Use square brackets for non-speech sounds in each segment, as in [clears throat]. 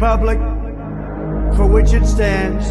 Republic for which it stands,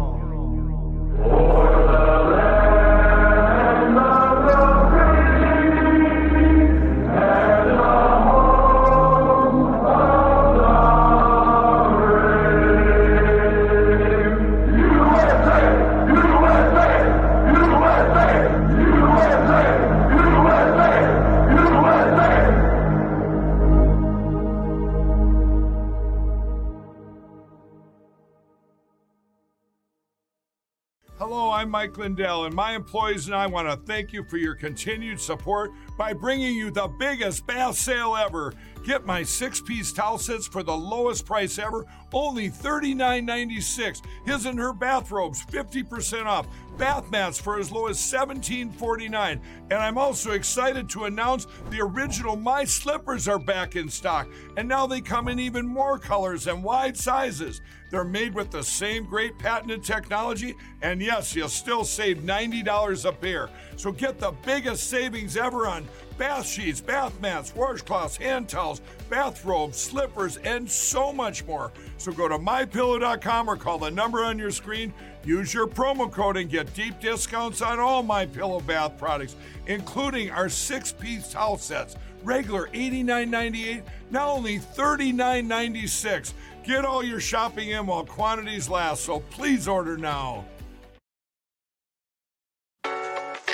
And my employees and I want to thank you for your continued support by bringing you the biggest bath sale ever. Get my six piece towel sets for the lowest price ever, only $39.96. His and her bathrobes, 50% off. Bath mats for as low as $17.49. And I'm also excited to announce the original My Slippers are back in stock, and now they come in even more colors and wide sizes. They're made with the same great patented technology, and yes, you'll still save $90 a pair. So get the biggest savings ever on bath sheets, bath mats, washcloths, hand towels, bathrobes, slippers, and so much more. So go to mypillow.com or call the number on your screen. Use your promo code and get deep discounts on all my pillow bath products, including our six-piece towel sets. Regular $89.98, now only $39.96. Get all your shopping in while quantities last, so please order now.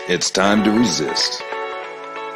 It's time to resist.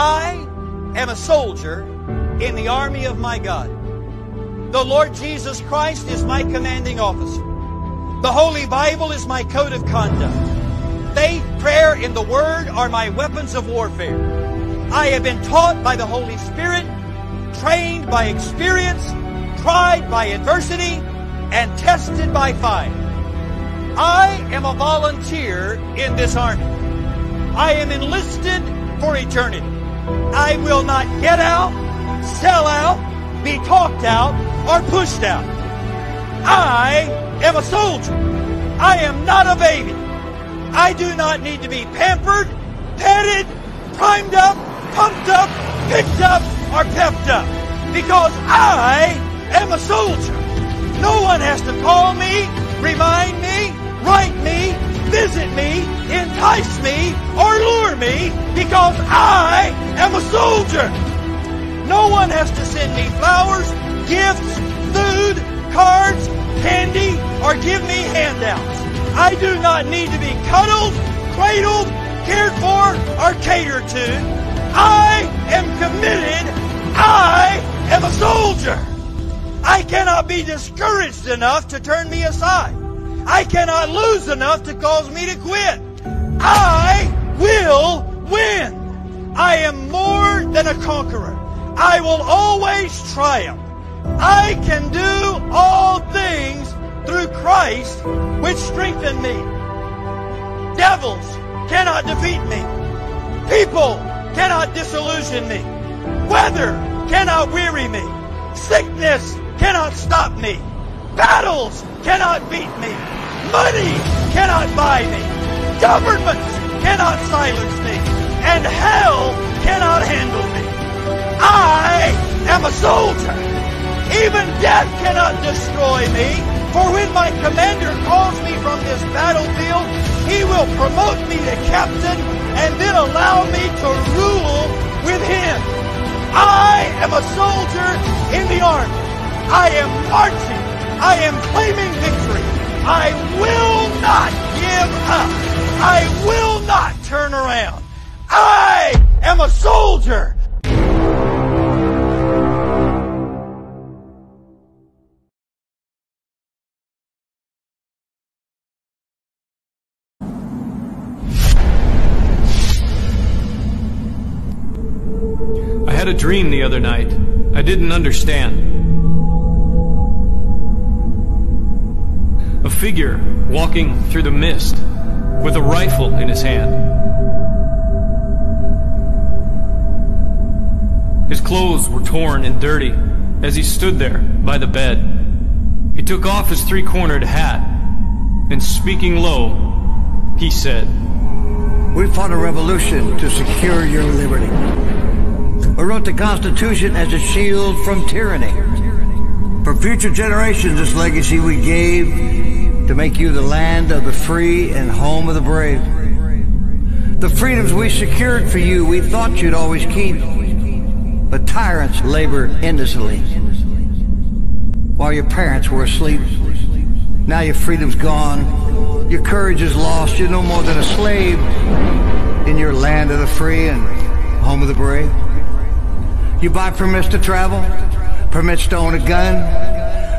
I am a soldier in the army of my God. The Lord Jesus Christ is my commanding officer. The Holy Bible is my code of conduct. Faith, prayer, and the Word are my weapons of warfare. I have been taught by the Holy Spirit, trained by experience, tried by adversity, and tested by fire. I am a volunteer in this army. I am enlisted for eternity. I will not get out, sell out, be talked out, or pushed out. I am a soldier. I am not a baby. I do not need to be pampered, petted, primed up, pumped up, picked up, or pepped up. Because I am a soldier. No one has to call me, remind me, write me, visit me, entice me, or lure me because I am a soldier. No one has to send me flowers, gifts, food, cards, candy, or give me handouts. I do not need to be cuddled, cradled, cared for, or catered to. I am committed. I am a soldier. I cannot be discouraged enough to turn me aside. I cannot lose enough to cause me to quit. I will win. I am more than a conqueror. I will always triumph. I can do all things through Christ which strengthen me. Devils cannot defeat me. People cannot disillusion me. Weather cannot weary me. Sickness cannot stop me. Battles cannot beat me. Money cannot buy me. Governments cannot silence me. And hell cannot handle me. I am a soldier. Even death cannot destroy me. For when my commander calls me from this battlefield, he will promote me to captain and then allow me to rule with him. I am a soldier in the army. I am marching. I am claiming victory. I will not give up. I will not turn around. I am a soldier. I had a dream the other night. I didn't understand. A figure walking through the mist with a rifle in his hand. His clothes were torn and dirty as he stood there by the bed. He took off his three cornered hat and speaking low, he said, We fought a revolution to secure your liberty. We wrote the Constitution as a shield from tyranny. For future generations, this legacy we gave to make you the land of the free and home of the brave. The freedoms we secured for you, we thought you'd always keep. But tyrants labor endlessly while your parents were asleep. Now your freedom's gone. Your courage is lost. You're no more than a slave in your land of the free and home of the brave. You buy permits to travel, permits to own a gun,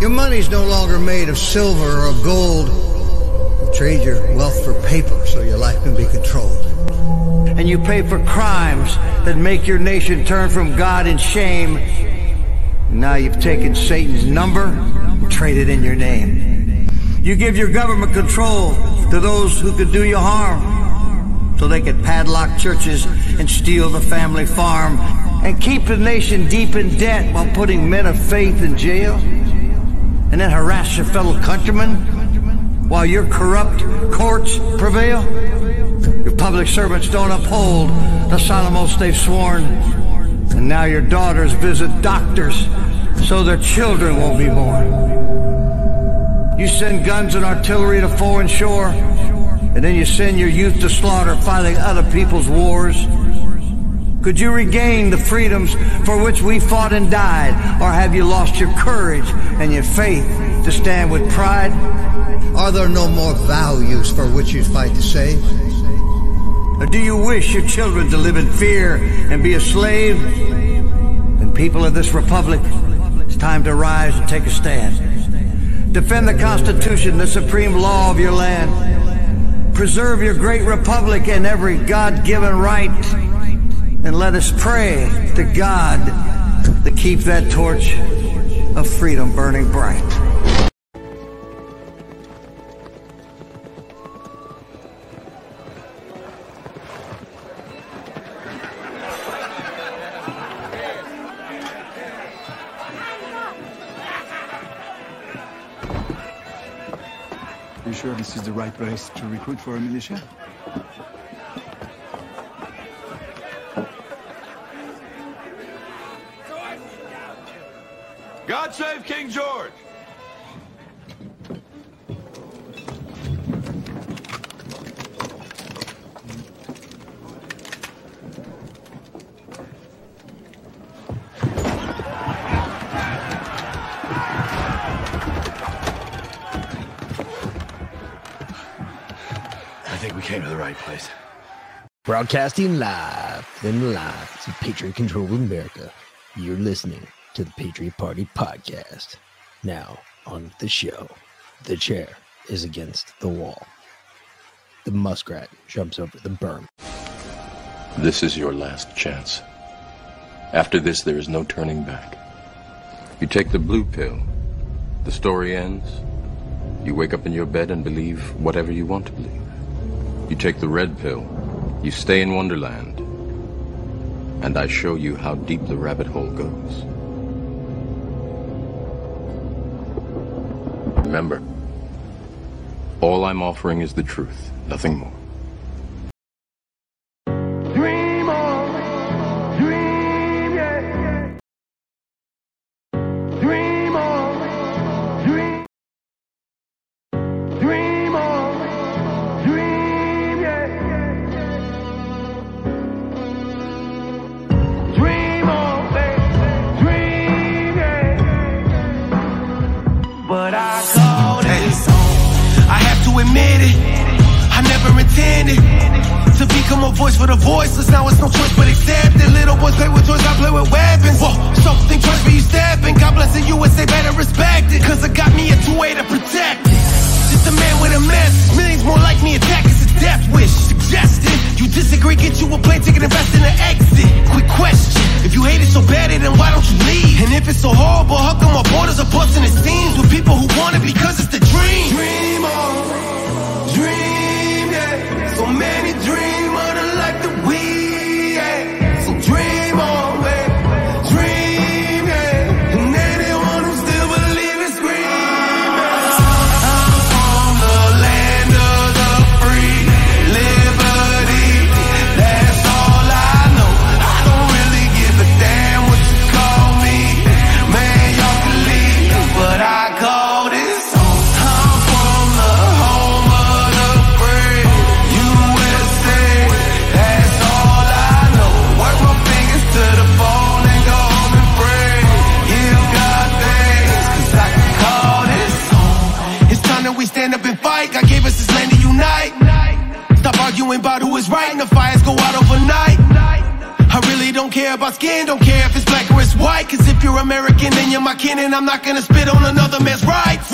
Your money's no longer made of silver or gold. You trade your wealth for paper so your life can be controlled. And you pay for crimes that make your nation turn from God in shame. Now you've taken Satan's number and traded in your name. You give your government control to those who could do you harm so they could padlock churches and steal the family farm and keep the nation deep in debt while putting men of faith in jail and then harass your fellow countrymen while your corrupt courts prevail. Your public servants don't uphold the solemn oaths they've sworn. And now your daughters visit doctors so their children won't be born. You send guns and artillery to foreign shore, and then you send your youth to slaughter fighting other people's wars. Could you regain the freedoms for which we fought and died, or have you lost your courage and your faith to stand with pride? Are there no more values for which you fight to save? Or do you wish your children to live in fear and be a slave? Then, people of this republic, it's time to rise and take a stand. Defend the Constitution, the supreme law of your land. Preserve your great republic and every God given right. And let us pray to God to keep that torch of freedom burning bright. You sure this is the right place to recruit for a militia? God save King George! I think we came to the right place. Broadcasting live in the lines of Patriot Control of America. You're listening to the Patriot Party Podcast. Now, on the show, the chair is against the wall. The muskrat jumps over the berm. This is your last chance. After this, there is no turning back. You take the blue pill, the story ends. You wake up in your bed and believe whatever you want to believe. You take the red pill, you stay in Wonderland, and I show you how deep the rabbit hole goes. Remember, all I'm offering is the truth, nothing more. Skin, don't care if it's black or it's white. Cause if you're American, then you're my kin, and I'm not gonna spit on another man's rights.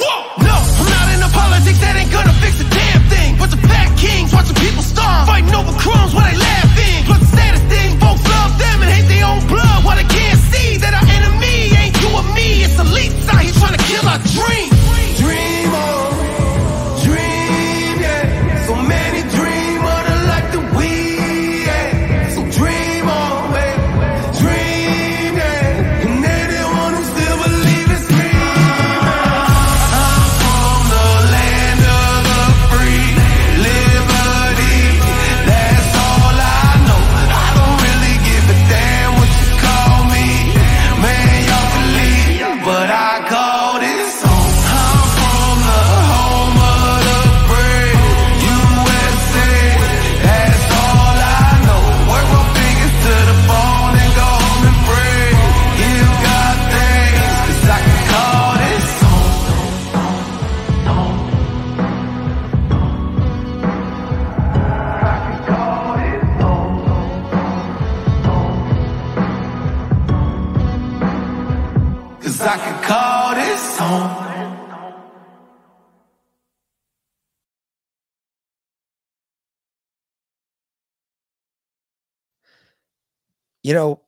You know,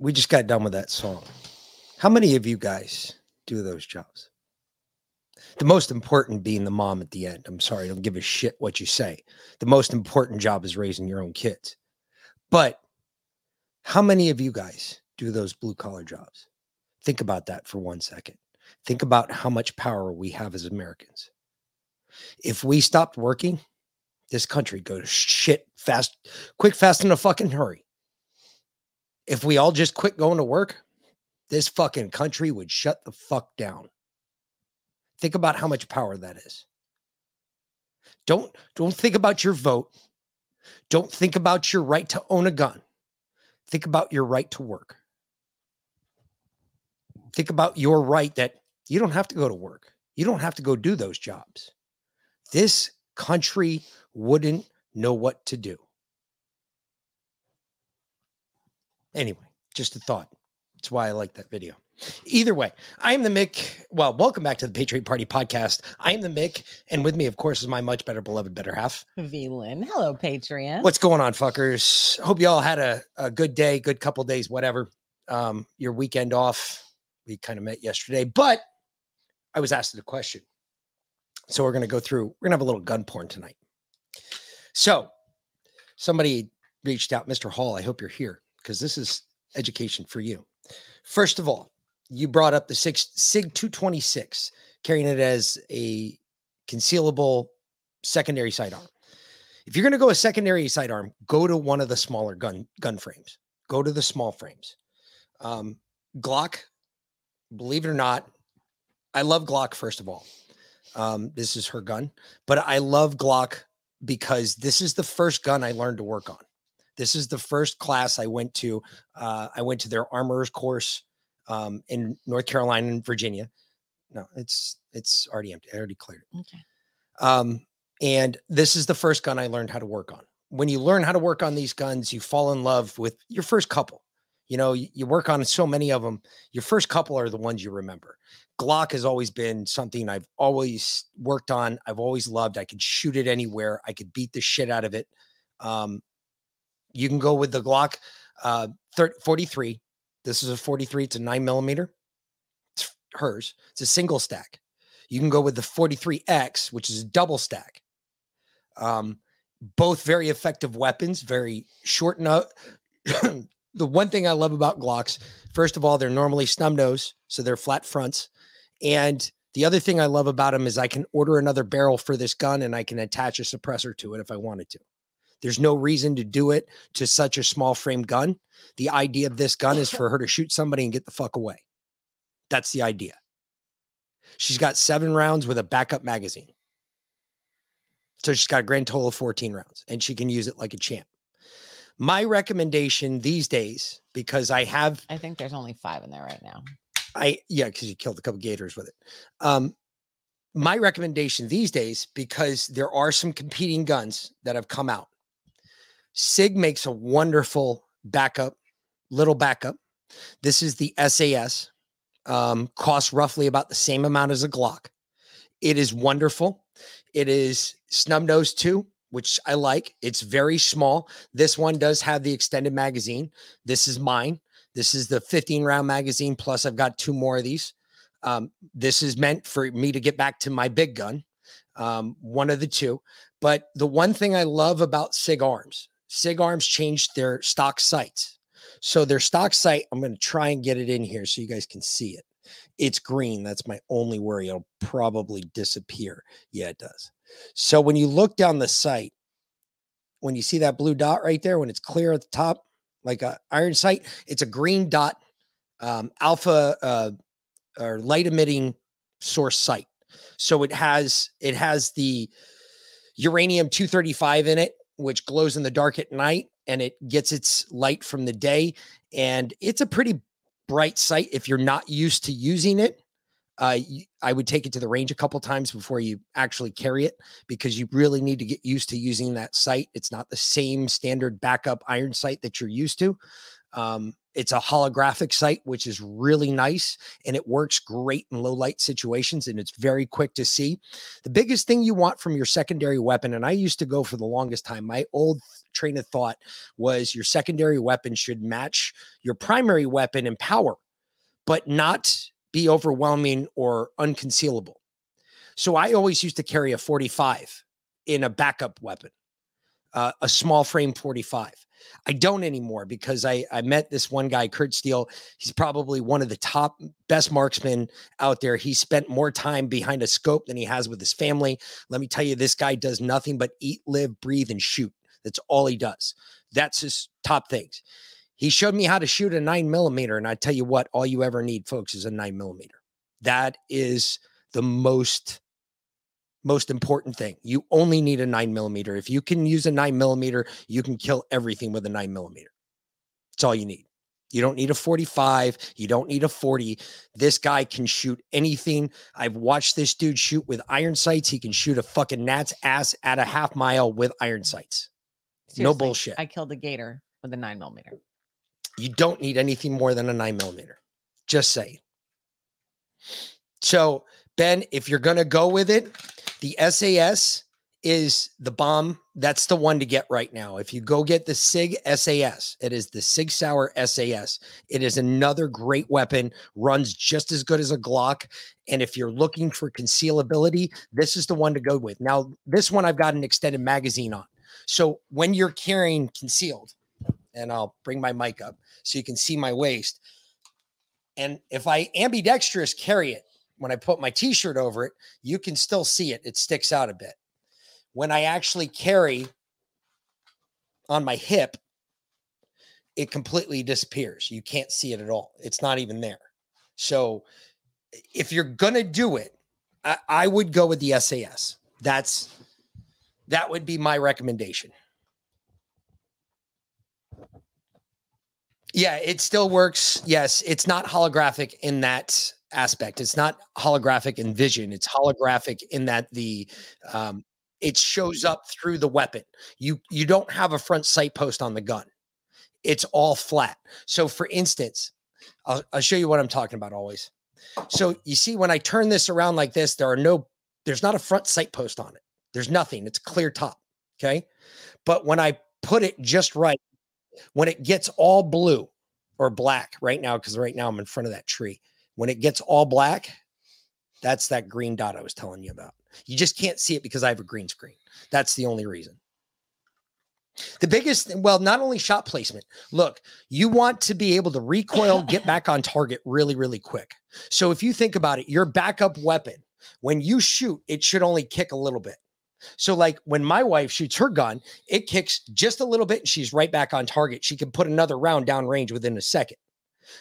we just got done with that song. How many of you guys do those jobs? The most important being the mom at the end. I'm sorry, I don't give a shit what you say. The most important job is raising your own kids. But how many of you guys do those blue collar jobs? Think about that for one second. Think about how much power we have as Americans. If we stopped working, this country go shit fast, quick, fast, in a fucking hurry. If we all just quit going to work, this fucking country would shut the fuck down. Think about how much power that is. Don't don't think about your vote. Don't think about your right to own a gun. Think about your right to work. Think about your right that you don't have to go to work. You don't have to go do those jobs. This country wouldn't know what to do. Anyway, just a thought. That's why I like that video. Either way, I am the Mick. Well, welcome back to the Patriot Party podcast. I am the Mick, and with me, of course, is my much better beloved better half. V Lynn. Hello, Patreon. What's going on, fuckers? Hope y'all had a, a good day, good couple days, whatever. Um, your weekend off. We kind of met yesterday, but I was asked a question. So we're gonna go through, we're gonna have a little gun porn tonight. So somebody reached out, Mr. Hall. I hope you're here because this is education for you. First of all, you brought up the six SIG 226, carrying it as a concealable secondary sidearm. If you're going to go a secondary sidearm, go to one of the smaller gun gun frames. Go to the small frames. Um, Glock, believe it or not, I love Glock. First of all, um, this is her gun, but I love Glock because this is the first gun I learned to work on. This is the first class I went to. Uh, I went to their armorers course um, in North Carolina and Virginia. No, it's it's already empty. I already cleared it. Okay. Um, and this is the first gun I learned how to work on. When you learn how to work on these guns, you fall in love with your first couple. You know, you, you work on so many of them. Your first couple are the ones you remember. Glock has always been something I've always worked on. I've always loved. I could shoot it anywhere. I could beat the shit out of it. Um, you can go with the Glock uh, 30, 43. This is a 43. It's a nine millimeter. It's hers. It's a single stack. You can go with the 43X, which is a double stack. Um, both very effective weapons, very short enough. [clears throat] the one thing I love about Glocks, first of all, they're normally snub nose, so they're flat fronts. And the other thing I love about them is I can order another barrel for this gun and I can attach a suppressor to it if I wanted to. There's no reason to do it to such a small frame gun. The idea of this gun is [laughs] for her to shoot somebody and get the fuck away. That's the idea. She's got seven rounds with a backup magazine. So she's got a grand total of 14 rounds and she can use it like a champ. My recommendation these days, because I have, I think there's only five in there right now. I, yeah, because you killed a couple gators with it. Um, my recommendation these days, because there are some competing guns that have come out. SIG makes a wonderful backup, little backup. This is the SAS. Um, costs roughly about the same amount as a Glock. It is wonderful. It is snub nose too, which I like. It's very small. This one does have the extended magazine. This is mine. This is the 15 round magazine. Plus, I've got two more of these. Um, this is meant for me to get back to my big gun, um, one of the two. But the one thing I love about SIG Arms, SIG Arms changed their stock sights. So their stock sight, I'm going to try and get it in here so you guys can see it. It's green. That's my only worry. It'll probably disappear. Yeah, it does. So when you look down the sight, when you see that blue dot right there, when it's clear at the top, like a iron sight, it's a green dot, um, alpha uh, or light emitting source sight. So it has it has the uranium 235 in it, which glows in the dark at night and it gets its light from the day. And it's a pretty bright sight if you're not used to using it. Uh, I would take it to the range a couple times before you actually carry it because you really need to get used to using that sight. It's not the same standard backup iron sight that you're used to. Um, it's a holographic sight, which is really nice and it works great in low light situations and it's very quick to see. The biggest thing you want from your secondary weapon, and I used to go for the longest time, my old train of thought was your secondary weapon should match your primary weapon in power, but not be overwhelming or unconcealable. So I always used to carry a 45 in a backup weapon, uh, a small frame 45. I don't anymore because I I met this one guy, Kurt Steele. He's probably one of the top best marksmen out there. He spent more time behind a scope than he has with his family. Let me tell you, this guy does nothing but eat, live, breathe, and shoot. That's all he does. That's his top things. He showed me how to shoot a nine millimeter, and I tell you what, all you ever need, folks, is a nine millimeter. That is the most most important thing. You only need a nine millimeter. If you can use a nine millimeter, you can kill everything with a nine millimeter. That's all you need. You don't need a 45. You don't need a 40. This guy can shoot anything. I've watched this dude shoot with iron sights. He can shoot a fucking gnat's ass at a half mile with iron sights. no bullshit. I killed a gator with a nine millimeter. You don't need anything more than a nine millimeter. Just say. So, Ben, if you're going to go with it, the SAS is the bomb. That's the one to get right now. If you go get the SIG SAS, it is the SIG Sauer SAS. It is another great weapon, runs just as good as a Glock. And if you're looking for concealability, this is the one to go with. Now, this one I've got an extended magazine on. So when you're carrying concealed, and I'll bring my mic up so you can see my waist. And if I ambidextrous carry it, when I put my t-shirt over it, you can still see it. It sticks out a bit. When I actually carry on my hip, it completely disappears. You can't see it at all. It's not even there. So if you're gonna do it, I, I would go with the SAS. That's that would be my recommendation. Yeah, it still works. Yes, it's not holographic in that aspect. It's not holographic in vision. It's holographic in that the um, it shows up through the weapon. You you don't have a front sight post on the gun. It's all flat. So, for instance, I'll, I'll show you what I'm talking about always. So you see, when I turn this around like this, there are no, there's not a front sight post on it. There's nothing. It's clear top. Okay. But when I put it just right, when it gets all blue or black right now, because right now I'm in front of that tree, when it gets all black, that's that green dot I was telling you about. You just can't see it because I have a green screen. That's the only reason. The biggest, well, not only shot placement. Look, you want to be able to recoil, get back on target really, really quick. So if you think about it, your backup weapon, when you shoot, it should only kick a little bit. So, like when my wife shoots her gun, it kicks just a little bit and she's right back on target. She can put another round down range within a second.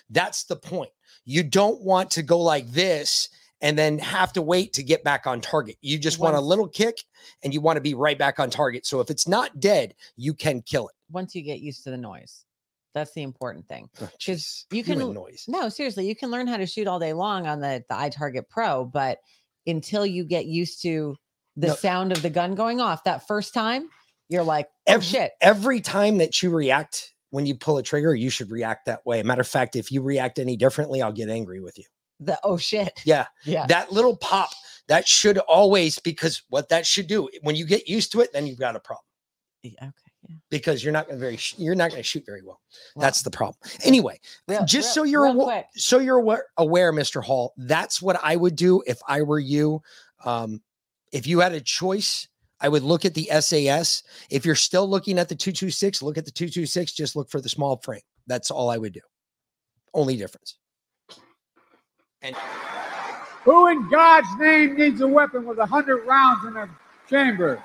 That's the point. You don't want to go like this and then have to wait to get back on target. You just want a little kick and you want to be right back on target. So if it's not dead, you can kill it. Once you get used to the noise, that's the important thing. Oh, Because you you can noise. no seriously, you can learn how to shoot all day long on the the iTarget Pro, but until you get used to the No. sound of the gun going off that first time, you're like, oh Every, shit. every time that you react when you pull a trigger, you should react that way. Matter of fact, if you react any differently, I'll get angry with you. The oh shit. Yeah. Yeah. That little pop, that should always, because what that should do, when you get used to it, then you've got a problem Yeah, Okay. Yeah. because you're not going to very, you're not going to shoot very well. That's the problem. Anyway, real- just real- so you're real so you're aware, aware, Mr. Hall, that's what I would do if I were you. Um, if you had a choice, I would look at the SAS. If you're still looking at the 226, look at the 226, just look for the small frame. That's all I would do. Only difference. And Who in God's name needs a weapon with a hundred rounds in a chamber?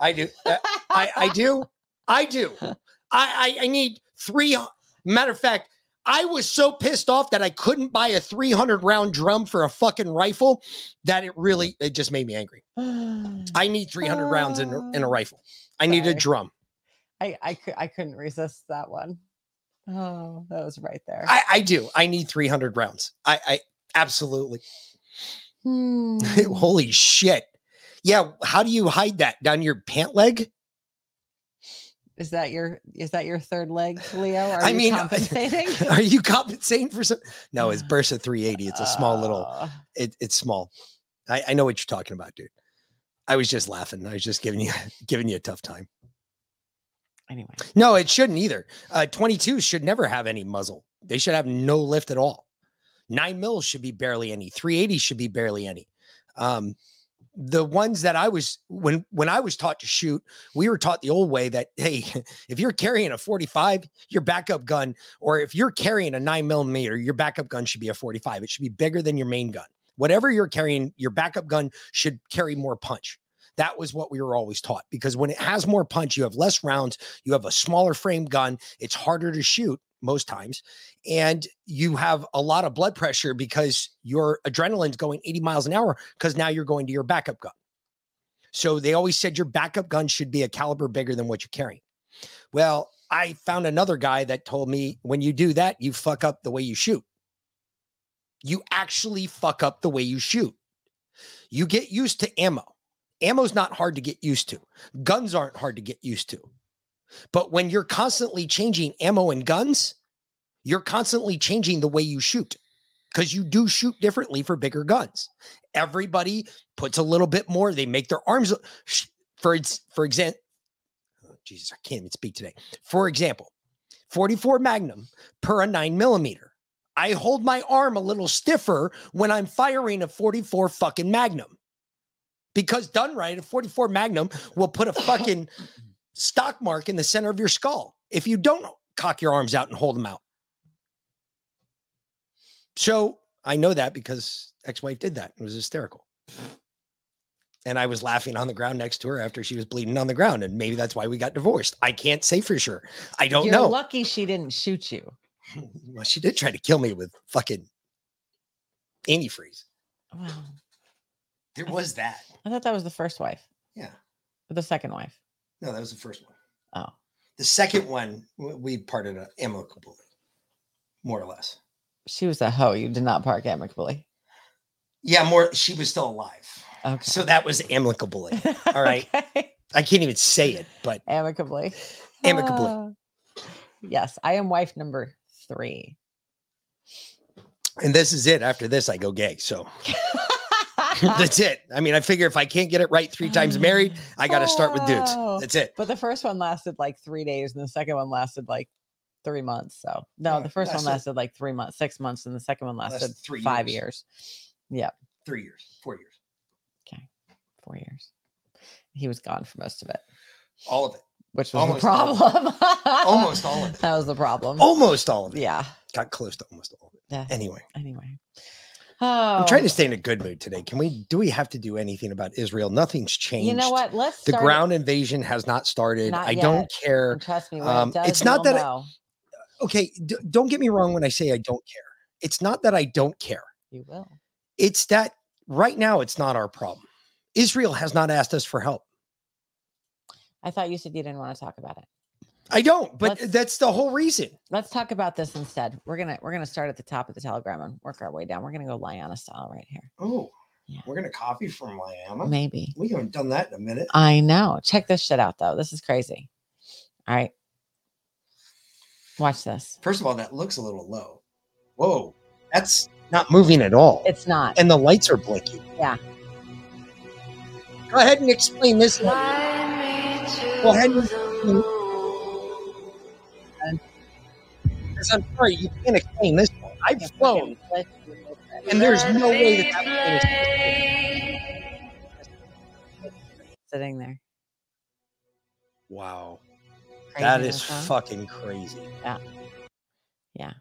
I do. Uh, I, I do. I do. [laughs] I, I, I need three. Matter of fact, I was so pissed off that I couldn't buy a 300 round drum for a fucking rifle that it really, it just made me angry. [sighs] I need 300 rounds in, a- in a rifle. I need a drum. I I, I couldn't resist that one. Oh, that was right there. I, I do. I need 300 rounds. I, I absolutely. Hmm. [laughs] Holy shit. Yeah. How do you hide that down your pant leg? Is that your is that your third leg, Leo? Are I you mean, [laughs] compensating? [laughs] Are you compensating for some? No, it's [sighs] Bersa 380. It's a small little. Uh, It, it's small. I, I know what you're talking about, dude. I was just laughing. I was just giving you [laughs] giving you a tough time. anyway, No, it shouldn't either. Uh, 22 should never have any muzzle. They should have no lift at all. Nine mils should be barely any. 380 should be barely any. Um, the ones that I was when when I was taught to shoot, we were taught the old way that hey, [laughs] if you're carrying a 45, your backup gun, or if you're carrying a nine millimeter, your backup gun should be a 45. It should be bigger than your main gun. Whatever you're carrying, your backup gun should carry more punch. That was what we were always taught because when it has more punch, you have less rounds, you have a smaller frame gun, it's harder to shoot most times, and you have a lot of blood pressure because your adrenaline's going 80 miles an hour because now you're going to your backup gun. So they always said your backup gun should be a caliber bigger than what you're carrying. Well, I found another guy that told me when you do that, you fuck up the way you shoot. You actually fuck up the way you shoot. You get used to ammo. Ammo's not hard to get used to. Guns aren't hard to get used to. But when you're constantly changing ammo and guns, you're constantly changing the way you shoot because you do shoot differently for bigger guns. Everybody puts a little bit more. They make their arms for for example. Oh, Jesus, I can't even speak today. For example, 44 Magnum per a nine millimeter. I hold my arm a little stiffer when I'm firing a 44 fucking Magnum because done right, a 44 Magnum will put a [coughs] fucking stock mark in the center of your skull if you don't cock your arms out and hold them out. So I know that because ex-wife did that. It was hysterical. And I was laughing on the ground next to her after she was bleeding on the ground. And maybe that's why we got divorced. I can't say for sure. I don't You're know. lucky she didn't shoot you. [laughs] Well, she did try to kill me with fucking antifreeze. Wow. There was that. I thought that was the first wife. Yeah. Or the second wife. No, that was the first one. Oh. The second one, we parted uh, amicably, more or less. She was a hoe. You did not park amicably. Yeah, more. She was still alive. Okay. So that was amicably. [laughs] All right. I can't even say it, but amicably. amicably. Ah. yes, I am wife number three. and this is it. After this, I go gay. So [laughs] [laughs] that's it. I mean, I figure if I can't get it right three times married, I got to start with dudes. Oh. That's it. But the first one lasted like three days, and the second one lasted like three months. So no, Yeah, the first one lasted- lasted like three months, six months, and the second one lasted Lasted three five years. years. Yeah, Three years, four years, Okay, four years. He was gone for most of it, all of it. which was Almost the all problem. Almost all of [laughs] it. that was the problem. Almost all of it. Yeah. Got close to almost all of it. Yeah. Anyway, Anyway. Oh, I'm trying to stay in a good mood today. Can we? Do we have to do anything about Israel? Nothing's changed. You know what? Let's The it- ground invasion has not started. Not I don't care. And trust me, Um, it does, it's not that I- okay, d- don't get me wrong when I say I don't care. It's not that I don't care. you will. It's that right now it's not our problem. Israel has not asked us for help. I thought you said you didn't want to talk about it. I don't, but Let's- that's the whole reason. Let's talk about this instead. We're gonna we're gonna start at the top of the telegram and work our way down. We're gonna go Liana style right here. Oh, we're gonna copy from Miami. Maybe. We haven't done that in a minute. I know. Check this shit out though. This is crazy. All right. Watch this. First of all, that looks a little low. Whoa, that's not moving at all. It's not. and the lights are blinking. Yeah. Go ahead and explain this. Go ahead and Because I'm sorry, you can't explain this one. I've flown, and there's no way that that plane is. Sitting there. Wow, that is Craziness, huh? fucking crazy. Yeah. Yeah.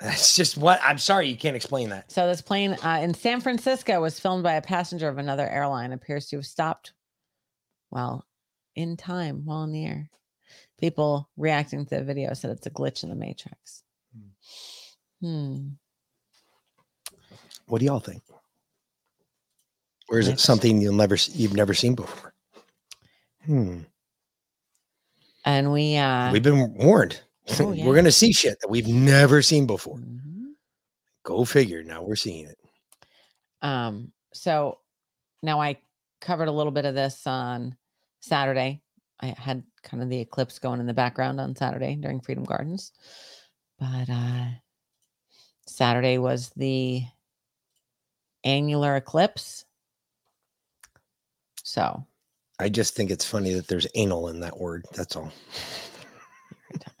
That's just what I'm sorry you can't explain that. So this plane uh, in San Francisco was filmed by a passenger of another airline. Appears to have stopped, well, in time while in the air. People reacting to the video said it's a glitch in the matrix. Hmm. What do y'all think? Or is it something you'll never you've never seen before? Hmm. And we uh We've been warned. Oh, yeah. [laughs] we're gonna see shit that we've never seen before. Mhm. Go figure. Now we're seeing it. Um, so now I covered a little bit of this on Saturday. I had kind of the eclipse going in the background on Saturday during Freedom Gardens. But uh Saturday was the annular eclipse. So I just think it's funny that there's anal in that word. That's all. [laughs]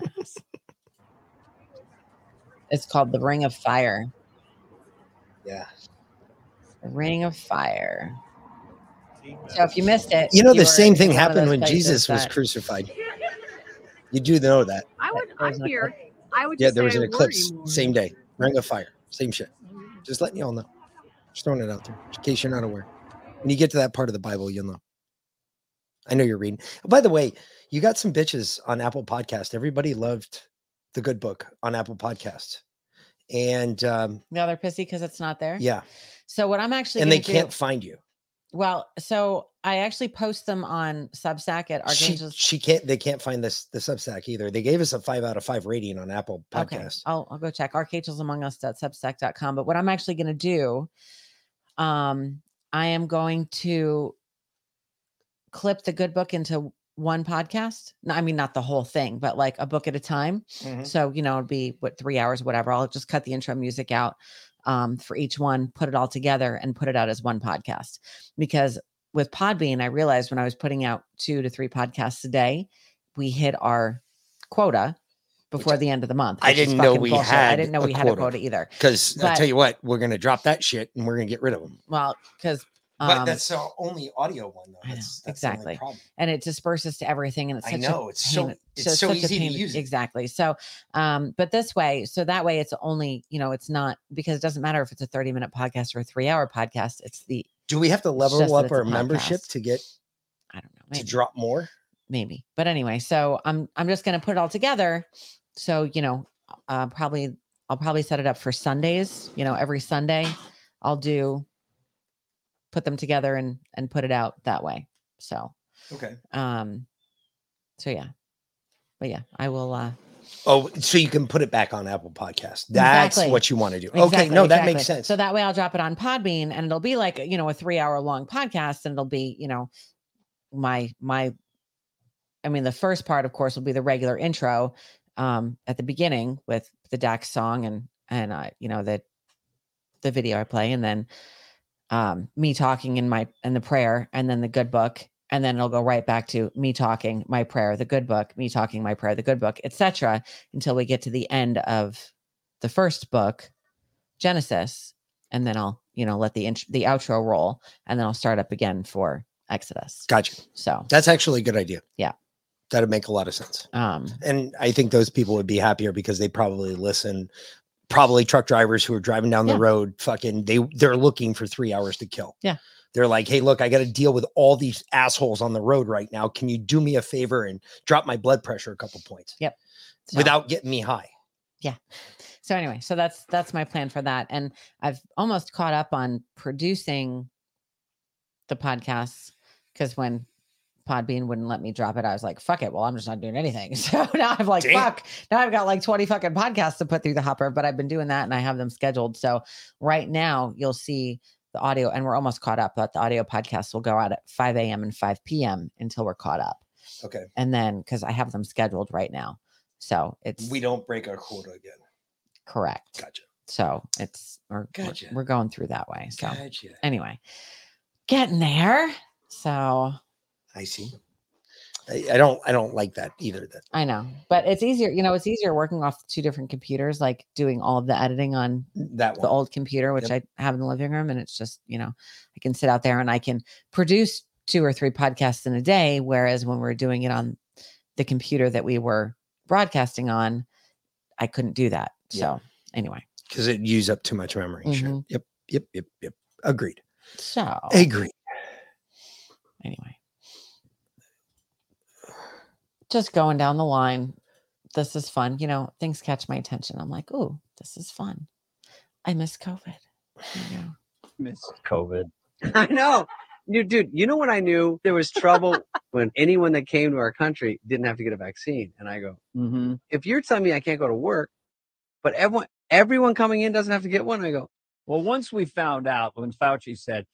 it's called the Ring of Fire. Yeah. The Ring of Fire. So if you missed it, You know, the same thing happened when Jesus was that- crucified. You do know that. I would. I'm here. I would. Yeah, there was an eclipse, same day, ring of fire, same shit. Just letting you all know. Just throwing it out there in case you're not aware. When you get to that part of the Bible, you'll know. I know you're reading. By the way, you got some bitches on Apple Podcast. Everybody loved the good book on Apple Podcast. And um, Now they're pissy because it's not there. yeah, So what I'm actually and they do- can't find you. Well, so I actually post them on Substack at She, Archangels. she can't. They can't find this the Substack either. They gave us a five out of five rating on Apple Okay, Podcast. I'll, I'll go check archangelsamongus.substack.com. But what I'm actually going to do, um, I am going to clip the good book into one podcast. No, I mean not the whole thing, but like a book at a time. Mhm. So you know, it'd be what three hours, whatever. I'll just cut the intro music out um, for each one, put it all together, and put it out as one podcast. Because with Podbean, I realized when I was putting out two to three podcasts a day, we hit our quota before the end of the month. I didn't know we bullshit. had. I didn't know a we had a quota either. Because I'll tell you what, we're gonna drop that shit and we're gonna get rid of them. Well, because But that's our only audio one, though. Know, That's, that's the exactly. problem. and it disperses to everything and it's I know, a it's so- it's so such a easy to use it. exactly so um but this way so that way it's only you know it's not because it doesn't matter if it's a 30 minute podcast or a three hour podcast it's the Do we have to level up our membership to get i don't know to drop more? maybe but anyway so i'm i'm just going to put it all together so you know uh probably i'll probably set it up for sundays you know every sunday i'll do put them together and and put it out that way so Okay. um so yeah but yeah i will uh Oh, so you can put it back on Apple Podcast. That's Exactly. what you want to do. okay, Exactly, no, that exactly. makes sense. So that way I'll drop it on Podbean and it'll be like, you know, a three hour long podcast and it'll be, you know, my, my, I mean, the first part, of course, will be the regular intro um, at the beginning with the Dax song and, and, uh, you know, the, the video I play and then um, me talking in my, in the prayer and then the good book. And then it'll go right back to me talking my prayer, the good book, me talking my prayer, the good book, etc. until we get to the end of the first book, Genesis, and then I'll you know let the int- the outro roll, and then I'll start up again for Exodus. Gotcha. So That's actually a good idea. Yeah. That'd make a lot of sense. Um, and I think those people would be happier because they probably listen. Probably truck drivers who are driving down the road, fucking, they they're looking for three hours to kill. Yeah. They're like, hey, look, I got to deal with all these assholes on the road right now. Can you do me a favor and drop my blood pressure a couple points? Yep. So- Without getting me high. yeah. So anyway, so that's that's my plan for that, and I've almost caught up on producing the podcasts because when Podbean wouldn't let me drop it, I was like, "Fuck it." Well, I'm just not doing anything. [laughs] So now I'm like, Damn. "Fuck." Now I've got like 20 fucking podcasts to put through the hopper, but I've been doing that and I have them scheduled. So right now you'll see the audio, and we're almost caught up. But the audio podcast will go out at 5 a.m. and 5 p.m. until we're caught up, Okay. and then because I have them scheduled right now, so it's We don't break our quota again. correct. Gotcha. So it's we're, we're- we're going through that way. So Gotcha. anyway, getting there. So I see. I, I don't I don't like that either. That I know, but it's easier. You know, it's easier working off two different computers, like doing all of the editing on that the old computer, which I have in the living room, and it's just you know I can sit out there and I can produce two or three podcasts in a day. Whereas when we're doing it on the computer that we were broadcasting on, I couldn't do that. Yeah. So anyway, because it use up too much memory. Sure. Mhm. Yep. Yep. Yep. Yep. Agreed. so Agreed. anyway just going down the line this is fun you know things catch my attention i'm like oh this is fun i miss covid you know Miss COVID. I know. You dude, you know what I knew there was trouble when anyone that came to our country didn't have to get a vaccine. And I go, Mm-hmm. if you're telling me I can't go to work, but everyone everyone coming in doesn't have to get one, I go, Well, once we found out when Fauci said,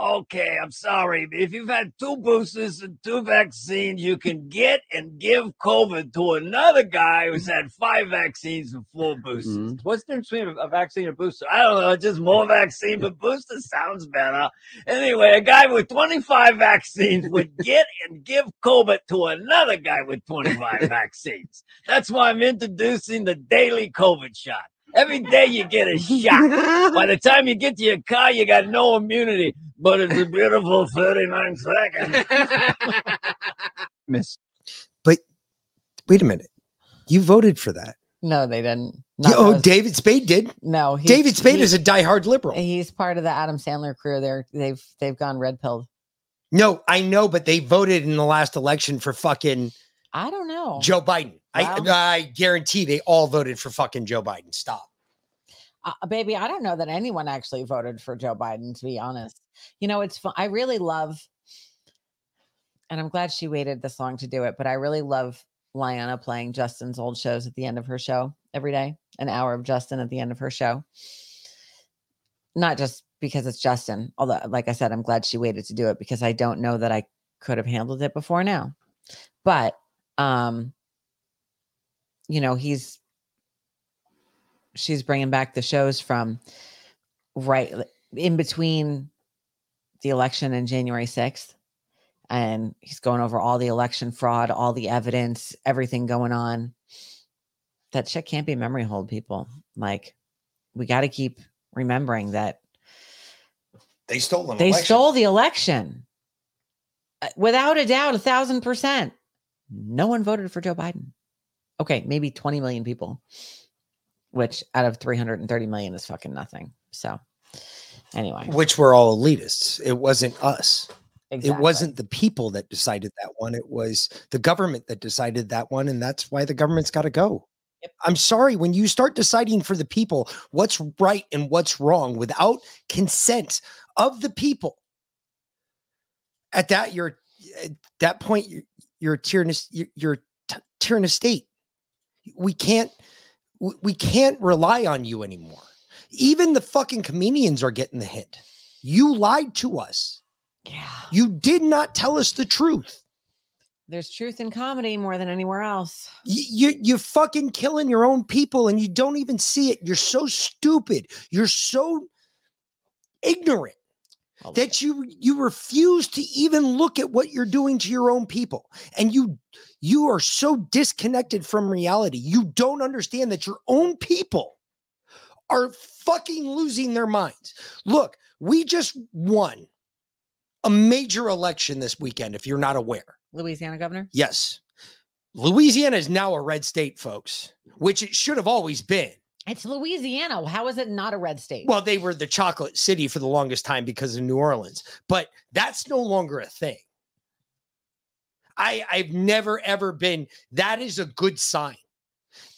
okay, I'm sorry, but if you've had two boosters and two vaccines, you can get and give COVID to another guy who's had five vaccines and four boosters. Mm-hmm. What's the difference between a, a vaccine and a booster? I don't know, just more vaccine, but booster sounds better. Anyway, a guy with 25 vaccines [laughs] would get and give COVID to another guy with 25 [laughs] vaccines. That's why I'm introducing the daily COVID shot. Every day you get a shot. By the time you get to your car, you got no immunity. But it's a beautiful 39 seconds. Miss. But wait a minute. You voted for that. No, they didn't. Not oh, those- David Spade did. No, he's- David Spade he- is a diehard liberal. He's part of the Adam Sandler crew. They're they've they've gone red pilled. No, I know, but they voted in the last election for fucking I don't know. Joe Biden. I, I guarantee they all voted for fucking Joe Biden. Stop. uh, baby, I don't know that anyone actually voted for Joe Biden, to be honest. You know, it's fun. I really love, and I'm glad she waited this long to do it, but I really love Liana playing Justin's old shows at the end of her show every day, an hour of Justin at the end of her show. Not just because it's Justin, although, like I said, I'm glad she waited to do it because I don't know that I could have handled it before now. But, um, you know, he's she's bringing back the shows from right in between the election and January 6th. And he's going over all the election fraud, all the evidence, everything going on. That shit can't be memory hold, people. Like, we got to keep remembering that They stole an they election. stole the election Uh, without a doubt, a thousand percent. No one voted for Joe Biden. Okay, maybe 20 million people, which out of 330 million is fucking nothing. So, anyway, which were all elitists. It wasn't us. It wasn't the people that decided that one. It was the government that decided that one. And that's why the government's got to go. I'm sorry, when you start deciding for the people what's right and what's wrong without consent of the people, at that you're at that point you're, you're a tyrannous you're, you're t- tyrannous state. We can't we, can't rely on you anymore. Even the fucking comedians are getting the hint. You lied to us. Yeah. You did not tell us the truth. there's truth in comedy more than anywhere else. You, you you're fucking killing your own people and you don't even see it. You're so stupid. You're so ignorant that you you refuse to even look at what you're doing to your own people. And you you are so disconnected from reality. You don't understand that your own people are fucking losing their minds. Look, we just won a major election this weekend if you're not aware. Louisiana governor? Yes. Louisiana is now a red state, folks, which it should have always been. It's Louisiana. How is it not a red state? Well, they were the chocolate city for the longest time because of New Orleans, but that's no longer a thing. I, I've never ever been, that is a good sign.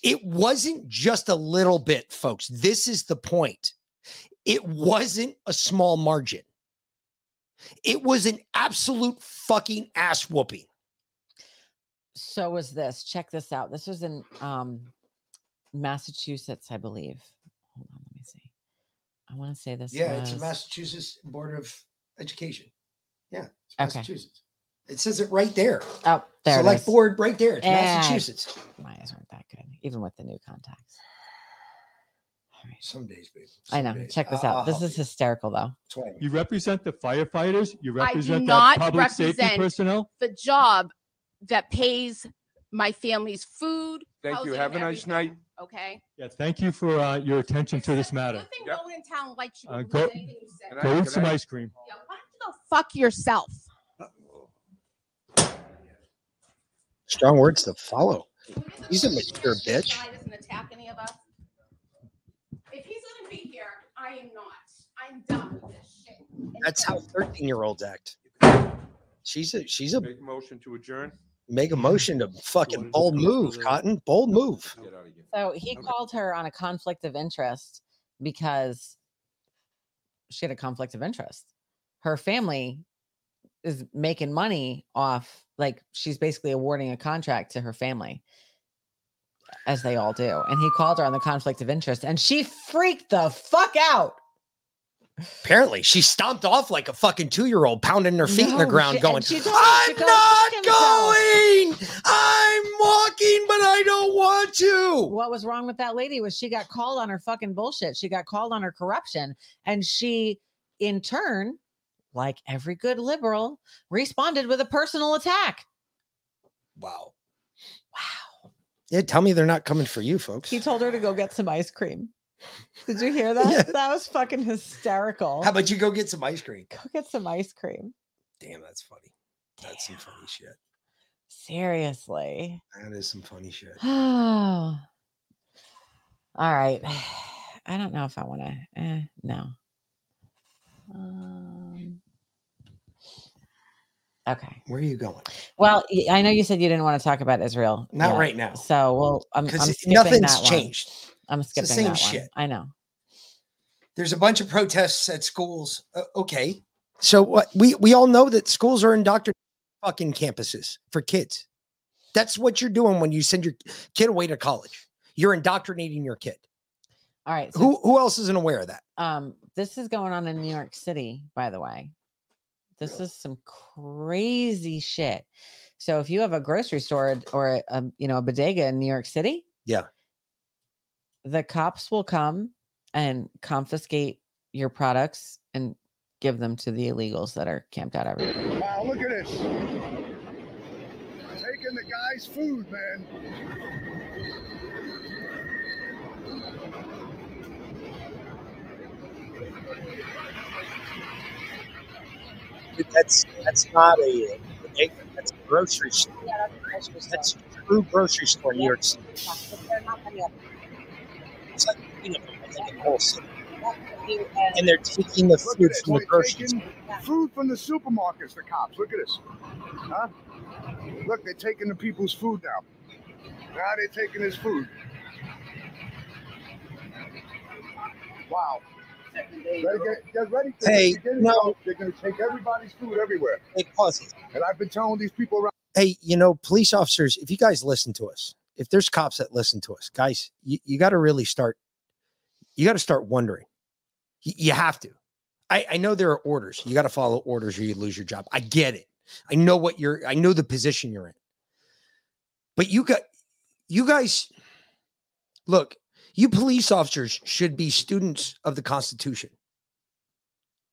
It wasn't just a little bit, folks. This is the point. It wasn't a small margin. It was an absolute fucking ass whooping. so was this. Check this out. This was in um Massachusetts, I believe. Hold on, let me see. I want to say this. Yeah, was- it's Massachusetts Board of Education. Yeah, it's Okay. Massachusetts. It says it right there. Oh, there it Select is. board right there. It's Massachusetts. My eyes aren't that good, even with the new contacts. Some days, baby. I know. Days. Check this out. I'll This help is hysterical, though. You represent the firefighters. You represent the not public safety personnel. the job that pays my family's food. Thank you. Have a and nice everything, night. Okay. Yeah, thank you for uh, your attention to this matter. Nothing no one in town likes you. Uh, go, anything you say. go eat some ice cream. Yeah, why don't you go fuck yourself? Strong words to follow. He's a mature bitch. Guy doesn't attack any of us. If he's gonna be here, I am not. I'm done with this shit. That's how 13 year olds act. She's a she's a Make a motion to adjourn. Make a motion to fucking bold move, Cotton. Bold move. So he called her on a conflict of interest because she had a conflict of interest. Her family is making money off, like, she's basically awarding a contract to her family, as they all do. And he called her on the conflict of interest, and she freaked the fuck out. Apparently, she stomped off like a fucking two year old, pounding her feet in the ground, she- going, and she told him to I'm not going. I'm walking, but I don't want to. What was wrong with that lady was she got called on her fucking bullshit. She got called on her corruption. And she, in turn, like every good liberal, responded with a personal attack. Wow. Wow. Yeah, tell me they're not coming for you, folks. He told her to go get some ice cream. Did you hear [laughs] that? That was fucking hysterical. How about you go get some ice cream? Go get some ice cream. Damn, that's funny. That's some funny shit. Seriously. That is some funny shit. Oh. [sighs] All right. I don't know if I want to. Eh, no. Um, okay. Where are you going? Well, I know you said you didn't want to talk about Israel. Not yet, right now. So, well, I'm, I'm 'Cause it- skipping nothing's that one. Changed. I'm It's the same that one. shit. I know. There's a bunch of protests at schools. Uh, okay. So what we we all know that schools are indoctrinating fucking campuses for kids. That's what you're doing when you send your kid away to college. You're indoctrinating your kid. All right. So, Who who else isn't aware of that? um, this is going on in New York City, by the way. This is some crazy shit. So if you have a grocery store or a, you know a bodega in New York City, Yeah. The cops will come and confiscate your products and give them to the illegals that are camped out everywhere. Wow, look at this. Taking the guy's food, man. That's that's not a bodega. That's a grocery store. That's a true grocery store in New York City. It's like you know, I think in the whole city. And they're taking the food from the grocery food from the supermarkets, the cops. Look at this. Huh? Look, they're taking the people's food now. Now they're taking his food. Wow. Get, get ready. Hey. No. They're going to take everybody's food everywhere. Hey, pause. And I've been telling these people around. Hey, you know, police officers, if you guys listen to us, if there's cops that listen to us, guys, you, you got to really start, you got to start wondering. Y- You, have to. I, I know there are orders. You got to follow orders or you lose your job. I get it. I know what you're, I know the position you're in. But you got, you guys, look, you police officers should be students of the Constitution.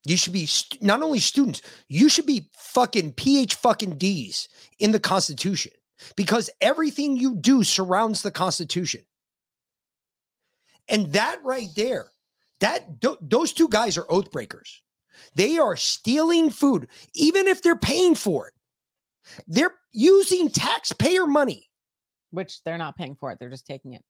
You should be st- not only students, you should be fucking PH fucking D's in the Constitution because everything you do surrounds the Constitution. And that right there, that those two guys are oath breakers. They are stealing food, even if they're paying for it. They're using taxpayer money. Which they're not paying for it; they're just taking it.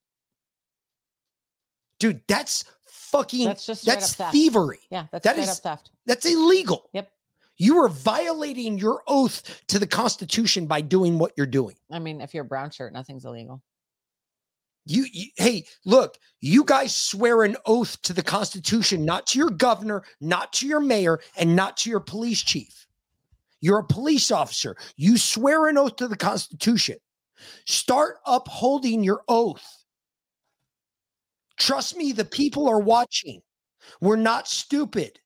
Dude, that's fucking That's just that's thievery. Yeah, that's That is- theft. That's illegal. Yep. You are violating your oath to the Constitution by doing what you're doing. I mean, if you're a brown shirt, nothing's illegal. You, you hey, look, you guys swear an oath to the Constitution, not to your governor, not to your mayor, and not to your police chief. You're a police officer. You swear an oath to the Constitution. Start upholding your oath. Trust me, the people are watching. We're not stupid.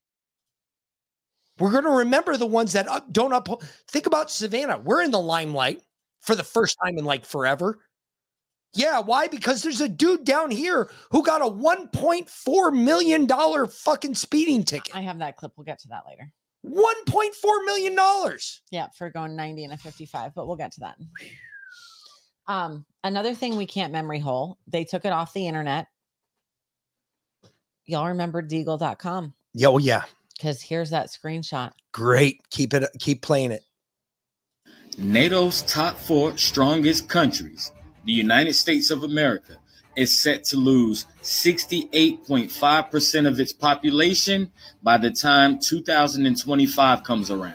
We're going to remember the ones that up, don't uphold. Think about Savannah. We're in the limelight for the first time in like forever. Yeah, why? Because there's a dude down here who got a 1.4 million dollar fucking speeding ticket. I have that clip. We'll get to that later. 1.4 million dollars. Yeah, for going 90 and a 55, but we'll get to that. Um, another thing we can't memory hole, they took it off the internet. Y'all remember deagle.com Yeah, oh yeah, because here's that screenshot. great. Keep it. Keep playing it. NATO's top four strongest countries, the United States of America, is set to lose 68.5% of its population by the time 2025 comes around.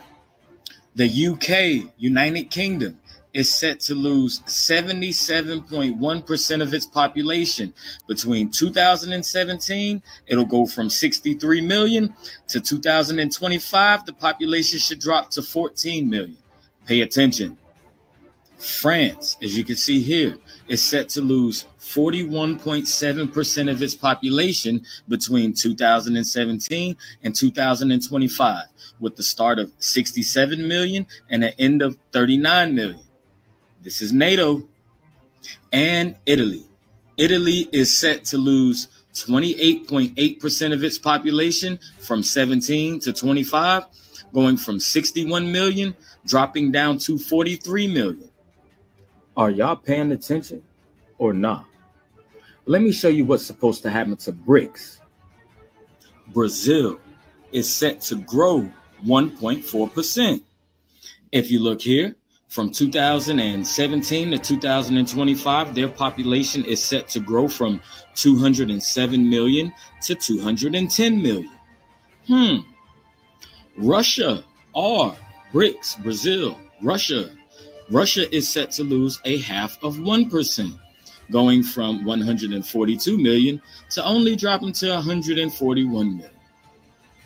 The UK, United Kingdom, is set to lose 77.1% of its population. Between 2017, it'll go from 63 million to 2025, the population should drop to 14 million. Pay attention. France, as you can see here, is set to lose 41.7% of its population between 2017 and 2025, with the start of 67 million and an end of 39 million. This is NATO and Italy. Italy is set to lose 28.8% of its population from 17 to 25, going from 61 million, dropping down to 43 million. Are y'all paying attention or not? Let me show you what's supposed to happen to BRICS. Brazil is set to grow 1.4%. If you look here, from 2017 to 2025, their population is set to grow from 207 million to 210 million. Hmm. Russia, R, BRICS, Brazil, Russia. Russia is set to lose a half of 1%, going from 142 million to only dropping to 141 million.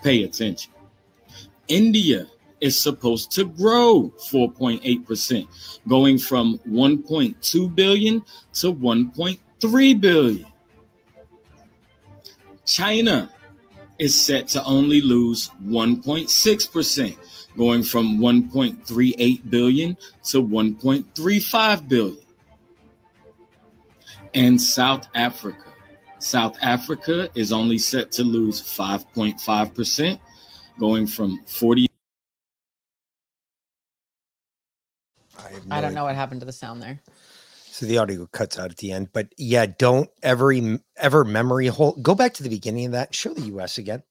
Pay attention. India is supposed to grow 4.8%, going from 1.2 billion to 1.3 billion. China is set to only lose 1.6%, going from 1.38 billion to 1.35 billion. And South Africa. South Africa is only set to lose 5.5%, going from 40 I don't know what happened to the sound there. So the audio cuts out at the end, but yeah, don't ever ever memory hole. Go back to the beginning of that. Show the U.S. again.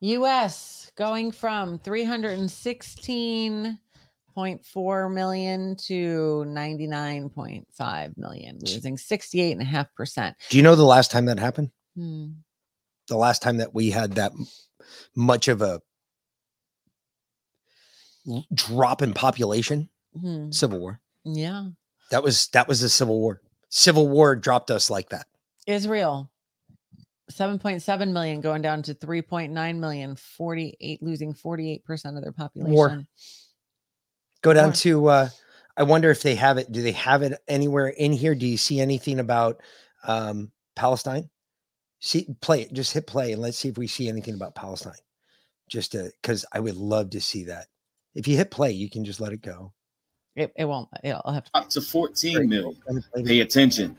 US going from 316.4 million to 99.5 million, losing 68.5%. Do you know the last time that happened? Hmm. The last time that we had that much of a drop in population? Hmm. Civil War. Yeah. That was that was the Civil War. Civil War dropped us like that. Israel 7.7 million going down to 3.9 million, 48 losing 48% of their population. War. Go down War. to uh I wonder if they have it. Do they have it anywhere in here? Do you see anything about um Palestine? See play it, just hit play and let's see if we see anything about Palestine. Just to because I would love to see that. If you hit play, you can just let it go. It, it won't. I'll have to. up to 14 million. Pay attention.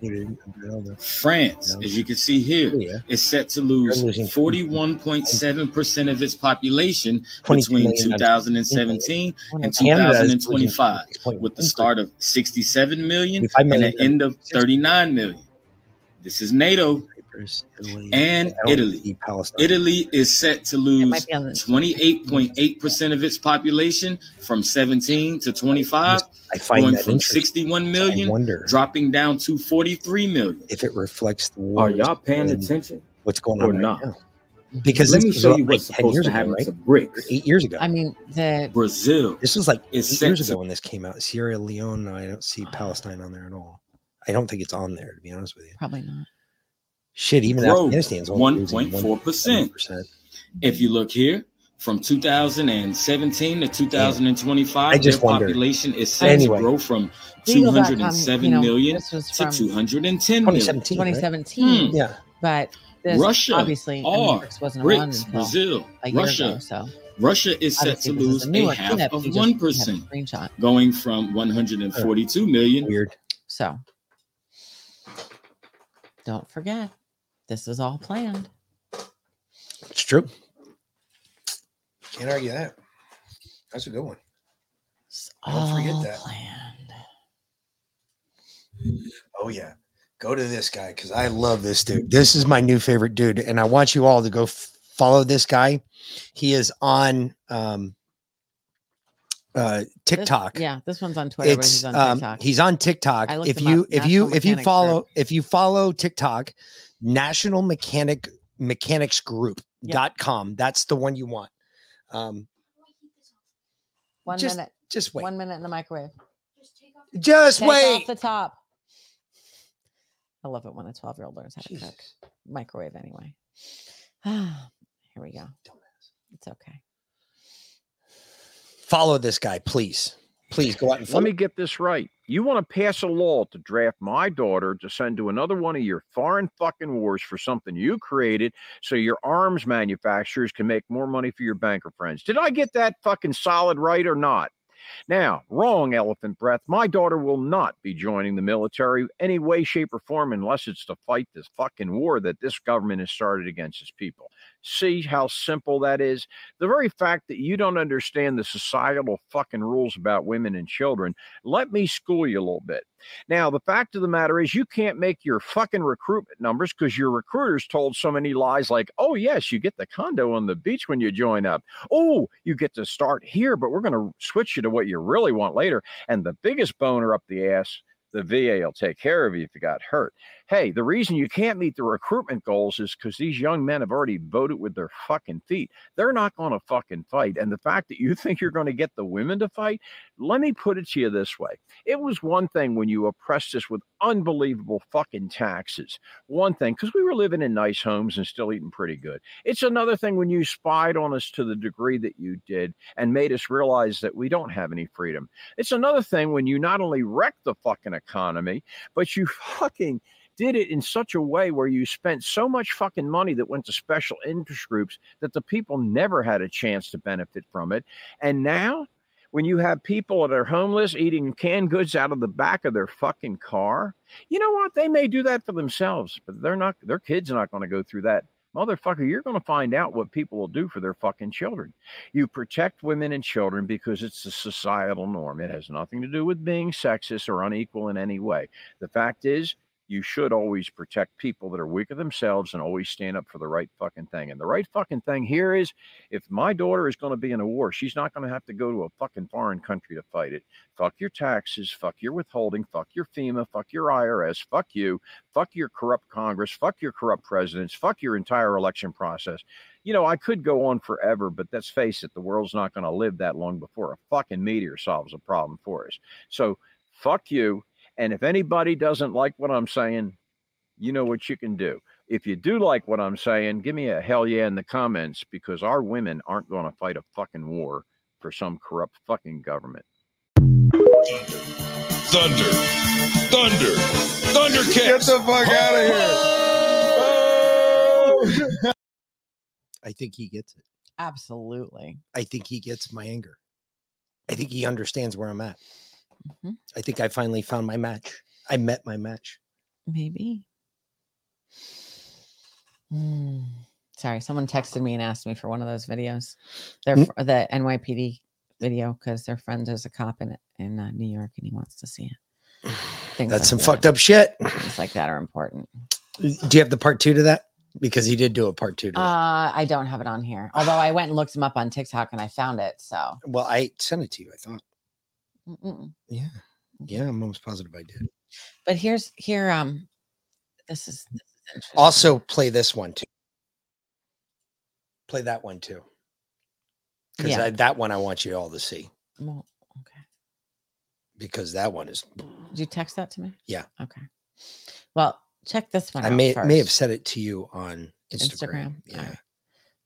France, as you can see here, is set to lose 41.7% of its population between 2017 and Canada is losing 2025, with the start of 67 million and million an end of 39 million. This is NATO and Italy. Italy is set to lose might be on the- 28.8% of its population from 17 to 25, I find going that from interesting. 61 million, wonder. dropping down to 43 million. If it reflects the Are y'all paying attention What's going or on right not? now? Because let me show you what's 10 supposed years to ago, happen right? to BRICS. Eight years ago. I mean, the Brazil This was like is eight set years to- ago when this came out. Sierra Leone, I don't see ah. Palestine on there at all. I don't think it's on there, to be honest with you. probably not. Shit, even grow Afghanistan's only 1.4%. 1.4%. If you look here, from 2017 to 2025, I just their wonder. population is set Anyway. to grow from Deagle.com, 207 you know, million to from 210 million. 2017. right? Hmm. Yeah. But this Russia, obviously I mean, wasn't around BRICS, Brazil, a Russia. ago. So Russia is set obviously to lose a a half of You just- you have a 1%, going from 142 million. Weird. So don't forget, this is all planned. It's true. Can't argue that. That's a good one. Don't forget that. planned. Oh yeah. Go to this guy because I love this dude. This is my new favorite dude, and I want you all to go f- follow this guy. He is on um uh This- TikTok. yeah, this one's on Twitter, but It's he's on um, TikTok. he's on TikTok. I looked If you if you if you follow Group. if you follow TikTok, National Mechanic Mechanics Group dot com. That's the one you want. Um, One just minute. just wait. One minute in the microwave. Just Take wait. off the top. I love it when a 12 year old learns how to cook. Microwave anyway. [sighs] Here we go. It's okay. Follow this guy, please. Please go out and follow. Let me get this right. You want to pass a law to draft my daughter to send to another one of your foreign fucking wars for something you created so your arms manufacturers can make more money for your banker friends. Did I get that fucking solid right or not? Now, wrong, elephant breath. My daughter will not be joining the military any way, shape, or form unless it's to fight this fucking war that this government has started against its people. See how simple that is? The very fact that you don't understand the societal fucking rules about women and children, let me school you a little bit. Now, the fact of the matter is, you can't make your fucking recruitment numbers because your recruiters told so many lies like, oh, yes, you get the condo on the beach when you join up. Oh, you get to start here, but we're going to switch you to what you really want later. And the biggest boner up the ass, the VA will take care of you if you got hurt. Hey, the reason you can't meet the recruitment goals is because these young men have already voted with their fucking feet. They're not going to fucking fight. And the fact that you [laughs] think you're going to get the women to fight, let me put it to you this way. It was one thing when you oppressed us with unbelievable fucking taxes. One thing, because we were living in nice homes and still eating pretty good. It's another thing when you spied on us to the degree that you did and made us realize that we don't have any freedom. It's another thing when you not only wrecked the fucking economy, but you fucking did it in such a way where you spent so much fucking money that went to special interest groups that the people never had a chance to benefit from it. And now, when you have people that are homeless eating canned goods out of the back of their fucking car, you know what? They may do that for themselves, but they're not, their kids are not going to go through that. Motherfucker, you're going to find out what people will do for their fucking children. You protect women and children because it's a societal norm. It has nothing to do with being sexist or unequal in any way. The fact is, you should always protect people that are weaker themselves and always stand up for the right fucking thing. And the right fucking thing here is if my daughter is going to be in a war, she's not going to have to go to a fucking foreign country to fight it. Fuck your taxes, fuck your withholding, fuck your FEMA, fuck your IRS, fuck you, fuck your corrupt Congress, fuck your corrupt presidents, fuck your entire election process. You know, I could go on forever, but let's face it, the world's not going to live that long before a fucking meteor solves a problem for us. So fuck you. And if anybody doesn't like what I'm saying, you know what you can do. If you do like what I'm saying, give me a hell yeah in the comments because our women aren't going to fight a fucking war for some corrupt fucking government. Thunder. Thunder. Thunder Get the fuck out of here. I think he gets it. Absolutely. I think he gets my anger. I think he understands where I'm at. Mhm. I think I finally found my match. I met my match. Maybe. Hmm. Sorry, someone texted me and asked me for one of those videos. They're Mm. fr- the NYPD video because their friend is a cop in in uh, New York and he wants to see it. Things That's like some that. fucked up shit. Things like that are important. Do you have the part two to that? Because he did do a part two to. Uh, I don't have it on here. Although I went and looked him up on TikTok and I found it. So well, I sent it to you. I thought. Mm-mm. Yeah. Yeah, I'm almost positive I did. But here's here. Um, this is, this is. Also, play this one too. Play that one too. Because Yeah. that one I want you all to see. Well, okay. Because that one is. Did you text that to me? Yeah. Okay. Well, check this one I out may may have said it to you on Instagram. Instagram. Yeah.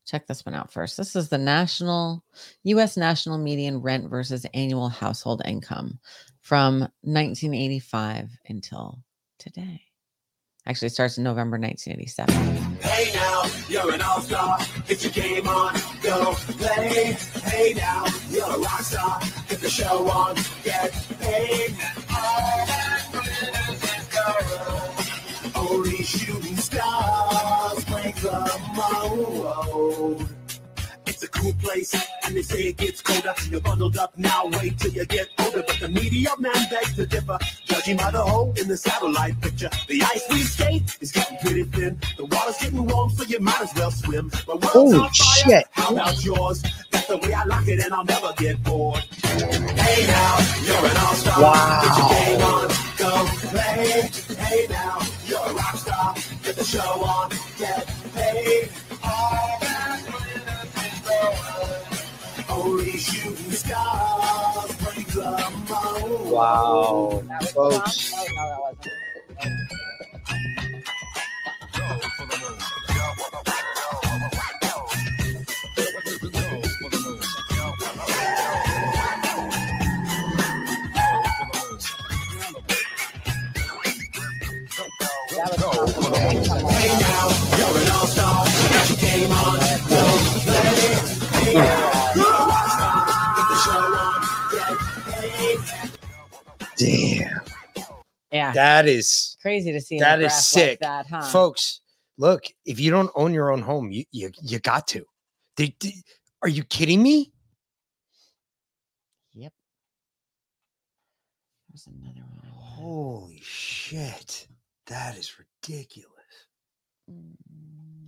Check this one out first. This is the national US national median rent versus annual household income from 1985 until today. Actually, starts in November 1987. Hey now, you're an all-star. Get your game on, go play. Hey now, you're a rock star. Get the show on, get paid. All that glitters is gold. Only shooting stars It's a cool place, and they say it gets colder. You're bundled up now, wait till you get older. But the media man begs to differ, judging by the hole in the satellite picture. The ice we skate is getting pretty thin. The water's getting warm, so you might as well swim. My world's Holy on fire. shit. How about yours? That's the way I like it, and I'll never get bored. Hey now, you're an all-star. Wow. Get your game on, go play. Hey now, you're a rock star. Get the show on, get paid. All Wow, folks. Hey now, you're an all-star. Get your game on, Damn. Yeah. That is Crazy to see that is graph like sick. that, huh? Folks, look, if you don't own your own home, you you, you got to. They, they- are you kidding me? Yep. There's another one. Holy shit. That is ridiculous.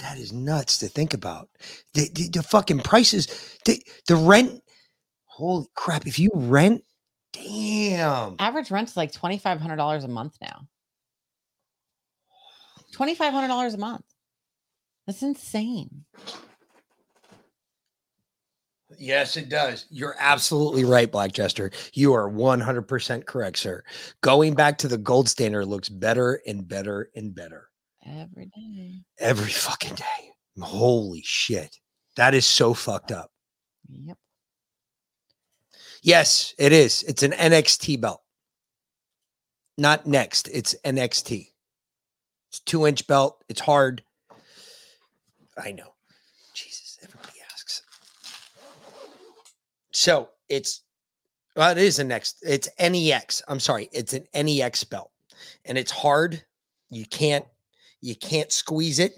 That is nuts to think about. The, the, the fucking prices, the, the rent. Holy crap. If you rent, damn. Average rent's like twenty five hundred dollars a month now. Twenty five hundred dollars a month. That's insane. Yes, it does. You're absolutely right, Black Jester. You are 100% correct, sir. Going back to the gold standard looks better and better and better Every day. every fucking day. Holy shit. That is so fucked up. Yep. Yes, it is. It's an NXT belt. Not next, it's NXT. It's two inch belt. It's hard. I know. Jesus, everybody asks. So it's well, it is a next. It's NEX. I'm sorry, it's an NEX belt, and it's hard. You can't you can't squeeze it.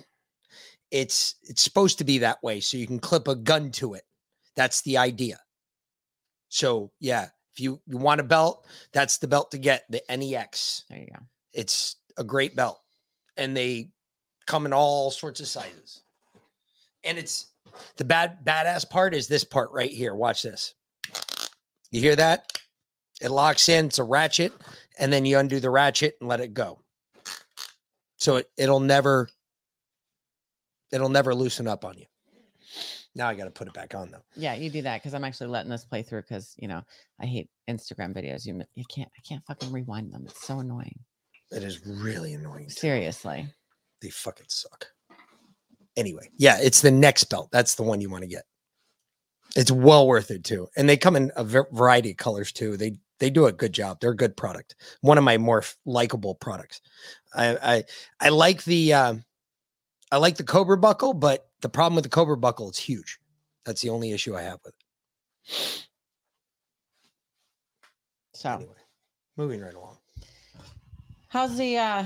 It's it's supposed to be that way, so you can clip a gun to it. That's the idea. So yeah, if you, you want a belt, that's the belt to get, the NEX. There you go. It's a great belt. And they come in all sorts of sizes. And it's the bad badass part is this part right here. Watch this. You hear that? It locks in, it's a ratchet, and then you undo the ratchet and let it go. So it, it'll never it'll never loosen up on you. Now I got to put it back on though. Yeah, you do that because I'm actually letting this play through because you know I hate Instagram videos. You you can't I can't fucking rewind them. It's so annoying. It is really annoying. too. Seriously. They fucking suck. Anyway, yeah, it's the next belt. That's the one you want to get. It's well worth it too, and they come in a variety of colors too. They they do a good job. They're a good product. One of my more f- likable products. I I I like the um I like the Cobra buckle, but the problem with the Cobra buckle, it's huge. That's the only issue I have with it. So moving right along. how's the uh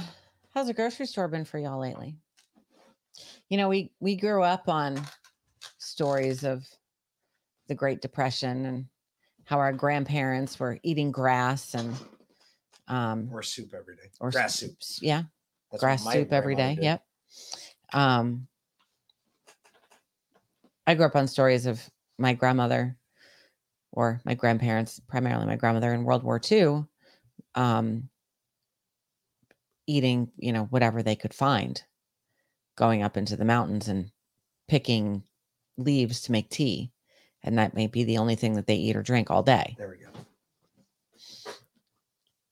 how's the grocery store been for y'all lately? You know, we we grew up on stories of the Great Depression and how our grandparents were eating grass and um Or soup every day. or Grass soups. soup. s- Yeah. That's grass soup every day. did. Yep. Um I grew up on stories of my grandmother or my grandparents, primarily my grandmother in World War II, um, eating, you know, whatever they could find, going up into the mountains and picking leaves to make tea. And that may be the only thing that they eat or drink all day. There we go.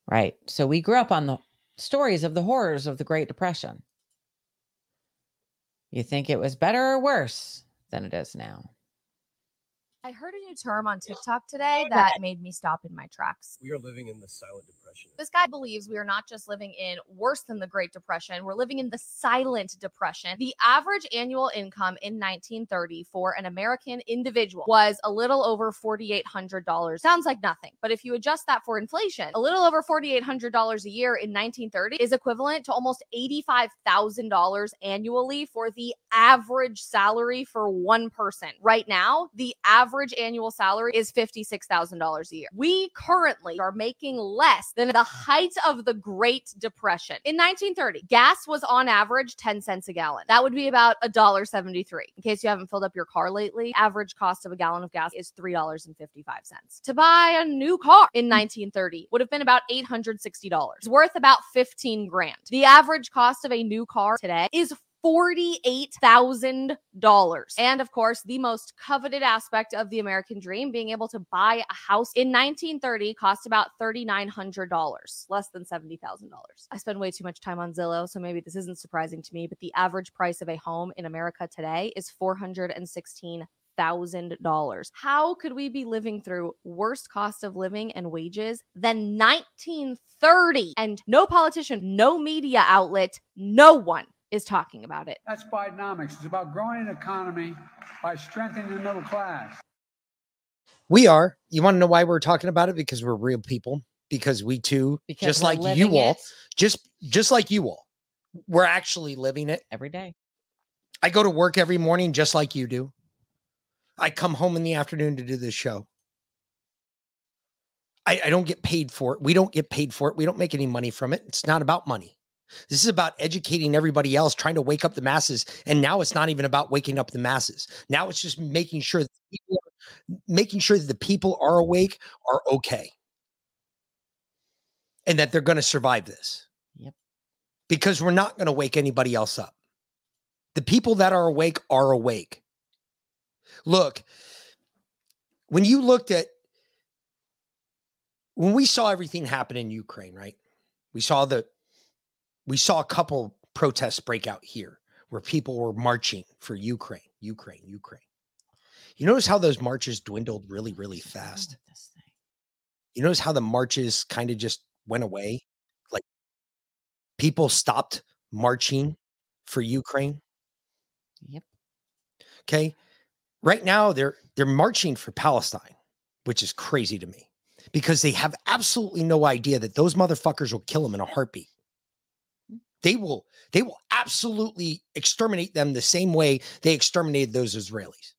Right. So we grew up on the stories of the horrors of the Great Depression. You think it was better or worse than it is now? I heard a new term on TikTok today that made me stop in my tracks. We are living in the silent depression. This guy believes we are not just living in worse than the Great Depression, we're living in the silent depression. The average annual income in 1930 for an American individual was a little over $4,800. Sounds like nothing, but if you adjust that for inflation, a little over $4,800 a year in 1930 is equivalent to almost $85,000 annually for the average salary for one person. Right now, the average annual salary is $56,000 a year. We currently are making less than the height of the Great Depression. In 1930, gas was on average 10 cents a gallon. That would be about $1.73. In case you haven't filled up your car lately, average cost of a gallon of gas is $3.55. To buy a new car in 1930 would have been about $860. Worth about 15 grand. The average cost of a new car today is $48,000. And of course, the most coveted aspect of the American dream, being able to buy a house in 1930 cost about $3,900, less than $70,000. I spend way too much time on Zillow, so maybe this isn't surprising to me, but the average price of a home in America today is 416 thousand dollars. How could we be living through worse cost of living and wages than 1930? And no politician, no media outlet, no one is talking about it. That's Bidenomics. It's about growing an economy by strengthening the middle class. We are. You want to know why we're talking about it? Because we're real people. Because we too, Because just like you all, it. just just like you all, we're actually living it every day. I go to work every morning just like you do. I come home in the afternoon to do this show. I, I don't get paid for it. We don't get paid for it. We don't make any money from it. It's not about money. This is about educating everybody else, trying to wake up the masses. And now it's not even about waking up the masses. Now it's just making sure that people making sure that the people are awake, are okay, and that they're going to survive this. Yep. Because we're not going to wake anybody else up. The people that are awake are awake. Look, when you looked at when we saw everything happen in Ukraine, right? We saw the we saw a couple protests break out here where people were marching for Ukraine, Ukraine, Ukraine. You notice how those marches dwindled really, really fast. You notice how the marches kind of just went away? Like people stopped marching for Ukraine. Yep. Okay. Right now they're they're marching for Palestine, which is crazy to me because they have absolutely no idea that those motherfuckers will kill them in a heartbeat. They will they will absolutely exterminate them the same way they exterminated those Israelis.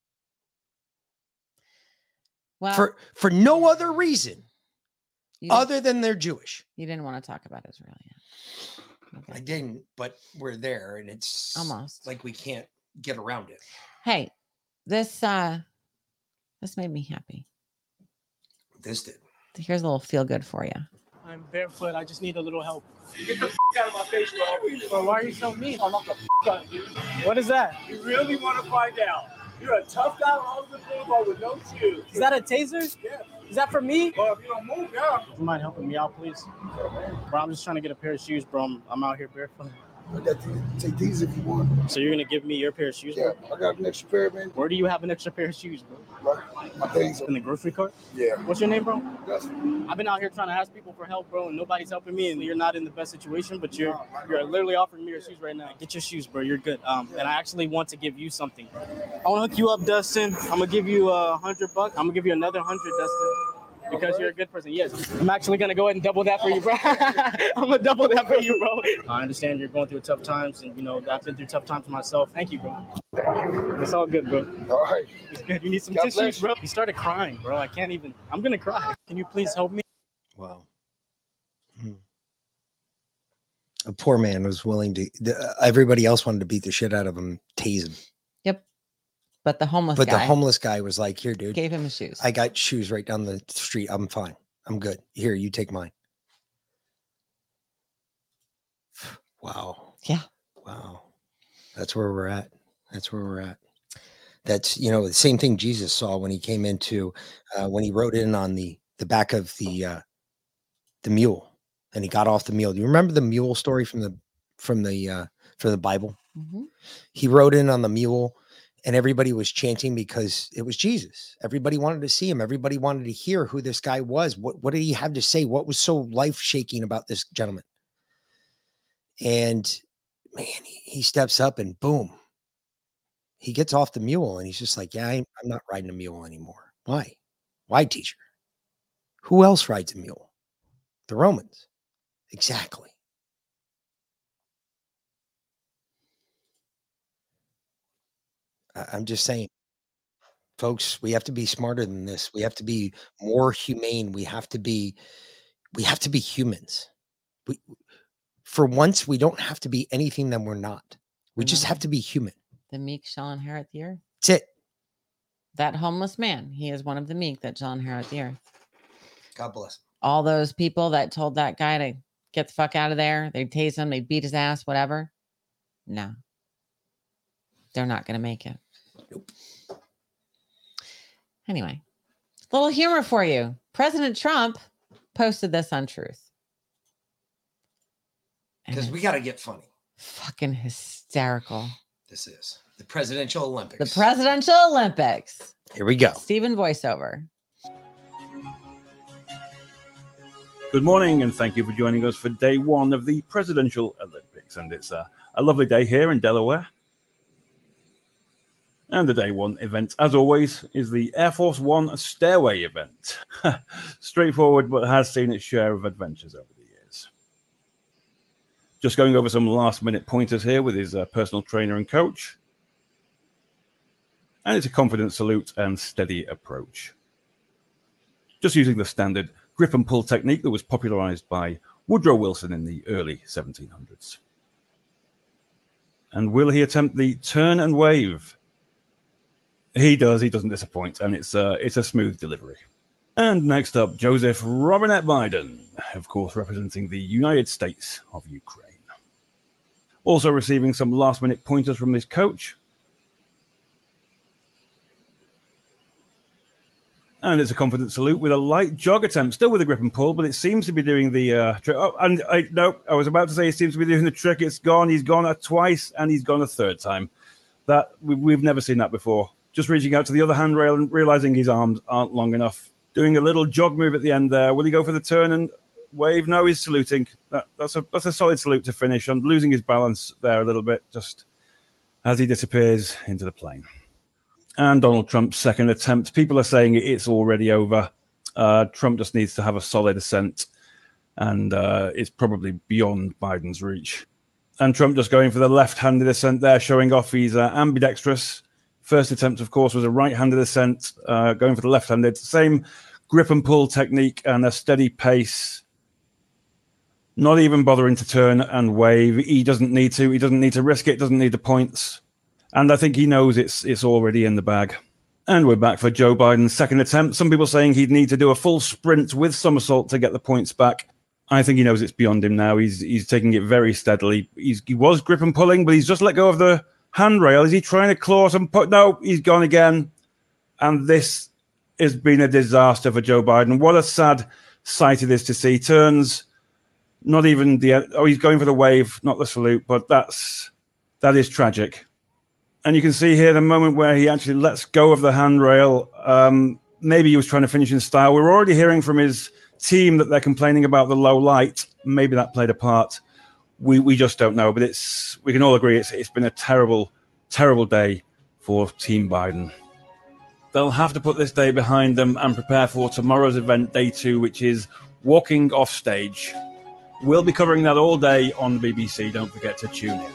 Well, for for no other reason other than they're Jewish. you didn't want to talk about Israel yet. I didn't, but we're there and it's Almost. like we can't get around it. Hey, this uh this made me happy. This did. Here's a little feel good for you. I'm barefoot. I just need a little help. Get the f- out of my face, bro. Bro, why are you so mean? I'm not the f- out of you. What is that? You really want to find out? You're a tough guy on the boulevard with no shoes. Is that a taser? Yeah. Is that for me? Well, if you don't move, yeah. You mind helping me out, please? Bro, I'm just trying to get a pair of shoes, bro. I'm, I'm out here barefoot. I got to take these if you want. So you're gonna give me your pair of shoes, Yeah, bro? I got an extra pair, man. Where do you have an extra pair of shoes, bro? Right. My things In the grocery cart? Yeah. What's your name, bro? Dustin. I've been out here trying to ask people for help, bro, and nobody's helping me. And you're not in the best situation, but you're you're literally offering me your shoes right now. Get your shoes, bro. You're good. Um, and I actually want to give you something. I want to hook you up, Dustin. I'm gonna give you a hundred bucks. I'm gonna give you another hundred, Dustin. Because you're a good person. Yes. I'm actually gonna go ahead and double that for you, bro. [laughs] I'm gonna double that for you, bro. I understand you're going through tough times, and you know I've been through tough times myself. Thank you, bro. It's all good, bro. All right. It's good. You need some God tissues, bless bro. You started crying, bro. I can't even. I'm gonna cry. Can you please help me? Wow. Hmm. A poor man was willing to. Uh, everybody else wanted to beat the shit out of him, tase him. But the homeless But guy the homeless guy was like, "Here, dude, gave him his shoes. I got shoes right down the street. I'm fine. I'm good. Here, you take mine." [sighs] Wow. Yeah. Wow. That's where we're at. That's where we're at. That's you know the same thing Jesus saw when he came into uh, when he rode in on the the back of the uh, the mule and he got off the mule. Do you remember the mule story from the from the uh, from the Bible? Mhm. He rode in on the mule and everybody was chanting because it was Jesus. Everybody wanted to see him. Everybody wanted to hear who this guy was. What what did he have to say? What was so life shaking about this gentleman? And man, he, he steps up and boom, he gets off the mule and he's just like, Yeah, I, I'm not riding a mule anymore. Why? Why, teacher? Who else rides a mule? The Romans. Exactly. I- I'm just saying, folks, we have to be smarter than this. We have to be more humane. We have to be, we have to be humans. We, for once, we don't have to be anything that we're not. We just have to be human. The meek shall inherit the earth. That's it. That homeless man, he is one of the meek that shall inherit the earth. God bless. All those people that told that guy to get the fuck out of there, they'd tase him, they'd beat his ass, whatever. No. They're not going to make it. Anyway, a little humor for you. President Trump posted this on Truth. Because we got to get funny. Fucking hysterical. This is the presidential Olympics. The Presidential Olympics. Here we go. Stephen voiceover. Good morning, and thank you for joining us for day one of the Presidential Olympics. And it's a, a lovely day here in Delaware. And the day one event, as always, is the Air Force One Stairway event. [laughs] Straightforward, but has seen its share of adventures over the years. Just going over some last minute pointers here with his uh, personal trainer and coach. And it's a confident salute and steady approach. Just using the standard grip and pull technique that was popularized by Woodrow Wilson in the early 1700s. And will he attempt the turn and wave? He does. He doesn't disappoint, and it's a it's a smooth delivery. And next up, Joseph Robinette Biden, of course, representing the United States of Ukraine. Also receiving some last minute pointers from his coach. And it's a confident salute with a light jog attempt, still with a grip and pull, but it seems to be doing the uh, trick. Oh, and I no, I was about to say it seems to be doing the trick. It's gone. He's gone twice, and he's gone a third time. That we, we've never seen that before. Just reaching out to the other handrail and realizing his arms aren't long enough. Doing a little jog move at the end there. Will he go for the turn and wave? No, he's saluting. That, that's a that's a solid salute to finish on. Losing his balance there a little bit, just as he disappears into the plane and Donald Trump's second attempt. People are saying it's already over. Uh, Trump just needs to have a solid ascent, and uh, it's probably beyond Biden's reach. And Trump just going for the left-handed ascent there, showing off he's uh, ambidextrous. First attempt, of course, was a right-handed ascent, uh, going for the left-handed. Same grip and pull technique and a steady pace. Not even bothering to turn and wave. He doesn't need to. He doesn't need to risk it. Doesn't need the points and I think he knows it's it's already in the bag. And we're back for Joe Biden's second attempt. Some people saying he'd need to do a full sprint with somersault to get the points back. I think he knows it's beyond him now. He's he's taking it very steadily. He's, he was grip and pulling, but he's just let go of the handrail. Is he trying to claw some put? No, he's gone again. And this has been a disaster for Joe Biden. What a sad sight it is to see. Turns, not even the oh, he's going for the wave, not the salute, but that's that is tragic and you can see here the moment where he actually lets go of the handrail. Um, maybe he was trying to finish in style. We're already hearing from his team that they're complaining about the low light. Maybe that played a part. We we just don't know. But it's we can all agree it's it's been a terrible, terrible day for Team Biden. They'll have to put this day behind them and prepare for tomorrow's event, day two, which is walking off stage. We'll be covering that all day on the BBC. Don't forget to tune in.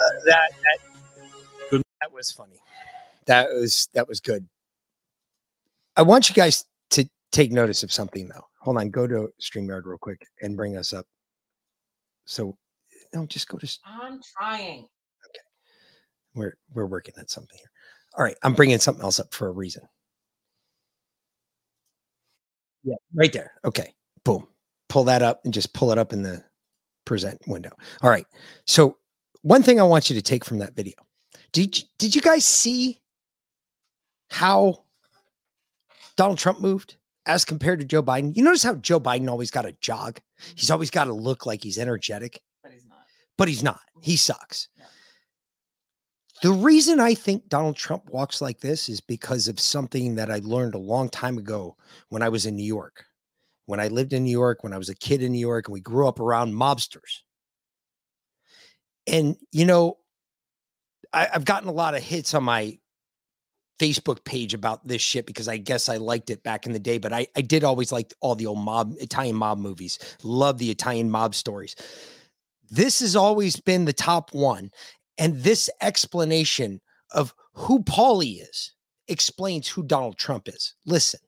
Uh, that that, that was funny. That was that was good. I want you guys to take notice of something though. Hold on, go to StreamYard real quick and bring us up. So no, just go to I'm trying. Okay. We're we're working at something here. All right, I'm bringing something else up for a reason. Yeah, right there. Okay, boom. Pull that up and just pull it up in the present window. All right. So one thing I want you to take from that video. Did you, did you guys see how Donald Trump moved as compared to Joe Biden? You notice how Joe Biden always got to jog. He's mm-hmm. always got to look like he's energetic. But he's not. But he's not. He mm-hmm. sucks. The reason I think Donald Trump walks like this is because of something that I learned a long time ago when I was in New York. When I lived in New York, when I was a kid in New York, and we grew up around mobsters. And, you know, I, I've gotten a lot of hits on my Facebook page about this shit because I guess I liked it back in the day, but I, I did always like all the old mob Italian mob movies. Love the Italian mob stories. This has always been the top one. And this explanation of who Paulie is explains who Donald Trump is. Listen.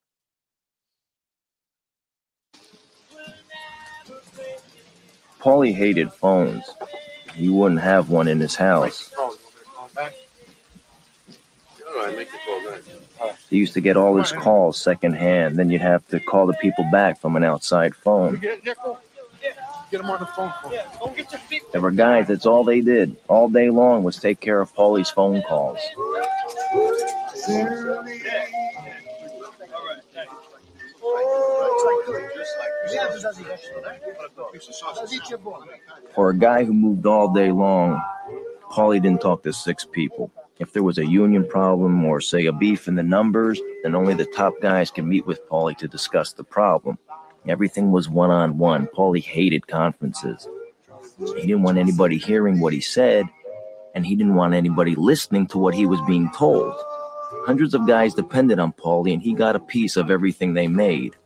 Paulie hated phones. He wouldn't have one in his house. He used to get all his calls secondhand. Then you'd have to call the people back from an outside phone. Get him on the phone. There were guys, that's all they did all day long was take care of Paulie's phone calls. For a guy who moved all day long, Paulie didn't talk to six people. If there was a union problem or, say, a beef in the numbers, then only the top guys can meet with Paulie to discuss the problem. Everything was one on one. Paulie hated conferences. He didn't want anybody hearing what he said, and he didn't want anybody listening to what he was being told. Hundreds of guys depended on Paulie, and he got a piece of everything they made.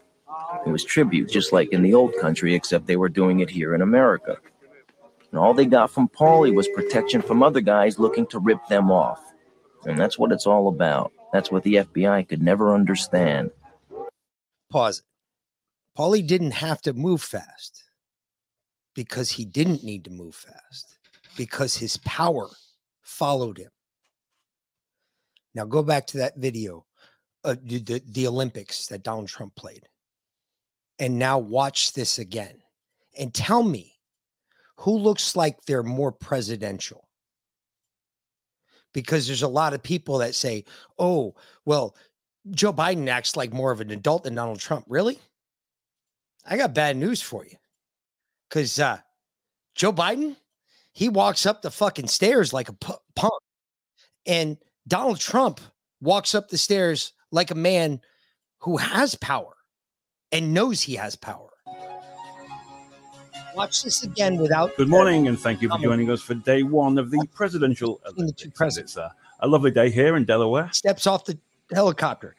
It was tribute, just like in the old country, except they were doing it here in America. And all they got from Paulie was protection from other guys looking to rip them off. And that's what it's all about. That's what the FBI could never understand. Pause. Paulie didn't have to move fast because he didn't need to move fast because his power followed him. Now go back to that video, uh, the, the Olympics that Donald Trump played, and now watch this again and tell me who looks like they're more presidential. Because there's a lot of people that say, oh, well, Joe Biden acts like more of an adult than Donald Trump. Really? I got bad news for you. Because uh, Joe Biden, he walks up the fucking stairs like a punk. And Donald Trump walks up the stairs like a man who has power and knows he has power. Watch this again without. Good morning, and thank you for joining us for day one of the presidential Olympics. It's a, a lovely day here in Delaware. Steps off the helicopter.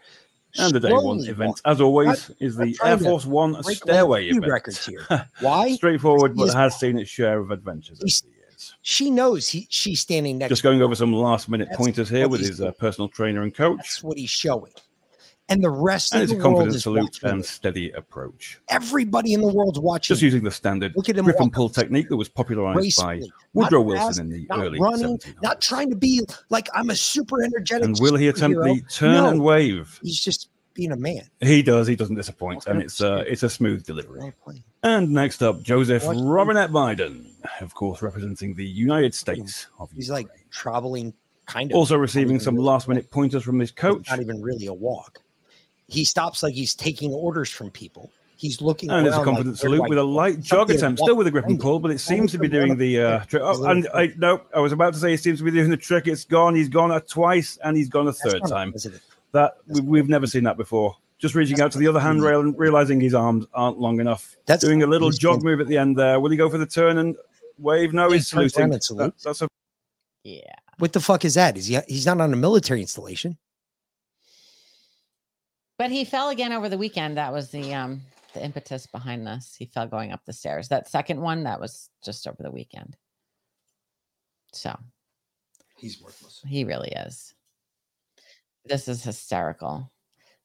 And the day one event, as always, is the Air Force One Stairway event. records here. [laughs] Why? Straightforward, but has seen its share of adventures. He's- She knows he she's standing next. Just going over some last minute pointers here with his uh, personal trainer and coach. That's what he's showing. And the rest And of the a world confident is salute watching. and steady approach. Everybody in the world's watching. Just using the standard Look at him grip and pull technique that was popularized by Woodrow not fast, Wilson in the not early running, 70s. not trying to be like I'm a super energetic. And will he attempt the turn No, and wave? He's just being a man. He does. He doesn't disappoint, and it's uh, it's a smooth delivery. And next up, Joseph Robinette Biden, of course, representing the United States He's like traveling, kind of. Also receiving some really- last minute pointers from his coach. Not even really a walk. He stops like he's taking orders from people. He's looking And it's a around confident like, where do salute I with a light jog attempt, still with a grip and pull, but it seems to be doing the. Uh, tri- oh, and I no, I was about to say he seems to be doing the trick. It's gone. He's gone a twice, and he's gone a third not time. president. That we, we've never seen that before. Just reaching out to the other handrail and realizing his arms aren't long enough. That's doing a little jog move at the end there. Will he go for the turn and wave? No, Yeah, he's he saluting. around. That- that's a Yeah. What the fuck is that? Is he? He's not on a military installation. But he fell again over the weekend. That was the um the impetus behind this. He fell going up the stairs. That second one, that was just over the weekend. So He's worthless. he really is. This is hysterical.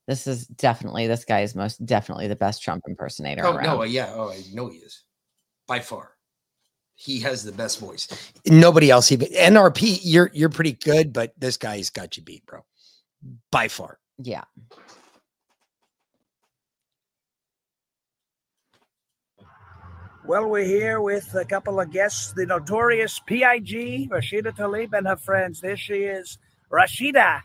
This is definitely this guy is most definitely the best Trump impersonator Oh around. no, yeah, oh, I know he is by far. He has the best voice. Nobody else even NRP. You're you're pretty good, but this guy's got you beat, bro. By far. Yeah. Well, we're here with a couple of guests, the notorious PIG, Rashida Tlaib, and her friends. There she is, Rashida.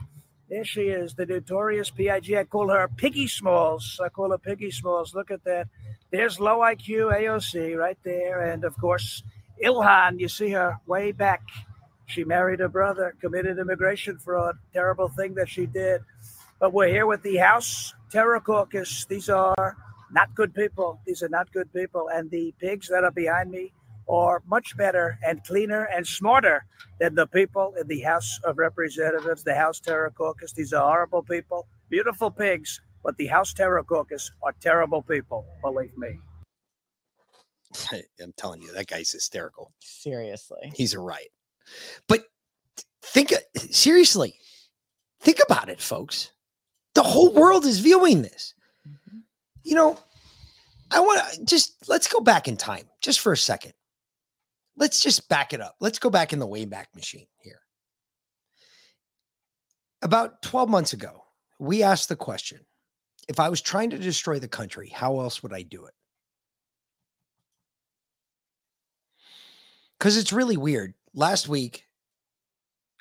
There she is, the notorious PIG. I call her Piggy Smalls. I call her Piggy Smalls. Look at that. There's low IQ AOC right there. And of course, Ilhan, you see her way back. She married her brother, committed immigration fraud. Terrible thing that she did. But we're here with the House Terror Caucus. These are not good people. These are not good people. And the pigs that are behind me are much better and cleaner and smarter than the people in the House of Representatives, the House Terror Caucus. These are horrible people, beautiful pigs, but the House Terror Caucus are terrible people, believe me. [laughs] I'm telling you, that guy's hysterical. Seriously. He's a riot. But think seriously, think about it, folks. The whole world is viewing this. You know, I want to just let's go back in time just for a second. Let's just back it up. Let's go back in the Wayback Machine here. About 12 months ago, we asked the question if I was trying to destroy the country, how else would I do it? Because it's really weird. Last week,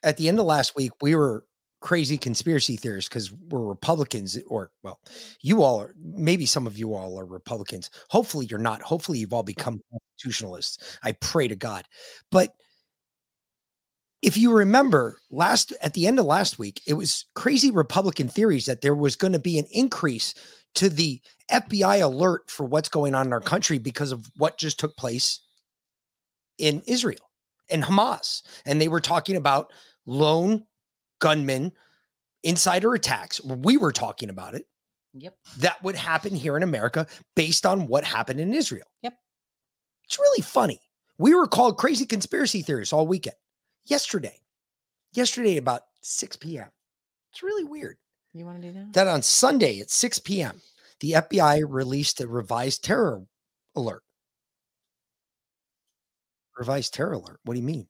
at the end of last week, we were crazy conspiracy theorists because we're Republicans, eh, or well, you all are, maybe some of you all are Republicans. Hopefully, you're not. Hopefully, you've all become constitutionalists. I pray to God. But if you remember last at the end of last week, it was crazy Republican theories that there was going to be an increase to the FBI alert for what's going on in our country because of what just took place in Israel and Hamas. And they were talking about lone gunmen, insider attacks. We were talking about it. Yep. That would happen here in America based on what happened in Israel. Yep. It's really funny We were called crazy conspiracy theorists all weekend. Yesterday, yesterday about 6 p.m. It's really weird. You want to do that? That on Sunday at 6 p.m., the FBI released a revised terror alert. Revised terror alert. What do you mean?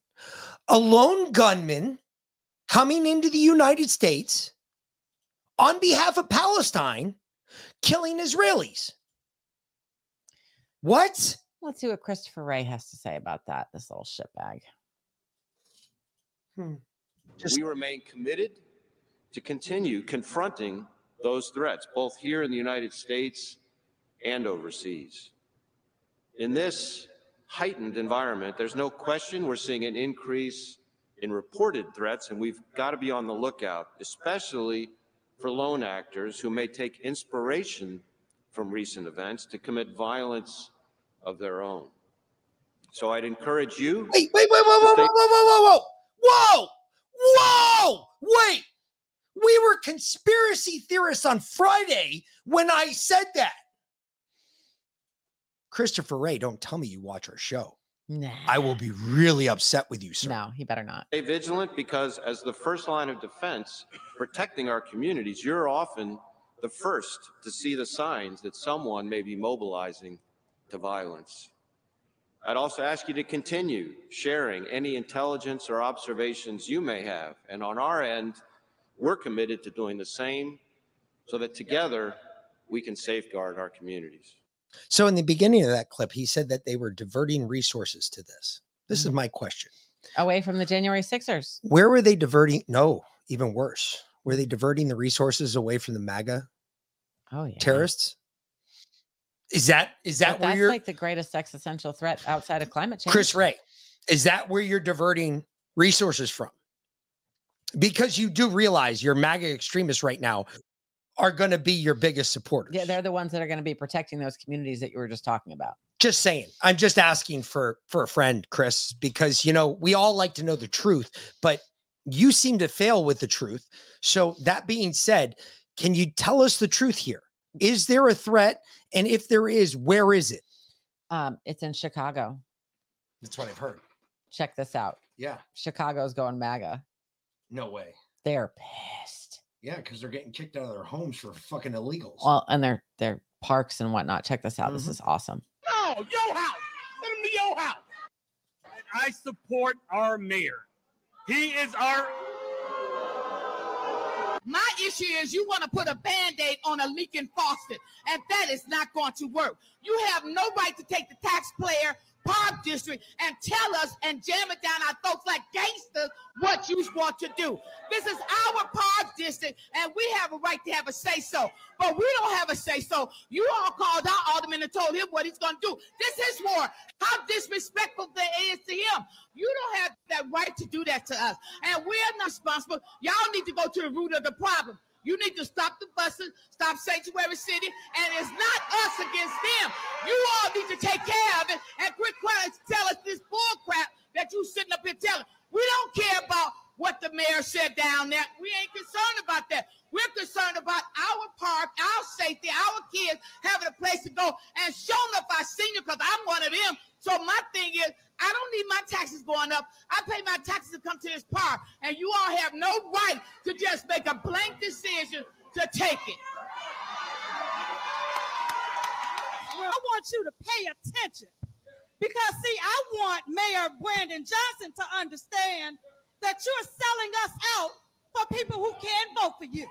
A lone gunman coming into the United States on behalf of Palestine, killing Israelis. What? Let's see what Christopher Wray has to say about that. This little shitbag. Hmm. we remain committed to continue confronting those threats, both here in the United States and overseas. In this heightened environment, there's no question we're seeing an increase in reported threats, and we've got to be on the lookout, especially for lone actors who may take inspiration from recent events to commit violence of their own. So I'd encourage you. Wait, wait, wait, whoa, whoa, stay- whoa, whoa, whoa, whoa, whoa, whoa, wait. We were conspiracy theorists on Friday when I said that. Christopher Wray, don't tell me you watch our show. Nah. I will be really upset with you, sir. No, he better not. Stay vigilant because, as the first line of defense, protecting our communities, you're often the first to see the signs that someone may be mobilizing to violence. I'd also ask you to continue sharing any intelligence or observations you may have. And on our end, we're committed to doing the same so that together we can safeguard our communities. So, in the beginning of that clip, he said that they were diverting resources to this. This is mm-hmm. my question. Away from the January Sixers. Where were they diverting? No, even worse. Were mm. they diverting the resources away from the MAGA Oh yeah. terrorists? Is that is that But where that's you're like the greatest existential threat outside of climate change. Chris Wray? Is that where you're diverting resources from? Because you do realize your MAGA extremists right now are going to be your biggest supporters. Yeah, they're the ones that are going to be protecting those communities that you were just talking about. just saying i'm just asking for for a friend chris because you know we all like to know the truth but you seem to fail with the truth so that being said can you tell us the truth here is there a threat and if there is where is it Um, it's in Chicago. that's what i've heard Check this out. yeah Chicago's going MAGA. no way They're pissed. Yeah because they're getting kicked out of their homes for fucking illegals Well, and their their parks and whatnot. Check this out. Mm-hmm. This is awesome. No, yo house. Let him to yo house. And I support our mayor. He is our. My issue is you want to put a band-aid on a leaking faucet, and that is not going to work. You have no right to take the taxpayer park district and tell us and jam it down our throats like gangsters what you want to do. This is our park district, and we have a right to have a say so. But we don't have a say so. You all called our alderman and told him what he's going to do. This is war. How disrespectful that is to him. You don't have that right to do that to us, and we're not responsible. Y'all need to go to the root of the problem. You need to stop the buses, stop Sanctuary City, and it's not us against them. You all need to take care of it and quit trying to tell us this bull crap that you sitting up here telling. We don't care about what the mayor said down there. We ain't concerned about that. We're concerned about our park, our safety, our kids having a place to go and showing up our senior because I'm one of them. So my thing is, I don't need my taxes going up. I pay my taxes to come to this park, and you all have no right to just make a blank decision to take it. I want you to pay attention because, see, I want Mayor Brandon Johnson to understand that you're selling us out for people who can't vote for you.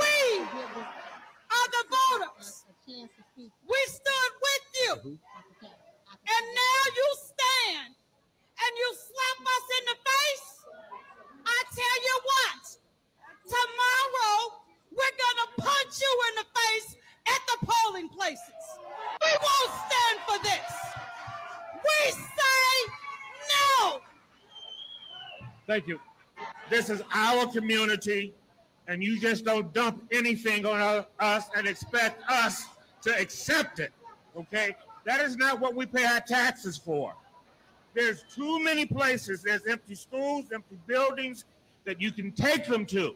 We are the voters. We stood with you. Mm-hmm. And now you stand and you slap us in the face. I tell you what, tomorrow we're going to punch you in the face at the polling places. We won't stand for this. We say no. Thank you. This is our community, and you just don't dump anything on us and expect us to accept it. Okay? That is not what we pay our taxes for. There's too many places. There's empty schools, empty buildings that you can take them to.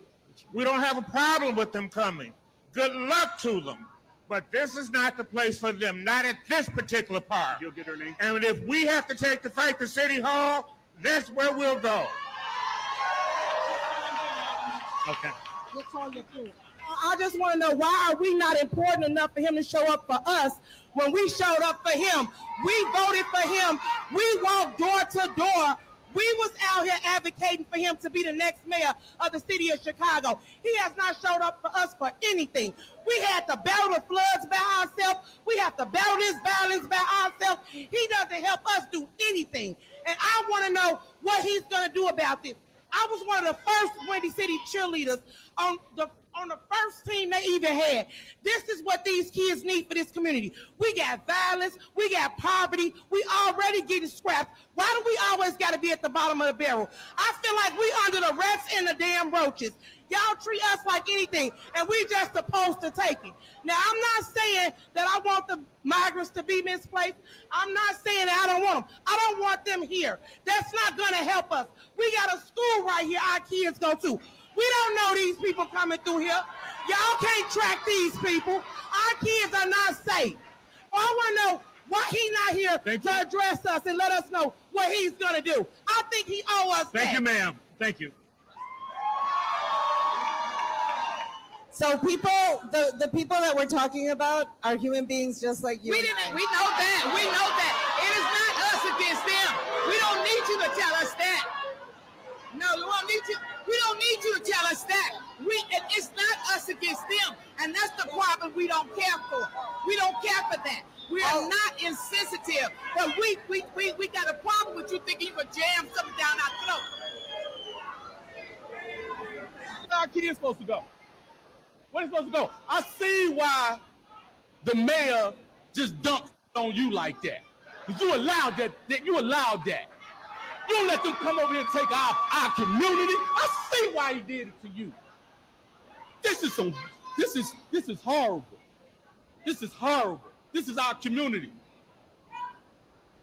We don't have a problem with them coming. Good luck to them. But this is not the place for them, not at this particular park. You'll get her name. And if we have to take the fight to City Hall, that's where we'll go. Okay. I just want to know why are we not important enough for him to show up for us when we showed up for him? We voted for him. We walked door to door. We was out here advocating for him to be the next mayor of the city of Chicago. He has not showed up for us for anything. We had to battle the floods by ourselves. We have to battle this violence by ourselves. He doesn't help us do anything. And I want to know what he's going to do about this. I was one of the first Windy City cheerleaders on the on the first team they even had. This is what these kids need for this community. We got violence, we got poverty, we already getting scrapped. Why do we always got to be at the bottom of the barrel? I feel like we under the rats and the damn roaches. Y'all treat us like anything, and we just supposed to take it. Now, I'm not saying that I want the migrants to be misplaced. I'm not saying that I don't want them. I don't want them here. That's not going to help us. We got a school right here our kids go to. We don't know these people coming through here. Y'all can't track these people. Our kids are not safe. I want to know why he not here to address us and let us know what he's going to do. I think he owe us Thank that. you, ma'am. Thank you. So people, the, the people that we're talking about are human beings just like you. We didn't. We know that. We know that. It is not us against them. We don't need you to tell us that. No, we don't need you. We don't need you to tell us that. We. it- It's not us against them, and that's the problem we don't care for. We don't care for that. We are oh. not insensitive, but we we, we we got a problem with you thinking you can jam something down our throat. Where our kids supposed to go? Where they supposed to go? I see why the mayor just dumped on you like that. 'Cause you allowed that, that you allowed that. You don't let them come over here and take our, our community. I see why he did it to you. This is some this is this is horrible. This is horrible. This is our community.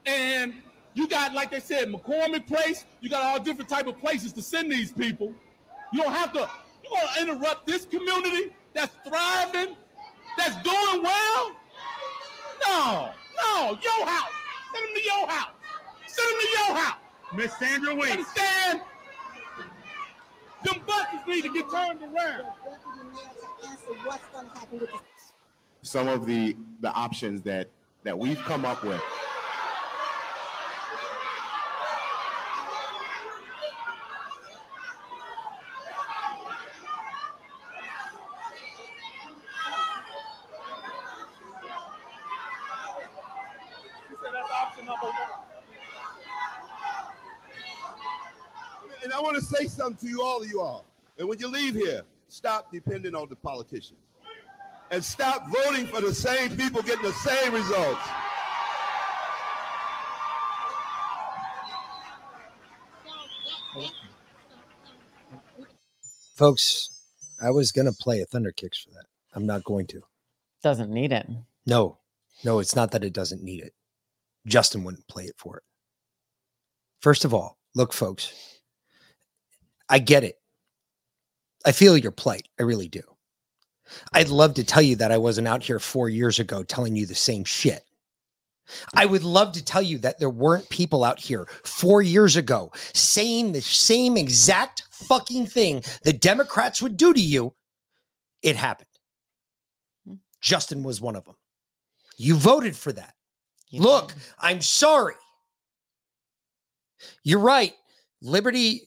And you got, like they said, McCormick Place, you got all different type of places to send these people. You don't have to, you to interrupt this community that's thriving, that's doing well? No, no, your house. Send them to your house. Send them to your house. Miss Sandra Weeks. Understand? Them buses need to get turned around. some of the the options that that we've come up with. And I want to say something to you, all of you all. And when you leave here, stop depending on the politicians. And stop voting for the same people getting the same results. Folks, I was going to play a Thunder Kicks for that. I'm not going to. Doesn't need it. No, no, it's not that it doesn't need it. Justin wouldn't play it for it. First of all, look, folks, I get it. I feel your plight. I really do. I'd love to tell you that I wasn't out here four years ago telling you the same shit. I would love to tell you that there weren't people out here four years ago saying the same exact fucking thing the Democrats would do to you. It happened. Hmm. Justin was one of them. You voted for that. Look, I'm sorry. You're right. Liberty,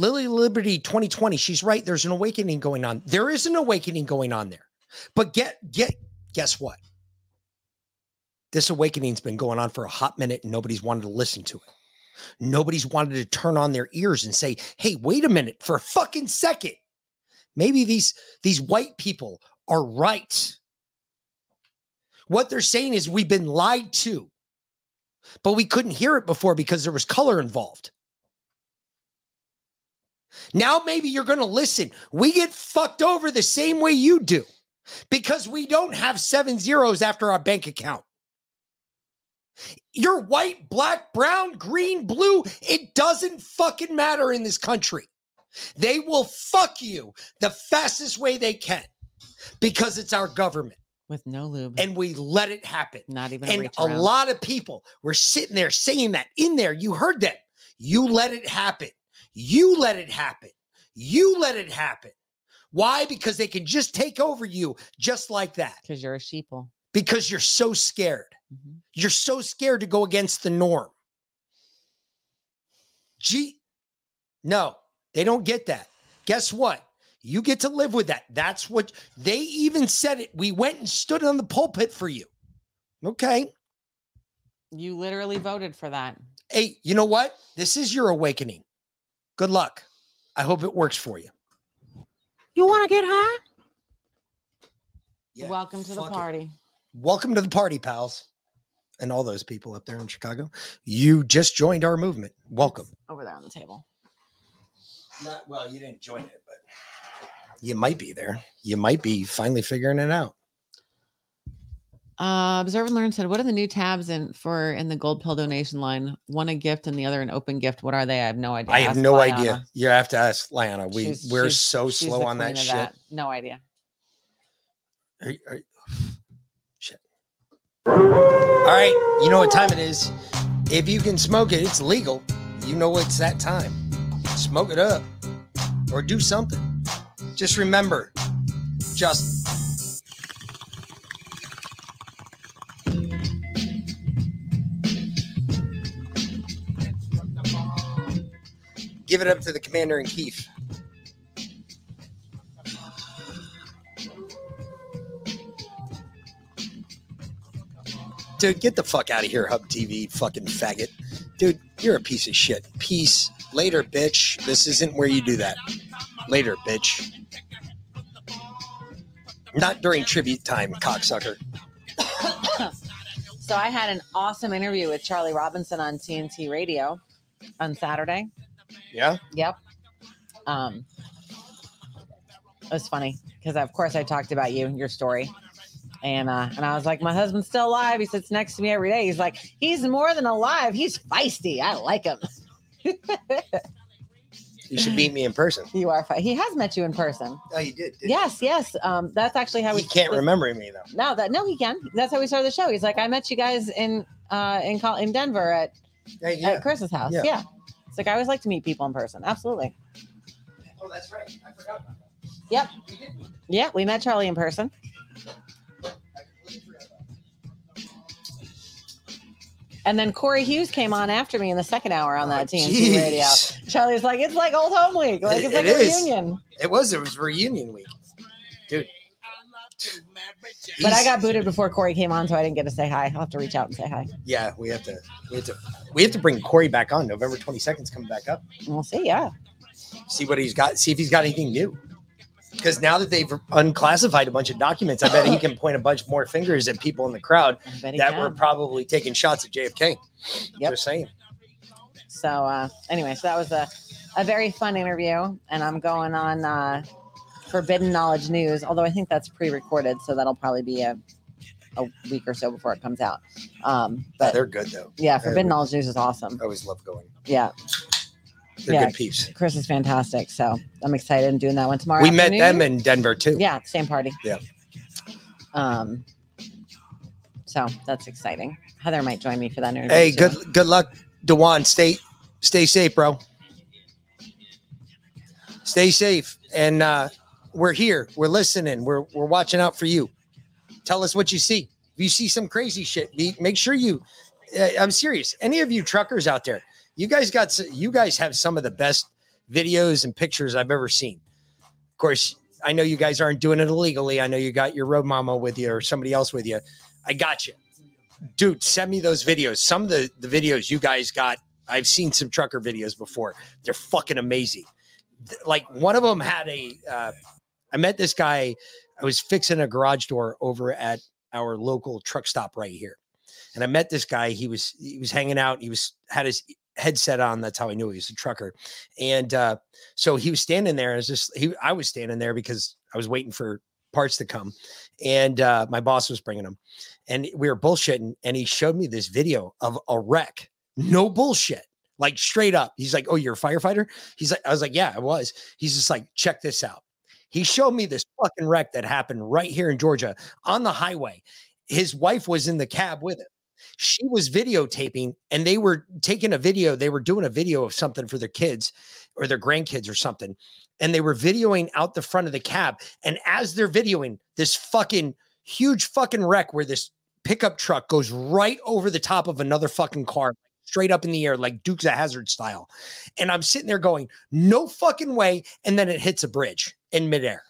Lily Liberty 2020. She's right. There's an awakening going on. There is an awakening going on there. But get get guess what? This awakening's been going on for a hot minute and nobody's wanted to listen to it. Nobody's wanted to turn on their ears and say, "Hey, wait a minute for a fucking second. Maybe these these white people are right. What they're saying is we've been lied to, but we couldn't hear it before because there was color involved. Now maybe you're going to listen. We get fucked over the same way you do because we don't have seven zeros after our bank account. You're white, black, brown, green, blue. It doesn't fucking matter in this country. They will fuck you the fastest way they can because it's our government. with no lube, and we let it happen. not even a And reach a lot of people were sitting there saying that in there. You heard them. You let it happen. You let it happen. You let it happen. Why? Because they can just take over you just like that. Because you're a sheeple. Because you're so scared. Mm-hmm. You're so scared to go against the norm. Gee, no, they don't get that. Guess what? You get to live with that. That's what they even said it. We went and stood on the pulpit for you. Okay. You literally voted for that. Hey, you know what? This is your awakening. Good luck. I hope it works for you. You want to get high? Yeah, Welcome to the fuck it. party. Welcome to the party, pals. And all those people up there in Chicago. You just joined our movement. Welcome. Over there on the table. Not well, you didn't join it, but you might be there. You might be finally figuring it out. Uh, Observe and Learn said, "What are the new tabs in for in the gold pill donation line? One a gift and the other an open gift. What are they? I have no idea. I have Ask no Liana. idea. You have to ask Lana. We She's- we're she's- so slow on that shit. No idea. Are- are- shit. All right, you know what time it is. If you can smoke it, it's legal. You know it's that time. Smoke it up or do something. Just remember, just give it up to the commander in chief. Dude, get the fuck out of here, Hub TV, fucking faggot. Dude, you're a piece of shit. Peace. Later, bitch. This isn't where you do that. Later, bitch. Not during tribute time, cocksucker. [coughs] So I had an awesome interview with Charlie Robinson on TNT Radio on Saturday. Yeah? Yep. Um, it was funny because of course I talked about you, your story, and uh, and I was like, my husband's still alive. He sits next to me every day. He's like, he's more than alive. He's feisty. I like him. You should meet me in person. You are. Fi- he has met you in person. Oh, you did. Yes, yes. Um, that's actually how we He can't remember me though. No, that no, he can. That's how we started the show. He's like, I met you guys in uh in in Denver at yeah. at Chris's house. Yeah. Yeah. It's like I always like to meet people in person. Absolutely. Oh, that's right. I forgot. Yep. Yeah, we met Charlie in person. And then Corey Hughes came on after me in the second hour on that oh, TNT radio. Oh. Charlie's like, it's like old home week. Like it's It- like it a is. reunion. It was. It was reunion week, dude. But I got booted before Corey came on, so I didn't get to say hi. I'll have to reach out and say hi. Yeah, we have to. We have to. We have to bring Corey back on. November twenty second is coming back up. We'll see. Yeah. See what he's got. See if he's got anything new. Because now that they've unclassified a bunch of documents, I bet he can point a bunch more fingers at people in the crowd that can. were probably taking shots at JFK. Yep. Just saying. So uh anyway, so that was a, a very fun interview. And I'm going on uh Forbidden Knowledge News, although I think that's pre-recorded, so that'll probably be a a week or so before it comes out. Um But they're good though. yeah, Forbidden Knowledge News is awesome. I always love going. Yeah. They're yeah, good peeps. Chris is fantastic. So I'm excited and doing that one tomorrow. We met them in Denver too. Yeah, same party. Yeah. Um so that's exciting. Heather might join me for that interview. Hey, too. good good luck, Dewan. Stay stay safe, bro. Stay safe. And uh we're here. We're listening. We're we're watching out for you. Tell us what you see. If you see some crazy shit, be, make sure you uh, I'm serious. Any of you truckers out there, you guys got you guys have some of the best videos and pictures I've ever seen. Of course, I know you guys aren't doing it illegally. I know you got your road mama with you or somebody else with you. I got you dude send me those videos some of the the videos you guys got i've seen some trucker videos before they're fucking amazing like one of them had a uh, i met this guy i was fixing a garage door over at our local truck stop right here. And i met this guy he was he was hanging out he was had his headset on that's how i knew he was a trucker. And uh so he was standing there and it's just he i was standing there because i was waiting for parts to come. And uh my boss was bringing them and we were bullshitting and he showed me this video of a wreck. No bullshit. Like straight up. He's like oh you're a firefighter? He's like i was like yeah i was. He's just like check this out He showed me this fucking wreck that happened right here in Georgia on the highway. His wife was in the cab with him. She was videotaping and they were taking a video. They were doing a video of something for their kids or their grandkids or something. And they were videoing out the front of the cab. And as they're videoing this fucking huge fucking wreck where this pickup truck goes right over the top of another fucking car, straight up in the air, like Dukes of Hazzard style. And I'm sitting there going, no fucking way. And then it hits a bridge in midair.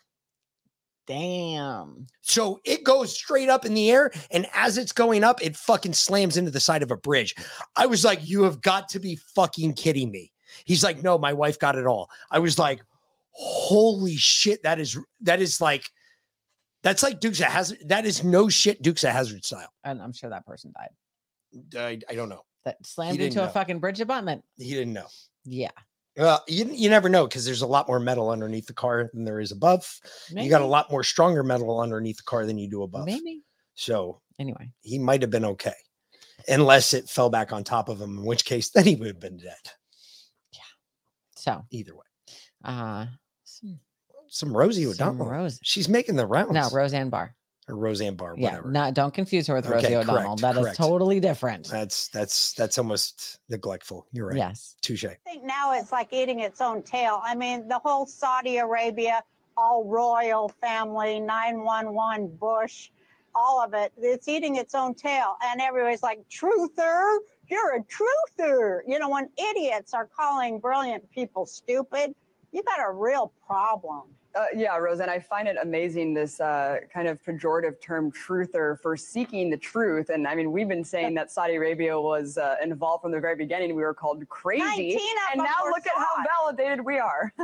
Damn. So it goes straight up in the air. And as it's going up, it fucking slams into the side of a bridge. I was like, you have got to be fucking kidding me. He's like, no, my wife got it all. I was like, holy shit. That is, that is like, that's like Dukes of Hazzard. That is no shit Dukes of Hazzard style. And I'm sure that person died. I, I don't know. That slammed into a fucking bridge abutment. He didn't know. Yeah. Well, you, you never know because there's a lot more metal underneath the car than there is above. You got a lot more stronger metal underneath the car than you do above. Maybe. So Anyway. he might have been okay, unless it fell back on top of him, in which case [laughs] then he would have been dead. Yeah. So either way, uh some Rosie Some O'Donnell. Rose- She's making the rounds. no, Roseanne Barr. Or Roseanne Barr, Yeah, whatever. not don't confuse her with Okay, Rosie O'Donnell. correct, That is correct. totally different. That's that's that's almost neglectful. You're right. Yes. Touche. I think now it's like eating its own tail. I mean, the whole Saudi Arabia, all royal family, 911, Bush, all of it, it's eating its own tail. And everybody's like, truther, you're a truther. You know, when idiots are calling brilliant people stupid, you got a real problem. Uh, yeah, Roseanne, I find it amazing this uh, kind of pejorative term truther for seeking the truth. And I mean, we've been saying that Saudi Arabia was uh, involved from the very beginning. We were called crazy. And now look at how validated we are. [laughs]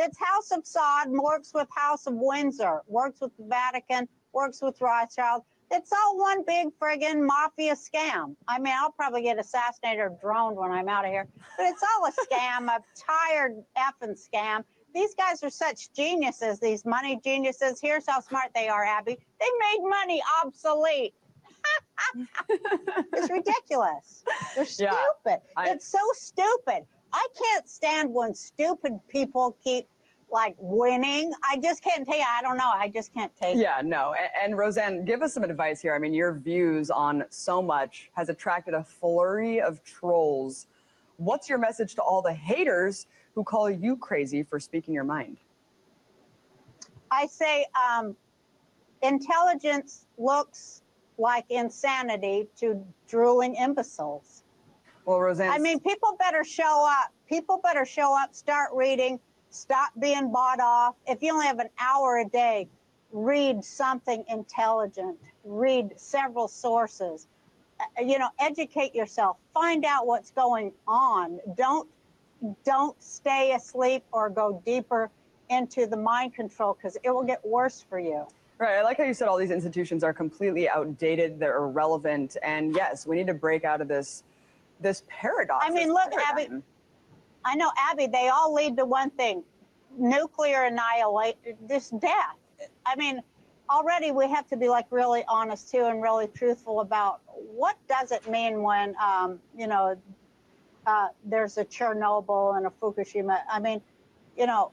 It's House of Saud, works with House of Windsor, works with the Vatican, works with Rothschild. It's all one big friggin' mafia scam. I mean, I'll probably get assassinated or droned when I'm out of here, but it's all a scam, a tired effing scam. These guys are such geniuses, these money geniuses. Here's how smart they are, Abby. They made money obsolete. it's ridiculous. They're Yeah, stupid. I- it's so stupid. I can't stand when stupid people keep like winning. I just can't take. I don't know. I just can't take it. Yeah, no. A- And, Roseanne, give us some advice here. I mean, your views on so much has attracted a flurry of trolls. What's your message to all the haters who call you crazy for speaking your mind? I say um, intelligence looks like insanity to drooling imbeciles. Well, Roseanne. I mean, people better show up. People better show up, start reading, stop being bought off. If you only have an hour a day, read something intelligent, read several sources. Uh, You know, educate yourself, find out what's going on. Don't don't stay asleep or go deeper into the mind control because it will get worse for you. Right. I like how you said all these institutions are completely outdated, they're irrelevant, and yes, we need to break out of this this paradox. I mean, look, Abby. I know, Abby. They all lead to one thing: nuclear annihilation, this death. I mean, already we have to be like really honest too, and really truthful about what does it mean when, um, you know, uh, there's a Chernobyl and a Fukushima. I mean, you know,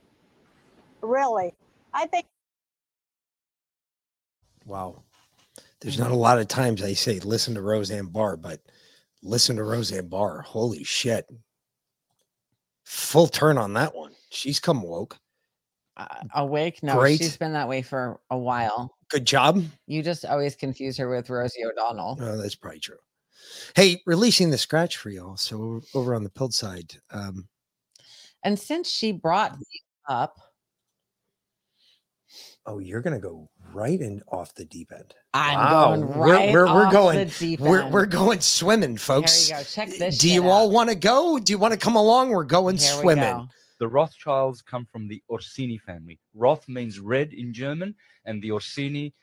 really, I think. Wow. There's not a lot of times I say listen to Roseanne Barr, but listen to Roseanne Barr. Holy shit. Full turn on that one. She's come woke. Awake? No, Great. she's been that way for a while. Good job. You just always confuse her with Rosie O'Donnell. Oh, that's probably true. Hey, releasing the scratch for y'all. So over on the pilled side, um, And since she brought me up, oh, you're gonna go right and off the deep end. I'm going we're, right we're, we're off going the deep we're, we're going swimming, folks. Here you go. Check this. Do you out. all want to go? Do you want to come along? We're going Here we swimming. go. The Rothschilds come from the Orsini family. Roth means red in German, and the Orsini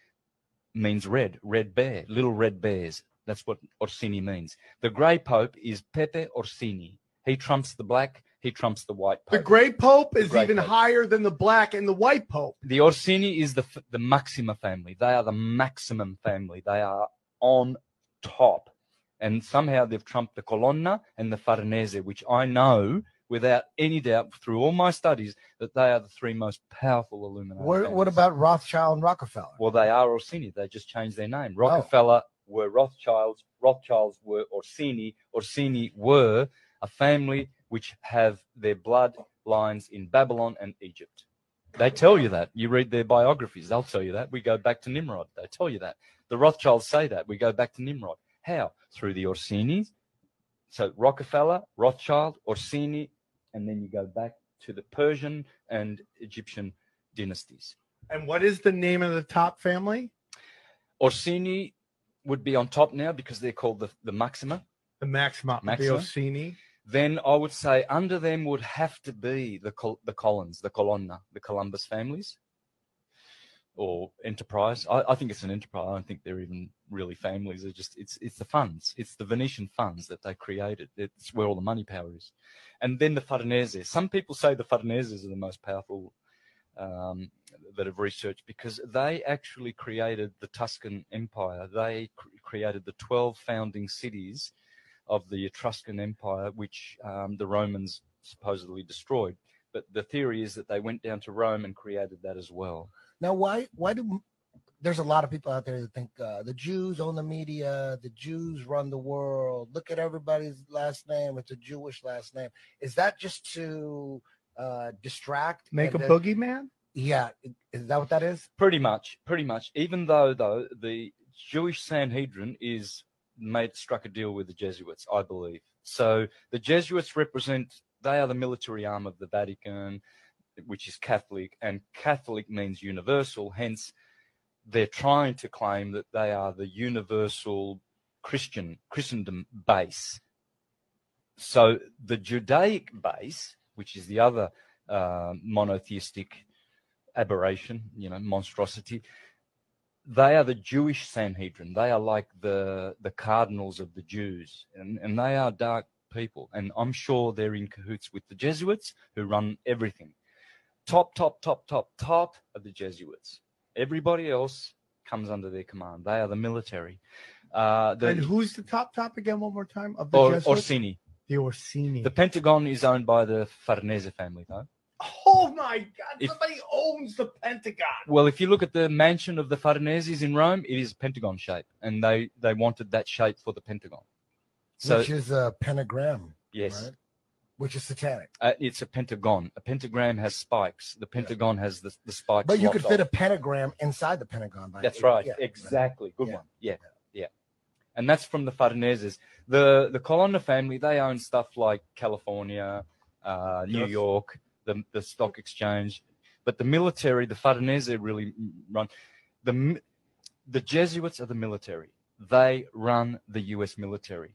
means red, red bear, little red bears. That's what Orsini means. The grey pope is Pepe Orsini. He trumps the black, he trumps the white pope. The gray pope is Grey even Pope. higher than the black and the white pope. The Orsini is the the Maxima family. They are the maximum family. They are on top. And somehow they've trumped the Colonna and the Farnese, which I know without any doubt, through all my studies, that they are the three most powerful Illuminati. What, what about Rothschild and Rockefeller? Well, they are Orsini. They just changed their Oh. name. Rockefeller were Rothschilds. Rothschilds were Orsini. Orsini were a family which have their blood lines in Babylon and Egypt. They tell you that. You read their biographies, they'll tell you that. We go back to Nimrod. They tell you that. The Rothschilds say that. We go back to Nimrod. How? Through the Orsinis. So Rockefeller, Rothschild, Orsini, and then you go back to the Persian and Egyptian dynasties. And what is the name of the top family? Orsini would be on top now because they're called the, the Maxima. The Maxima, Maxima. Orsini. Then I would say under them would have to be the Col- the Collins, the Colonna, the Columbus families, or Enterprise. I, I think it's an enterprise. I don't think they're even really families. They're just it's it's the funds. It's the Venetian funds that they created. It's where all the money power is. And then the Farnese. Some people say the Farneses are the most powerful um, that have researched because they actually created the Tuscan Empire. They cr- created the 12 founding cities of the Etruscan Empire, which um, the Romans supposedly destroyed. But the theory is that they went down to Rome and created that as well. Now, why why do there's a lot of people out there that think uh, the Jews own the media, the Jews run the world. Look at everybody's last name; it's a Jewish last name. Is that just to uh, distract? Make a and then- boogeyman? Yeah, is that what that is? Pretty much, pretty much. Even though, though, the Jewish Sanhedrin is made struck a deal with the Jesuits, I believe. So the Jesuits represent they are the military arm of the Vatican, which is Catholic, and Catholic means universal. Hence, they're trying to claim that they are the universal Christian Christendom base. So the Judaic base, which is the other uh, monotheistic aberration, you know, monstrosity. They are the Jewish Sanhedrin. They are like the the cardinals of the Jews, and, and they are dark people. And I'm sure they're in cahoots with the Jesuits, who run everything. Top, top, top, top, top of the Jesuits. Everybody else comes under their command. They are the military. Uh, the, and who's the top top again? One more time of the or, Jesuits? Orsini. The Orsini. The Pentagon is owned by the Farnese family, though. Oh my God! If- Somebody owns the Pentagon. Well, if you look at the mansion of the Farneses in Rome, it is pentagon shape, and they they wanted that shape for the Pentagon. So which is a pentagram. yes, right? Which is satanic. uh, it's a pentagon. A pentagram has spikes. The Pentagon has the, the spikes. But you could fit off. a pentagram inside the Pentagon. By That's right. yeah. exactly. Good Yeah. one. Yeah. Yeah. And that's from the Farneses. The the Colonna family, they own stuff like California, uh, New Yes. York, the the stock exchange. But the military, the Farnese really run the the Jesuits are the military. They run the US military.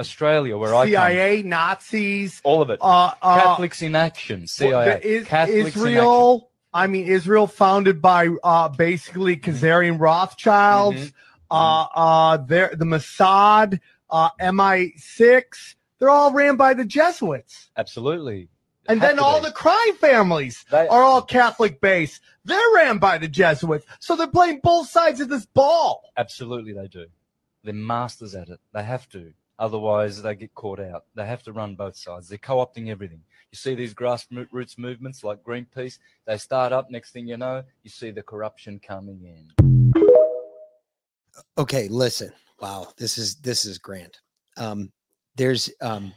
Australia, where I come, CIA, Nazis, all of it. uh, uh, Catholics in action, CIA. Is- Catholics in action. Israel. I mean, Israel founded by uh, basically Khazarian Rothschilds. Mhm. Uh, uh, they're, the Mossad, uh, MI6. They're all ran by the Jesuits. Absolutely. And then all the crime families They- are all Catholic based. They're ran by the Jesuits. So they're playing both sides of this ball. Absolutely, they do. They're masters at it. They have to. Otherwise, they get caught out. They have to run both sides. They're co opting everything. You see these grassroots movements like Greenpeace, they start up. Next thing you know, you see the corruption coming in. okay listen wow this is this is grand um there's um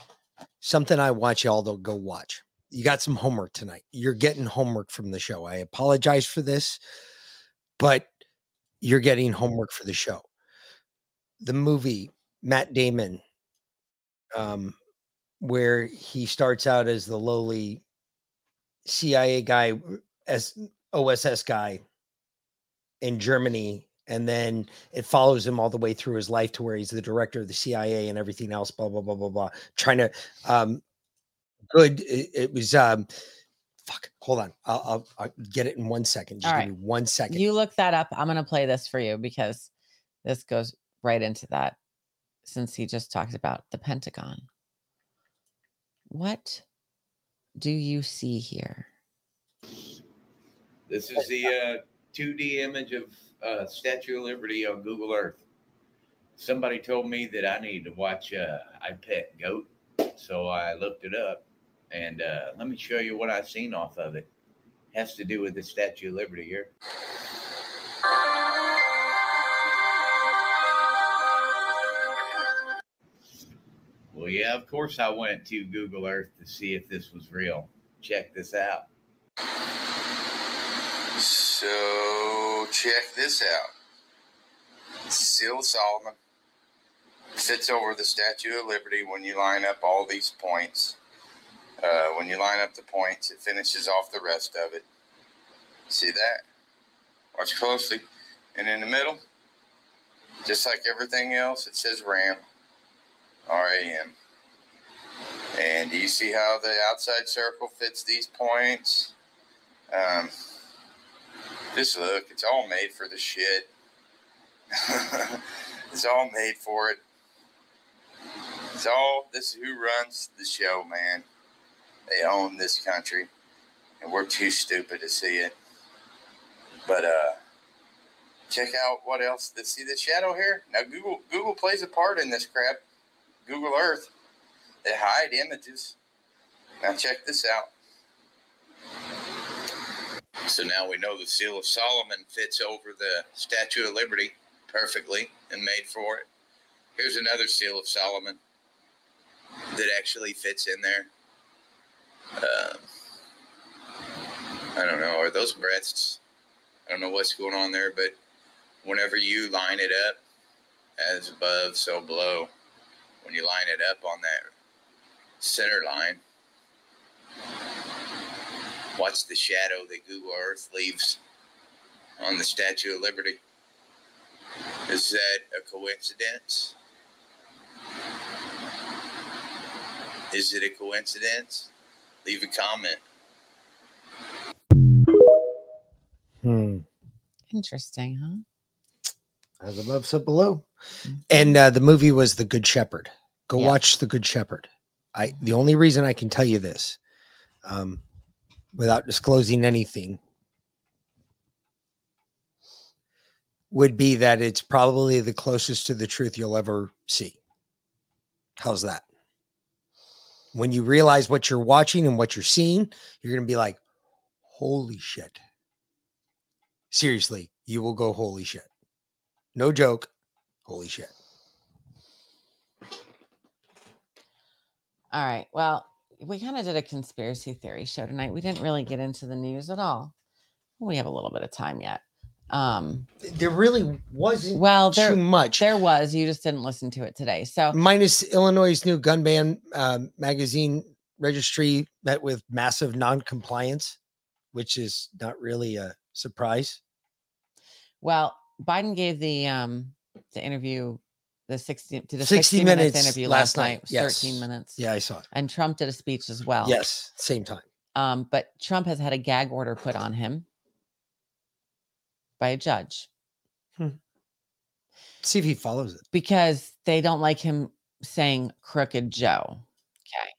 something i want y'all to go watch you got some homework tonight you're getting homework from the show i apologize for this but you're getting homework for the show the movie matt damon um where he starts out as the lowly cia guy as oss guy in Germany, and then it follows him all the way through his life to where he's the director of the CIA and everything else. Blah blah blah blah blah. Trying to, um, good. It, it was. Um, fuck. Hold on. I'll, I'll, I'll get it in one second. Just All give right. me one second. You look that up. I'm going to play this for you because this goes right into that since he just talked about the Pentagon. What do you see here? This is the uh, 2D image of uh, Statue of Liberty on Google Earth. Somebody told me that I needed to watch uh, I Pet Goat, so I looked it up, And uh, let me show you what I've seen off of it. Has to do with the Statue of Liberty here. Well, yeah, of course I went to Google Earth to see if this was real. Check this out. So check this out. Seal Solomon sits over the Statue of Liberty when you line up all these points. Uh, when you line up the points, it finishes off the rest of it. See that? Watch closely. And in the middle, just like everything else, it says RAM. RAM. And do you see how the outside circle fits these points? Um, just look, it's all made for the shit. [laughs] it's all made for it. It's all, this is who runs the show, man. They own this country, and we're too stupid to see it. But, uh, check out what else. See the shadow here? Now, Google Google plays a part in this crap. Google Earth. They hide images. Now, check this out. So now we know the Seal of Solomon fits over the Statue of Liberty perfectly and made for it. Here's another Seal of Solomon that actually fits in there. Um, I don't know. Are those breasts? I don't know what's going on there, but whenever you line it up as above, so below, when you line it up on that center line, watch the shadow that Google Earth leaves on the Statue of Liberty. Is that a coincidence? Is it a coincidence? Leave a comment. Hmm. Interesting, huh? As above, so below. And uh, the movie was The Good Shepherd. Go Yeah. watch The Good Shepherd. I the only reason I can tell you this, um, without disclosing anything, would be that it's probably the closest to the truth you'll ever see. How's that? When you realize what you're watching and what you're seeing, you're gonna be like, holy shit. Seriously, you will go, holy shit. No joke. Holy shit. All right. Well, we kind of did a conspiracy theory show tonight. We didn't really get into the news at all. We have a little bit of time yet. Um, there really wasn't well there, too much. There was. You just didn't listen to it today. So Minus Illinois' new gun ban um, magazine registry met with massive non-compliance, which is not really a surprise. Well, Biden gave the um the interview the 60 to the 60 60, minutes, minutes interview last night, night. yes. 13 minutes. Yeah, I saw it. And Trump did a speech as well. Yes, same time. Um, but Trump has had a gag order put on him by a judge See if he follows it. because they don't like him saying crooked Joe. Okay.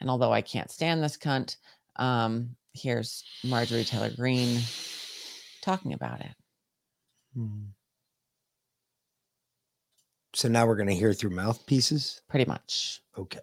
And although I can't stand this cunt, um, here's Marjorie Taylor Greene talking about it. So now we're going to hear through mouthpieces. Pretty much. Okay.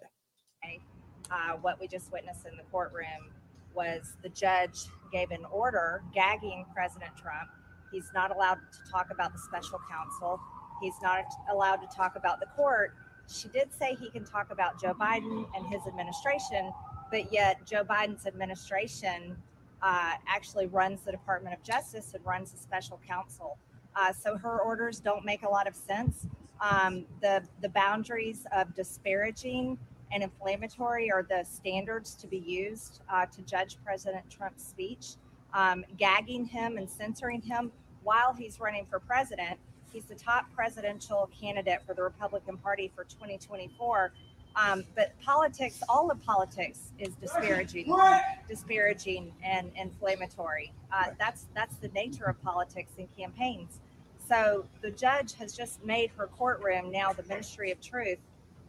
uh, what we just witnessed in the courtroom was the judge gave an order gagging President Trump. He's not allowed to talk about the special counsel. He's not allowed to talk about the court. She did say he can talk about Joe Biden and his administration, but yet Joe Biden's administration uh, actually runs the Department of Justice and runs the special counsel. Uh, so her orders don't make a lot of sense. Um, the the boundaries of disparaging and inflammatory are the standards to be used uh, to judge President Trump's speech. Um, gagging him and censoring him while he's running for president. He's the top presidential candidate for the Republican Party for 2024. Um, but politics, all of politics, is disparaging, disparaging and inflammatory. Uh, that's that's the nature of politics and campaigns. So the judge has just made her courtroom now the Ministry of Truth,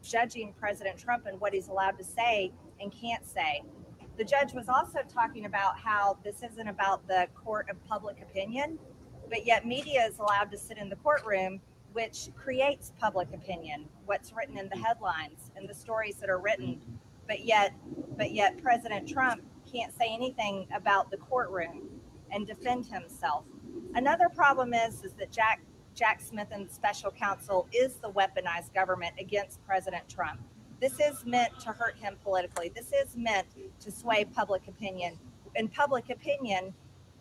judging President Trump and what he's allowed to say and can't say. The judge was also talking about how this isn't about the court of public opinion, but yet media is allowed to sit in the courtroom, which creates public opinion. What's written in the headlines and the stories that are written but yet, but yet President Trump can't say anything about the courtroom and defend himself. Another problem is, is that Jack Jack Smith and special counsel is the weaponized government against President Trump. This is meant to hurt him politically. This is meant to sway public opinion. And public opinion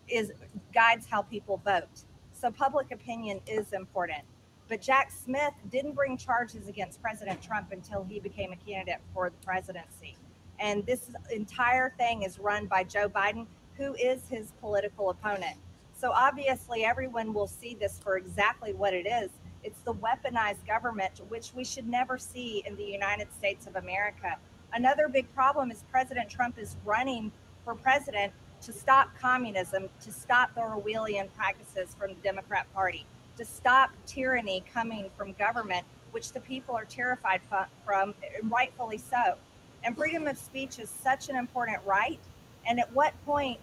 is guides how people vote. So public opinion is important. But Jack Smith didn't bring charges against President Trump until he became a candidate for the presidency. And this entire thing is run by Joe Biden, who is his political opponent. So obviously, everyone will see this for exactly what it is. It's the weaponized government, which we should never see in the United States of America. Another big problem is President Trump is running for president to stop communism, to stop the Orwellian practices from the Democrat Party, to stop tyranny coming from government, which the people are terrified from, rightfully so. And freedom of speech is such an important right. And at what point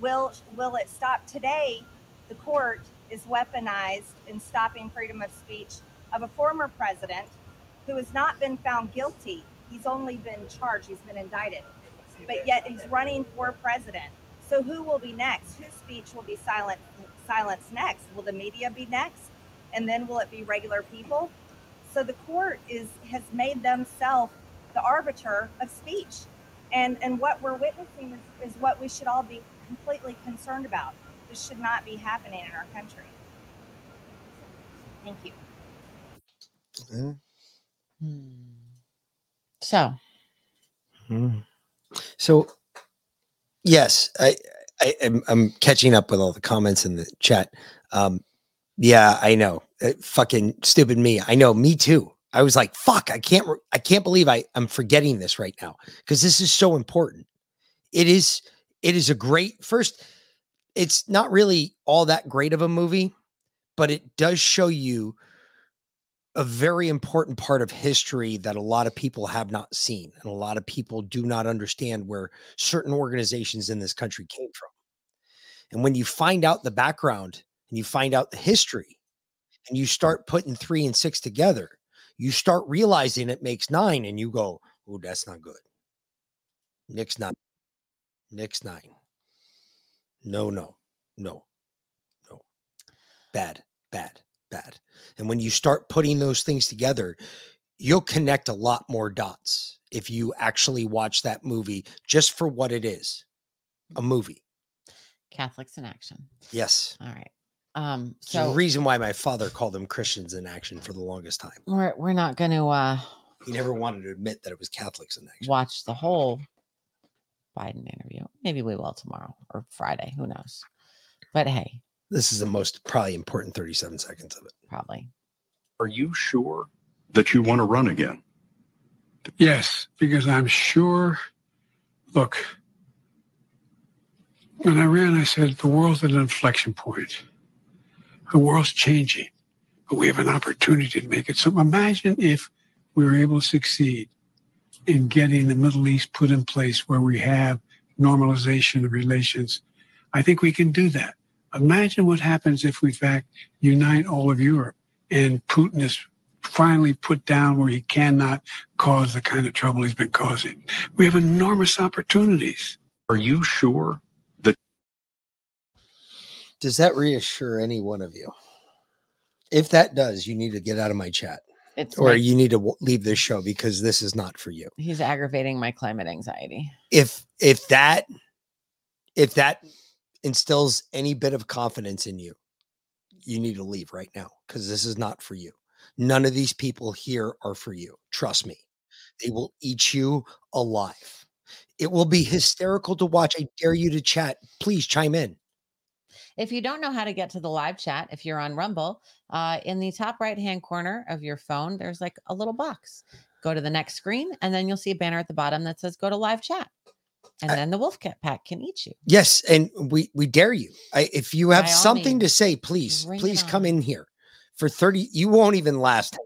will will it stop today? The court is weaponized in stopping freedom of speech of a former president who has not been found guilty. He's only been charged. He's been indicted, but yet he's running for president. So who will be next? Whose speech will be silent silenced next? Will the media be next? And then will it be regular people? So the court is has made themselves the arbiter of speech. And and what we're witnessing is, is what we should all be completely concerned about. This should not be happening in our country. Thank you. So, Mhm. So, yes, I, I am I'm catching up with all the comments in the chat. Um, yeah, I know. Uh, fucking stupid me. I know. Me too. I was like, fuck. I can't. re- I can't believe I I'm forgetting this right now because this is so important. It is. It is a great first. It's not really all that great of a movie, but it does show you a very important part of history that a lot of people have not seen and a lot of people do not understand where certain organizations in this country came from. And when you find out the background and you find out the history and you start putting 3 and 6 together, you start realizing it makes 9 and you go, "Oh, that's not good." Nick's not Nick's 9. No, no. No. No. Bad. Bad. Bad. And when you start putting those things together, you'll connect a lot more dots if you actually watch that movie just for what it is a movie. Catholics in action. Yes. All right. Um, It's the reason why my father called them Christians in action for the longest time. we're we're not going to uh He never wanted to admit that it was Catholics in action. watch the whole Biden interview. Maybe we will tomorrow or Friday. Who knows? But hey, This is the most probably important 37 seconds of it. probably. Are you sure that you want to run again? Yes, because I'm sure. Look, when I ran, I said the world's at an inflection point. The world's changing, but we have an opportunity to make it. So imagine if we were able to succeed in getting the Middle East put in place where we have normalization of relations. I think we can do that. Imagine what happens if we, in fact, unite all of Europe and Putin is finally put down where he cannot cause the kind of trouble he's been causing. We have enormous opportunities. Are you sure that Does that reassure any one of you? If that does, you need to get out of my chat. It's or my- you need to w- leave this show because this is not for you. He's aggravating my climate anxiety. if if that if that instills any bit of confidence in you you need to leave right now because this is not for you. None of these people here are for you trust me. They will eat you alive. It will be hysterical to watch i dare you to chat please chime in. If you don't know how to get to the live chat, if you're on Rumble, uh, in the top right hand corner of your phone, there's like a little box. Go to the next screen, and then you'll see a banner at the bottom that says "Go to live chat," and then the wolf cat pack can eat you. yes and we we dare you I, if you have By all something to say please please come in here for 30 you won't even last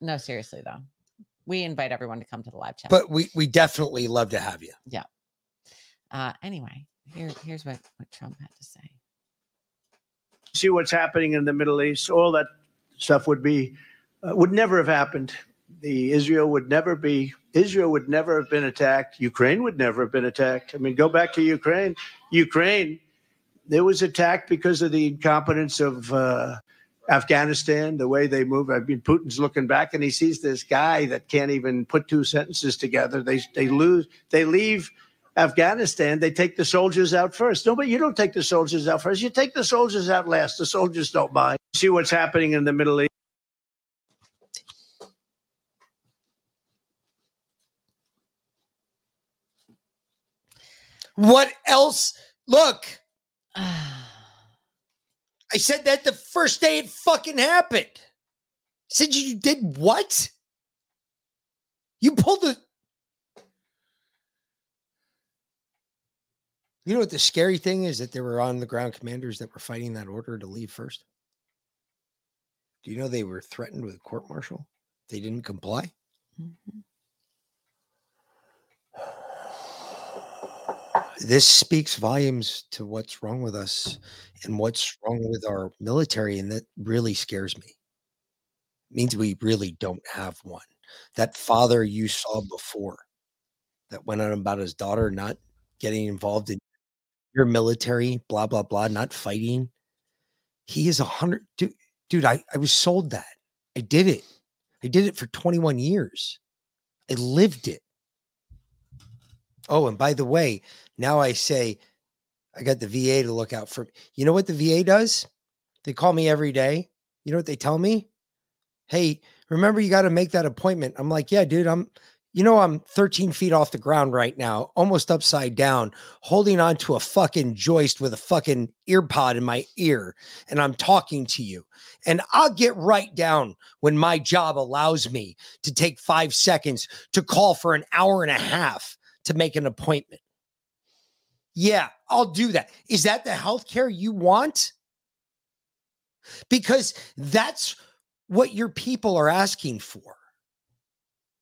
No, seriously though, we invite everyone to come to the live chat. but we we definitely love to have you yeah. Uh, anyway, here here's what what Trump had to say. see what's happening in the Middle East, all that stuff would be uh, would never have happened the Israel would never be Israel would never have been attacked. Ukraine would never have been attacked. I mean, go back to Ukraine. Ukraine, it was attacked because of the incompetence of uh, Afghanistan, the way they move. I mean, Putin's looking back and he sees this guy that can't even put two sentences together. They they lose. They leave Afghanistan. They take the soldiers out first. No, but you don't take the soldiers out first. You take the soldiers out last. The soldiers don't mind. See what's happening in the Middle East. What else? Look, [sighs] I said that the first day it fucking happened. Said you did what? You pulled the. You know what the scary thing is that there were on the ground commanders that were fighting that order to leave first. Do you know they were threatened with a court martial? They didn't comply. Mm-hmm. This speaks volumes to what's wrong with us and what's wrong with our military and that really scares me. Means we really don't have one. That father you saw before that went on about his daughter not getting involved in your military blah blah blah not fighting. He is a hundred dude, dude I, I was sold that. I did it. I did it for 21 years. I lived it Oh, and by the way, now I say I got the VA to look out for. You know what the VA does? They call me every day. You know what they tell me? Hey, remember you got to make that appointment. I'm like, yeah, dude, I'm you know, I'm 13 feet off the ground right now, almost upside down, holding on to a fucking joist with a fucking ear pod in my ear, and I'm talking to you. And I'll get right down when my job allows me to take five seconds to call for an hour and a half to make an appointment. Yeah, I'll do that. Is that the healthcare you want? Because that's what your people are asking for.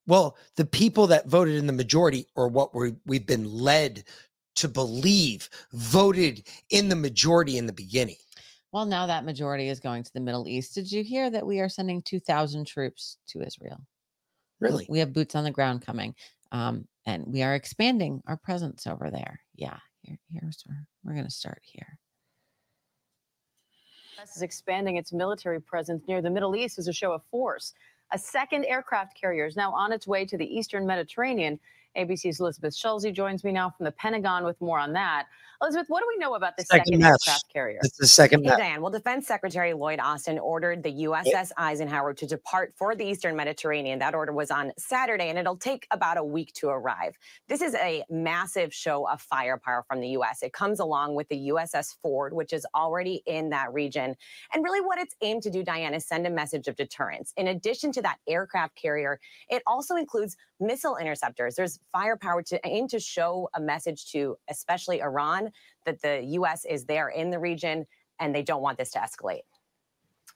Well, the people that voted in the majority, or what we we've been led to believe, voted in the majority in the beginning. Well, now that majority is going to the Middle East. Did you hear that we are sending 2,000 troops to Israel? Really? We have boots on the ground coming. Um, and we are expanding our presence over there. Yeah, here, here's where we're going to start here. U.S. is expanding its military presence near the Middle East as a show of force. A second aircraft carrier is now on its way to the eastern Mediterranean. ABC's Elizabeth Schulze joins me now from the Pentagon with more on that. Elizabeth, what do we know about the Second second, aircraft carrier? It's the second Hey. Diane. Well, Defense Secretary Lloyd Austin ordered the USS Eisenhower to depart for the Eastern Mediterranean. That order was on Saturday, and it'll take about a week to arrive. This is a massive show of firepower from the U.S. It comes along with the USS Ford, which is already in that region. And really, what it's aimed to do, Diane, is send a message of deterrence. In addition to that aircraft carrier, it also includes missile interceptors. There's firepower to aim to show a message to, especially Iran, that the U.S. is there in the region and they don't want this to escalate.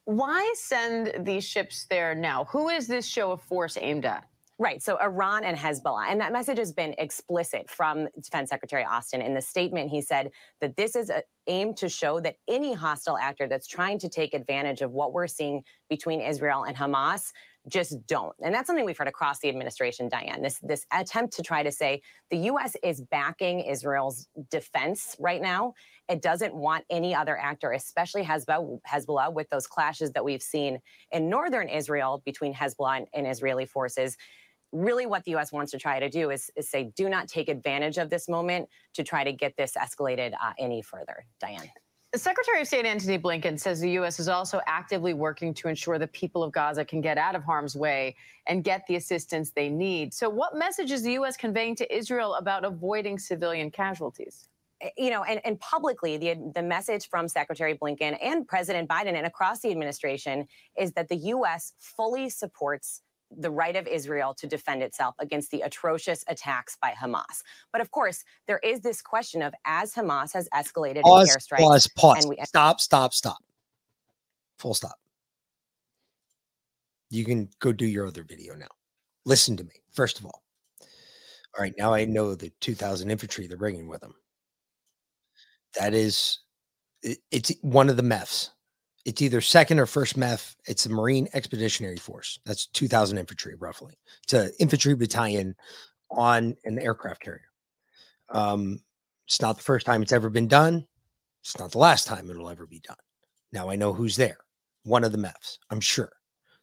Why send these ships there now? Who is this show of force aimed at? Right. So Iran and Hezbollah. And that message has been explicit from Defense Secretary Austin. In the statement, he said that this is a, aimed to show that any hostile actor that's trying to take advantage of what we're seeing between Israel and Hamas just don't. And that's something we've heard across the administration, Diane. This this attempt to try to say the US is backing Israel's defense right now. It doesn't want any other actor, especially Hezbollah, Hezbollah with those clashes that we've seen in northern Israel between Hezbollah and, and Israeli forces really what the US wants to try to do is, is say, do not take advantage of this moment to try to get this escalated uh, any further. Diane. Secretary of State Antony Blinken says the U.S. is also actively working to ensure the people of Gaza can get out of harm's way and get the assistance they need. So, what message is the U.S. conveying to Israel about avoiding civilian casualties? Eh, you know, and, and publicly, the the message from Secretary Blinken and President Biden and across the administration is that the U.S. fully supports the right of Israel to defend itself against the atrocious attacks by Hamas. But of course, there is this question of as Hamas has escalated Pause, in airstrikes, pause, pause. and we stop, stop, stop. Full stop. You can go do your other video now. Listen to me, first of all. All right, now I know the 2,000 infantry they're bringing with them. That is, it- it's one of the MEFs. It's either second or first MEF. It's a Marine Expeditionary Force. That's 2,000 infantry, roughly. It's an infantry battalion on an aircraft carrier. Um, it's not the first time it's ever been done. It's not the last time it'll ever be done. Now I know who's there. One of the MEFs, I'm sure.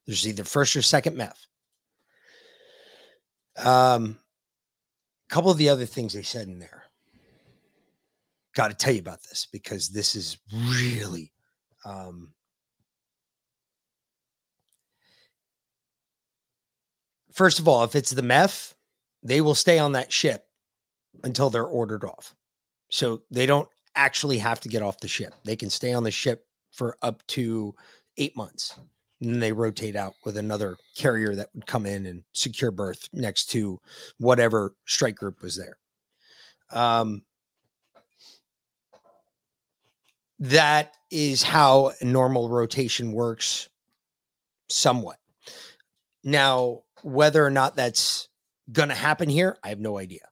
There's either first or second MEF. Um, a couple of the other things they said in there. Got to tell you about this because this is really um, first of all, if it's the MEF, they will stay on that ship until they're ordered off. So they don't actually have to get off the ship. They can stay on the ship for up to eight months. And then they rotate out with another carrier that would come in and secure berth next to whatever strike group was there. Um, that is how normal rotation works somewhat. Now, whether or not that's going to happen here, I have no idea.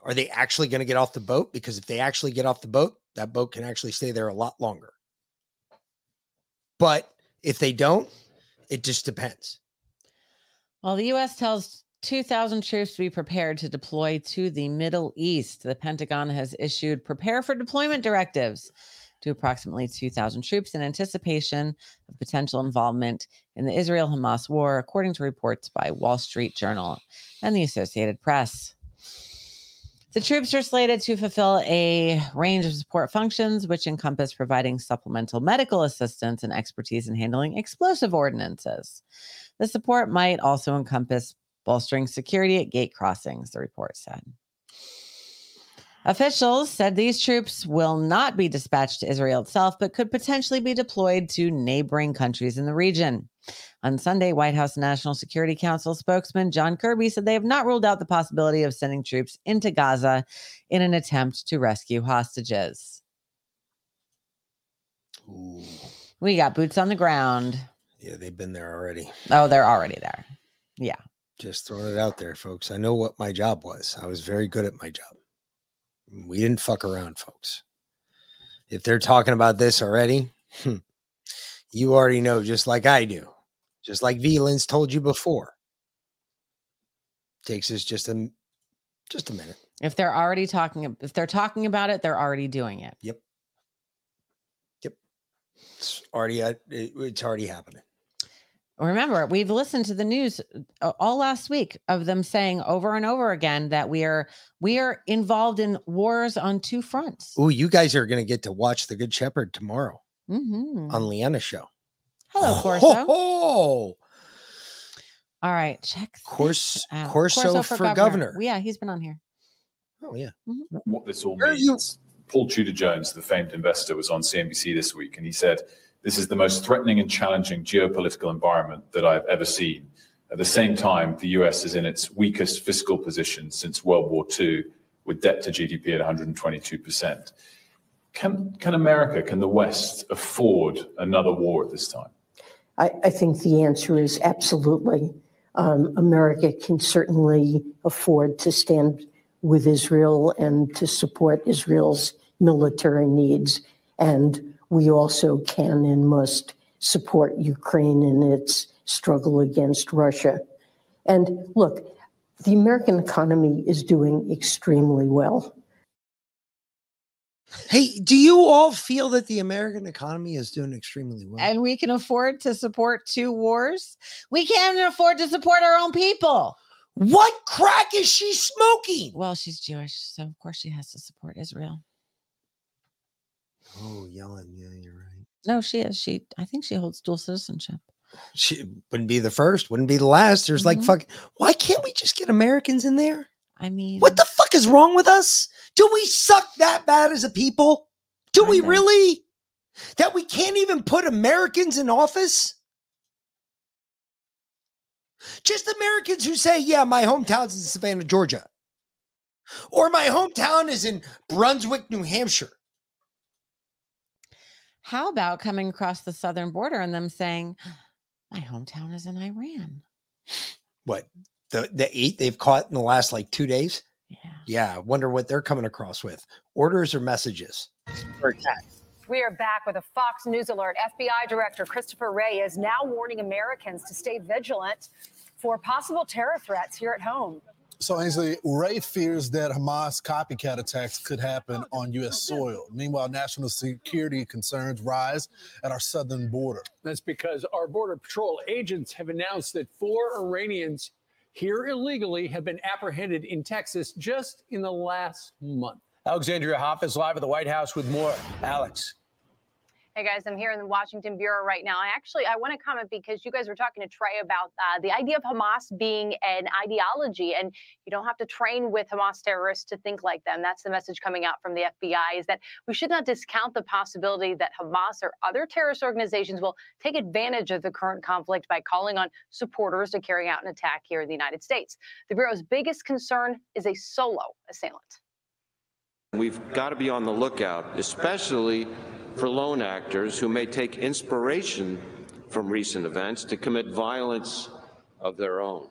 Are they actually going to get off the boat? Because if they actually get off the boat, that boat can actually stay there a lot longer. But if they don't, it just depends. Well, the U.S. tells 2,000 troops to be prepared to deploy to the Middle East. The Pentagon has issued prepare for deployment directives to approximately 2,000 troops in anticipation of potential involvement in the Israel Hamas war, according to reports by Wall Street Journal and the Associated Press. The troops are slated to fulfill a range of support functions, which encompass providing supplemental medical assistance and expertise in handling explosive ordinances. The support might also encompass bolstering security at gate crossings, the report said. Officials said these troops will not be dispatched to Israel itself, but could potentially be deployed to neighboring countries in the region. On Sunday, White House National Security Council spokesman John Kirby said they have not ruled out the possibility of sending troops into Gaza in an attempt to rescue hostages. We got boots on the ground. Yeah, they've been there already. Oh, they're already there. Yeah. Just throwing it out there, folks. I know what my job was. I was very good at my job. We didn't fuck around, folks. If they're talking about this already, hmm, you already know, just like I do, just like Veland's told you before. Takes us just a just a minute. If they're already talking, if they're talking about it, they're already doing it. Yep. Yep. It's already uh, it's already happening. Remember, we've listened to the news uh, all last week of them saying over and over again that we are we are involved in wars on two fronts. Oh, you guys are gonna get to watch the Good Shepherd tomorrow Mhm. on Leanna's show. Hello, Corso. Oh, All right, check this Course, out. Corso, for, governor. Yeah, he's been on here. Oh yeah. what this all means. Paul Tudor Jones, the famed investor, was on CNBC this week, and he said, "This is the most threatening and challenging geopolitical environment that I've ever seen." At the same time, the US is in its weakest fiscal position since World War II, with debt to GDP at 122 percent. Can can America, can the West afford another war at this time? I, I think the answer is absolutely. Um, America can certainly afford to stand with Israel and to support Israel's military needs. And we also can and must support Ukraine in its struggle against Russia. And look, the American economy is doing extremely well. Hey, do you all feel that the American economy is doing extremely well? And we can afford to support two wars. We can't afford to support our own people. What crack is she smoking? Well, she's Jewish, so of course she has to support Israel. Oh, yelling. Yeah, you're right. No, she is. She, I think she holds dual citizenship. She wouldn't be the first, wouldn't be the last. There's like Mhm. fuck. Why can't we just get Americans in there? I mean, What the fuck is wrong with us? Do we suck that bad as a people? Do we really? That we can't even put Americans in office? Just Americans who say, yeah, my hometown's in Savannah, Georgia. Or my hometown is in Brunswick, New Hampshire. How about coming across the southern border and them saying, "My hometown is in Iran." What? The the eight they've caught in the last like two days? Yeah. Yeah. I wonder what they're coming across with. Orders or messages for attack. We are back with a Fox News alert. FBI Director Christopher Wray is now warning Americans to stay vigilant for possible terror threats here at home. So, Ainsley, Wray fears that Hamas copycat attacks could happen on U.S. soil. Meanwhile, national security concerns rise at our southern border. That's because our Border Patrol agents have announced that four Iranians here illegally have been apprehended in Texas just in the last month. Alexandria Hoff is live at the White House with more. Alex. Hey guys, I'm here in the Washington Bureau right now. I actually I want to comment because you guys were talking to Trey about uh, the idea of Hamas being an ideology, and you don't have to train with Hamas terrorists to think like them. That's the message coming out from the FBI: is that we should not discount the possibility that Hamas or other terrorist organizations will take advantage of the current conflict by calling on supporters to carry out an attack here in the United States. The bureau's biggest concern is a solo assailant. We've got to be on the lookout, especially for lone actors who may take inspiration from recent events to commit violence of their own.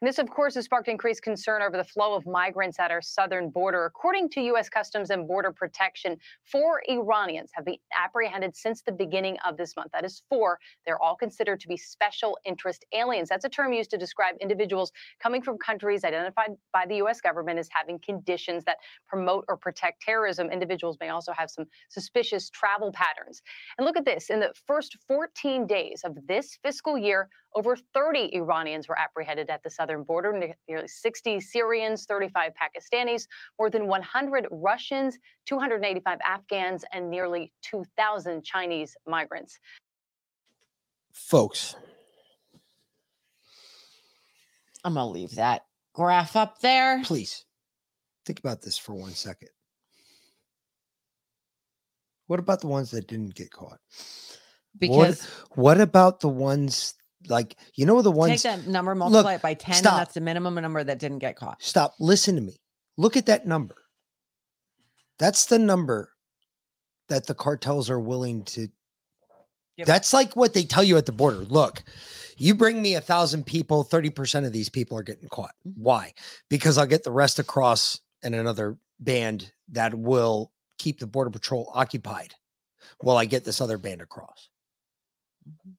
And this, of course, has sparked increased concern over the flow of migrants at our southern border. According to U.S. Customs and Border Protection, four Iranians have been apprehended since the beginning of this month. That is four. They're all considered to be special interest aliens. That's a term used to describe individuals coming from countries identified by the U.S. government as having conditions that promote or protect terrorism. Individuals may also have some suspicious travel patterns. And look at this in the first 14 days of this fiscal year, over 30 Iranians were apprehended at the southern border, nearly 60 Syrians, 35 Pakistanis, more than 100 Russians, 285 Afghans, and nearly 2,000 Chinese migrants. Folks, I'm going to leave that graph up there. please think about this for one second. What about the ones that didn't get caught? Because what, what about the ones like you know the ones take that number, Look, multiply it by 10, stop. and that's the minimum number that didn't get caught. Stop. Listen to me. Look at that number. That's the number that the cartels are willing to. That's like what they tell you at the border. Look, you bring me a thousand people, 30% of these people are getting caught. Mm-hmm. Why? Because I'll get the rest across and another band that will keep the border patrol occupied while I get this other band across. Mm-hmm.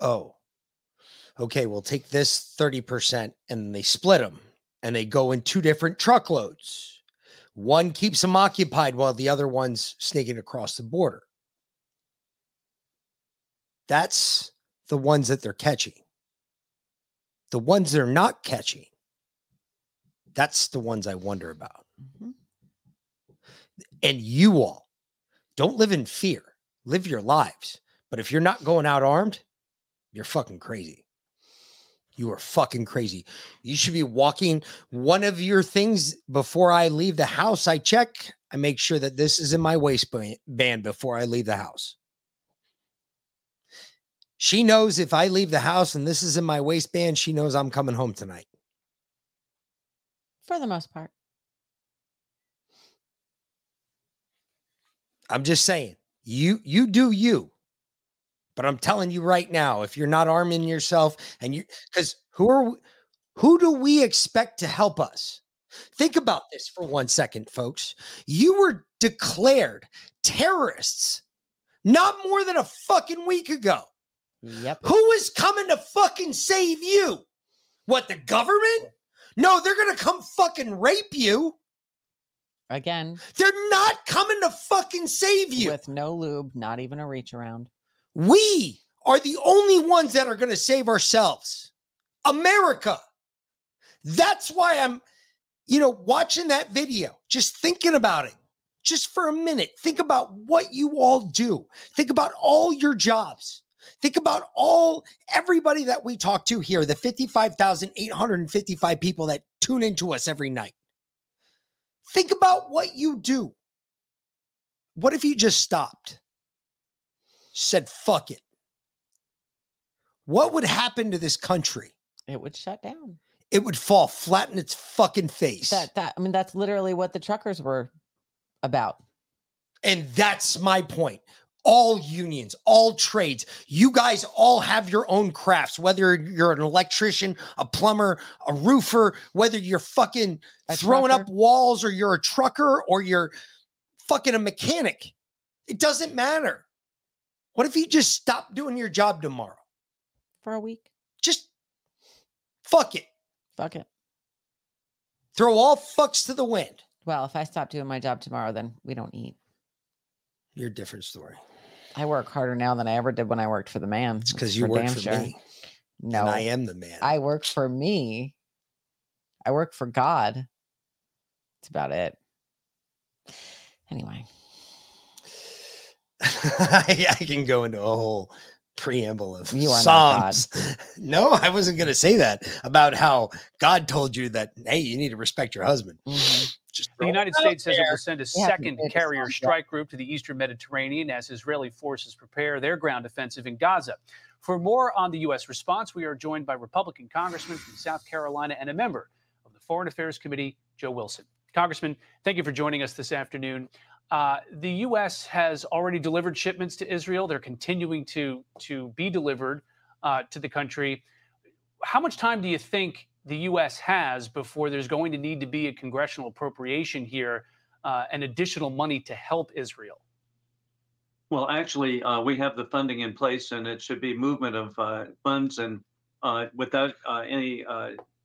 Oh, okay, we'll take this 30% and they split them and they go in two different truckloads. One keeps them occupied while the other one's sneaking across the border. That's the ones that they're catching. The ones they're not catching, that's the ones I wonder about. Mm-hmm. And you all don't live in fear, live your lives. But if you're not going out armed, you're fucking crazy. You are fucking crazy. You should be walking one of your things before I leave the house. I check, I make sure that this is in my waistband before I leave the house. She knows if I leave the house and this is in my waistband, she knows I'm coming home tonight. For the most part. I'm just saying, you you do you. But I'm telling you right now, if you're not arming yourself and you because who are we- who do we expect to help us? Think about this for one second, folks. You were declared terrorists not more than a fucking week ago. Yep. Who is coming to fucking save you? What, the government? No, they're going to come fucking rape you. Again, They're not coming to fucking save you. with no lube, not even a reach around. We are the only ones that are going to save ourselves. America. That's why I'm, you know, watching that video, just thinking about it, just for a minute. Think about what you all do. Think about all your jobs. Think about all everybody that we talk to here, the 55,855 people that tune into us every night. Think about what you do. What if you just stopped? Said, fuck it. What would happen to this country? It would shut down. It would fall flat in its fucking face. That that I mean, that's literally what the truckers were about. And that's my point. All unions, all trades, you guys all have your own crafts, whether you're an electrician, a plumber, a roofer, whether you're fucking A throwing up walls or you're a trucker or you're fucking a mechanic. It doesn't matter. What if you just stop doing your job tomorrow? For a week. Just fuck it. Fuck it. Throw all fucks to the wind. Well, if I stop doing my job tomorrow, then we don't eat. You're a different story. I work harder now than I ever did when I worked for the man. It's because you work for me, No, and I am the man. I work for me. I work for God. That's about it. Anyway, [laughs] I, I can go into a whole preamble of You are not Psalms. [laughs] no, I wasn't going to say that about how God told you that, hey, you need to respect your husband. Mm-hmm. [laughs] Just The United States says it will send a Yeah, second carrier strike group to the eastern Mediterranean as Israeli forces prepare their ground offensive in Gaza. For more on the U.S. response, we are joined by Republican Congressman from South Carolina and a member of the Foreign Affairs Committee, Joe Wilson. Congressman, thank you for joining us this afternoon. Uh, the U.S. has already delivered shipments to Israel. They're continuing to to be delivered uh, to the country. How much time do you think the U.S. has before there's going to need to be a congressional appropriation here uh, and additional money to help Israel? Well, actually, uh, we have the funding in place, and it should be movement of uh, funds and uh, without any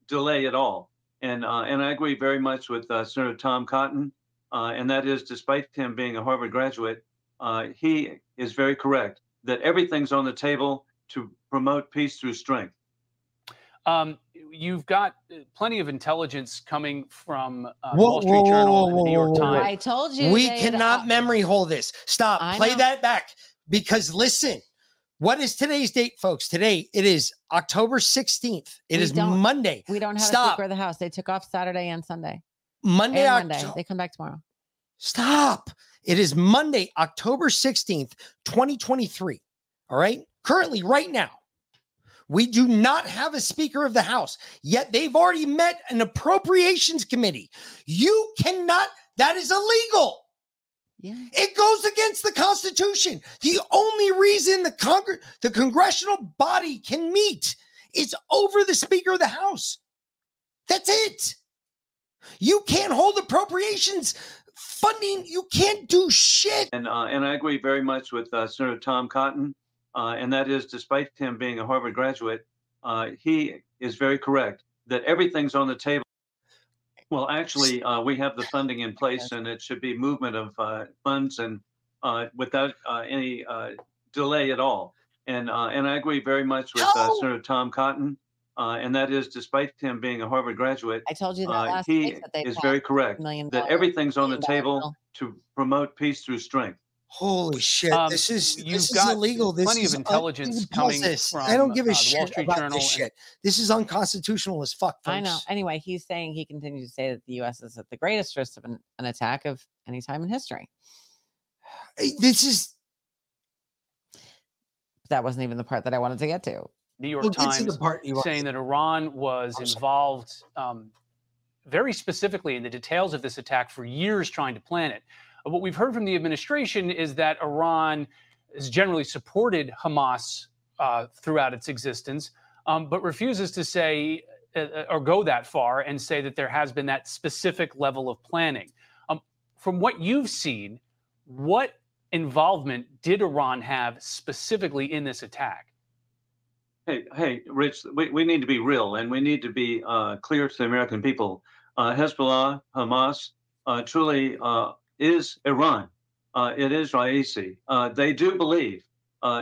delay at all. And and I agree very much with Senator Tom Cotton, uh, and that is, despite him being a Harvard graduate, uh, he is very correct that everything's on the table to promote peace through strength. Um, you've got uh, plenty of intelligence coming from uh, the Whoa, Wall Street whoa, Journal whoa, and the New York whoa, whoa. Times. I told you We cannot uh, memory hold this. Stop. I Play know. that back. Because listen, what is today's date, folks? Today it is October 16th. It We is Monday. We don't have a Stop. Speaker of the House. They took off Saturday and Sunday. Monday, Monday. They come back tomorrow. Stop. It is Monday, October 16th, 2023. All right. Currently, right now, we do not have a Speaker of the House, yet they've already met an appropriations committee. You cannot, that is illegal. Yeah. It goes against the Constitution. The only reason the, Congre- the congressional body can meet is over the Speaker of the House. That's it. You can't hold appropriations funding. You can't do shit. And uh, and I agree very much with uh, Senator Tom Cotton, uh, and that is, despite him being a Harvard graduate, uh, he is very correct that everything's on the table. Well, actually, uh, we have the funding in place, and it should be movement of uh, funds and uh, without uh, any uh, delay at all. And uh, and I agree very much with uh, No. Senator Tom Cotton, uh, and that is, despite him being a Harvard graduate, I told you that uh, last he week that they is very correct that everything's on the table to promote peace through strength. Holy shit! Um, this is you've this is got illegal. This plenty is un- intelligence pause coming this. I don't give uh, a the Wall shit Street about Journal this and- shit. This is unconstitutional as fuck. Folks. I know. Anyway, he's saying he continues to say that the U.S. is at the greatest risk of an, an attack of any time in history. This is That wasn't even the part that I wanted to get to. New York We'll Times the part you want saying that Iran was involved um, very specifically in the details of this attack for years trying to plan it. What we've heard from the administration is that Iran has generally supported Hamas uh, throughout its existence, um, but refuses to say uh, uh, or go that far and say that there has been that specific level of planning. Um, from what you've seen, what involvement did Iran have specifically in this attack? Hey, hey, Rich, we, we need to be real and we need to be uh, clear to the American people. Uh, Hezbollah, Hamas, uh, truly uh, is Iran. Uh, it is Raisi. Uh, they do believe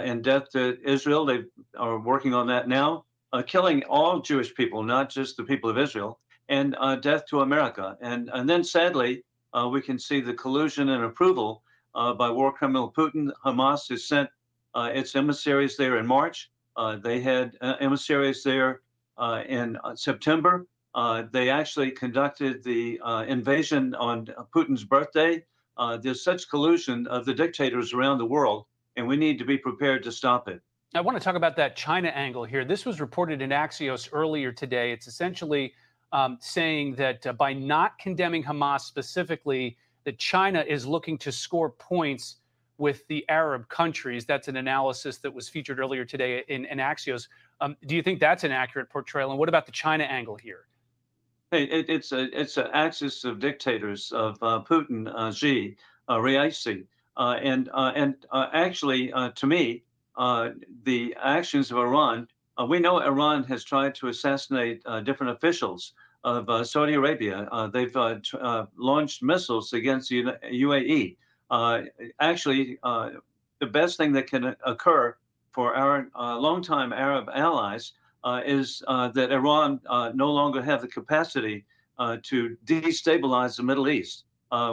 in death to Israel. They are working on that now, killing all Jewish people, not just the people of Israel, and death to America. And, and then sadly, we can see the collusion and approval by war criminal Putin. Hamas has sent its emissaries there in March. Uh, they had uh, emissaries there uh, in September. They actually conducted the invasion on Putin's birthday. There's such collusion of the dictators around the world, and we need to be prepared to stop it. I want to talk about that China angle here. This was reported in Axios earlier today. It's essentially um, saying that uh, by not condemning Hamas specifically, that China is looking to score points with the Arab countries. That's an analysis that was featured earlier today in, in Axios. Um, do you think that's an accurate portrayal? And what about the China angle here? Hey, it, it's a it's an axis of dictators of uh, Putin, uh, Xi, uh. Uh, and uh, and uh, actually, uh, to me, the actions of Iran, we know Iran has tried to assassinate different officials of Saudi Arabia. They've launched missiles against the UAE. Uh, actually, uh, the best thing that can occur for our uh, longtime Arab allies is that Iran no longer have the capacity to destabilize the Middle East.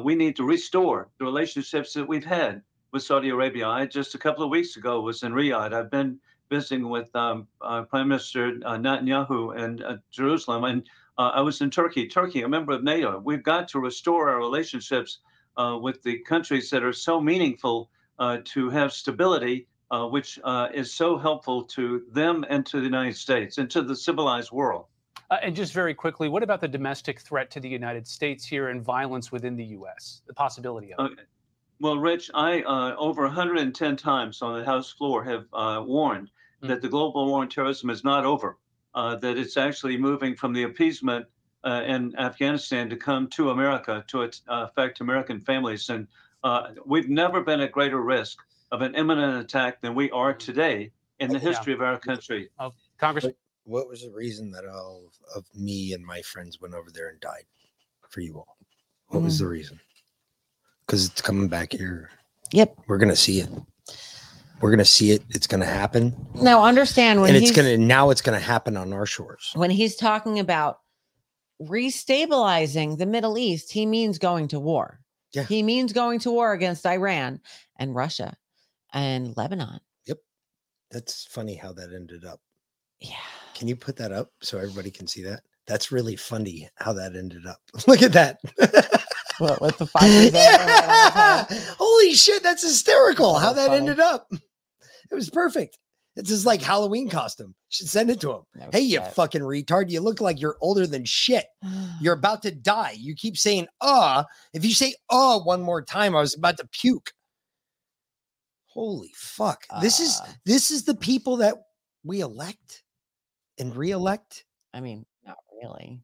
We need to restore the relationships that we've had with Saudi Arabia. I just a couple of weeks ago was in Riyadh. I've been visiting with um, uh, Prime Minister uh, Netanyahu in uh, Jerusalem, and I was in Turkey. Turkey, a member of NATO. We've got to restore our relationships with the countries that are so meaningful uh, to have stability, uh, which uh, is so helpful to them and to the United States and to the civilized world. Uh, and just very quickly, what about the domestic threat to the United States here and violence within the U.S.? The possibility of it. Okay. Well, Rich, I uh, over 110 times on the House floor have uh, warned that the global war on terrorism is not over, uh, that it's actually moving from the appeasement uh, in Afghanistan to come to America to uh, affect American families. And uh, we've never been at greater risk of an imminent attack than we are today in the Yeah. history of our country. Oh, Congress. What was the reason that all of me and my friends went over there and died for you all? What was the reason? Because it's coming back here. Yep. We're gonna see it. We're gonna see it. It's gonna happen. Now understand when and it's gonna now it's gonna happen on our shores. when he's talking about restabilizing the Middle East, he means going to war. Yeah. He means going to war against Iran and Russia and Lebanon. Yep. That's funny how that ended up. Yeah. Can you put that up so everybody can see that? That's really funny how that ended up. [laughs] Look at that. What with the fighters [laughs] yeah. Holy shit, that's hysterical how that funny. ended up. It was perfect. It's his like Halloween costume. Should send it to him. No hey, you fucking retard. You look like you're older than shit. [sighs] You're about to die. You keep saying uh. If you say uh one more time, I was about to puke. Holy fuck. this is Uh. this is the people that we elect and re-elect. I mean, not really.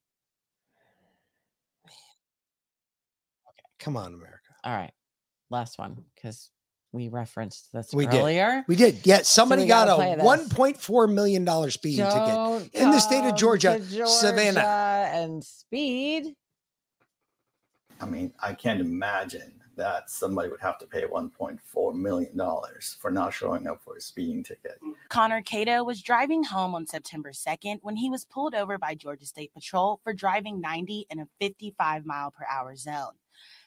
Come on, America. All right. Last one because we referenced this We earlier. did. We did. Yeah, somebody we got a one point four million dollar speeding Don't ticket in the state of come Georgia, Savannah. And speed. I mean, I can't imagine that somebody would have to pay $1.4 million for not showing up for a speeding ticket. Connor Cato was driving home on September 2nd when he was pulled over by Georgia State Patrol for driving 90 in a 55 mile per hour zone.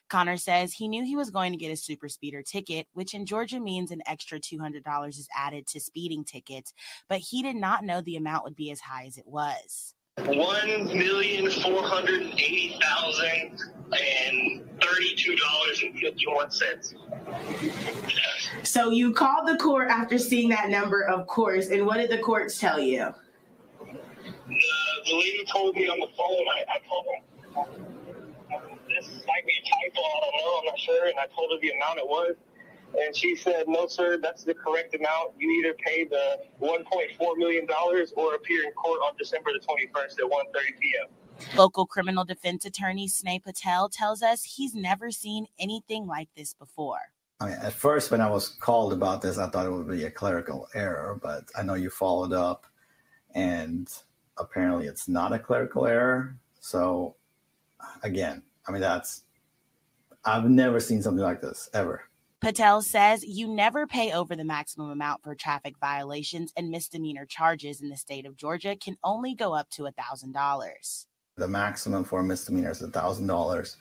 Connor says he knew he was going to get a super speeder ticket, which in Georgia means an extra $200 is added to speeding tickets, but he did not know the amount would be as high as it was. One million four hundred eighty thousand and thirty-two dollars and fifty-one cents. So you called the court after seeing that number, of course, and what did the courts tell you? The, the lady told me on the phone. I, I told them this might be a typo. I don't know. I'm not sure. And I told her the amount it was, and she said, "No, sir. That's the correct amount. You either pay the 1.4 million dollars or appear in court on December the 21st at 1:30 p.m." Local criminal defense attorney Sneh Patel tells us he's never seen anything like this before. I mean, at first, when I was called about this, I thought it would be a clerical error, but I know you followed up, and apparently it's not a clerical error. So, again, I mean, that's, I've never seen something like this ever. Patel says you never pay over the maximum amount for traffic violations and misdemeanor charges in the state of Georgia can only go up to $1,000. The maximum for a misdemeanor is thousand dollars.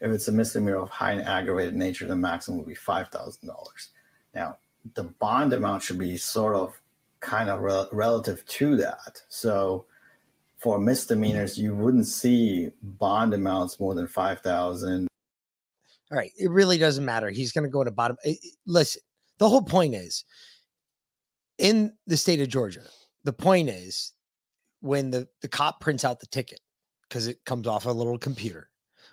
If it's a misdemeanor of high and aggravated nature, the maximum would be five thousand dollars. Now, the bond amount should be sort of kind of rel- relative to that. So, for misdemeanors, you wouldn't see bond amounts more than five thousand. All right, it really doesn't matter. He's going to go to bottom. eh, eh, Listen, the whole point is in the state of Georgia. The point is when the the cop prints out the ticket because it comes off a little computer.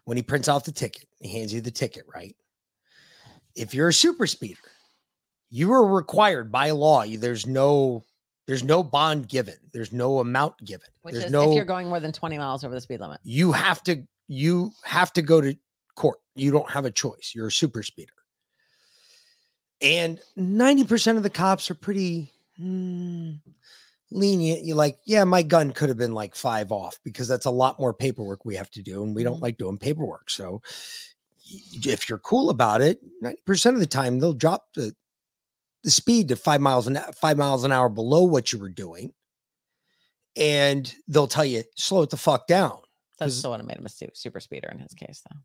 When he prints off the ticket, he hands you the ticket, right? If you're a super speeder, you are required by law. There's no there's no bond given. There's no amount given. Which there's is no if you're going more than 20 miles over the speed limit. you have to you have to go to court. You don't have a choice. You're a super speeder. And 90% of the cops are pretty mm, lenient. You're like, yeah, my gun could have been like five off because that's a lot more paperwork we have to do. And we don't like doing paperwork. So if you're cool about it, 90% of the time they'll drop the, the speed to five miles an five miles an hour below what you were doing. And they'll tell you, slow it the fuck down. That's the one have made him a super speeder in his case, though.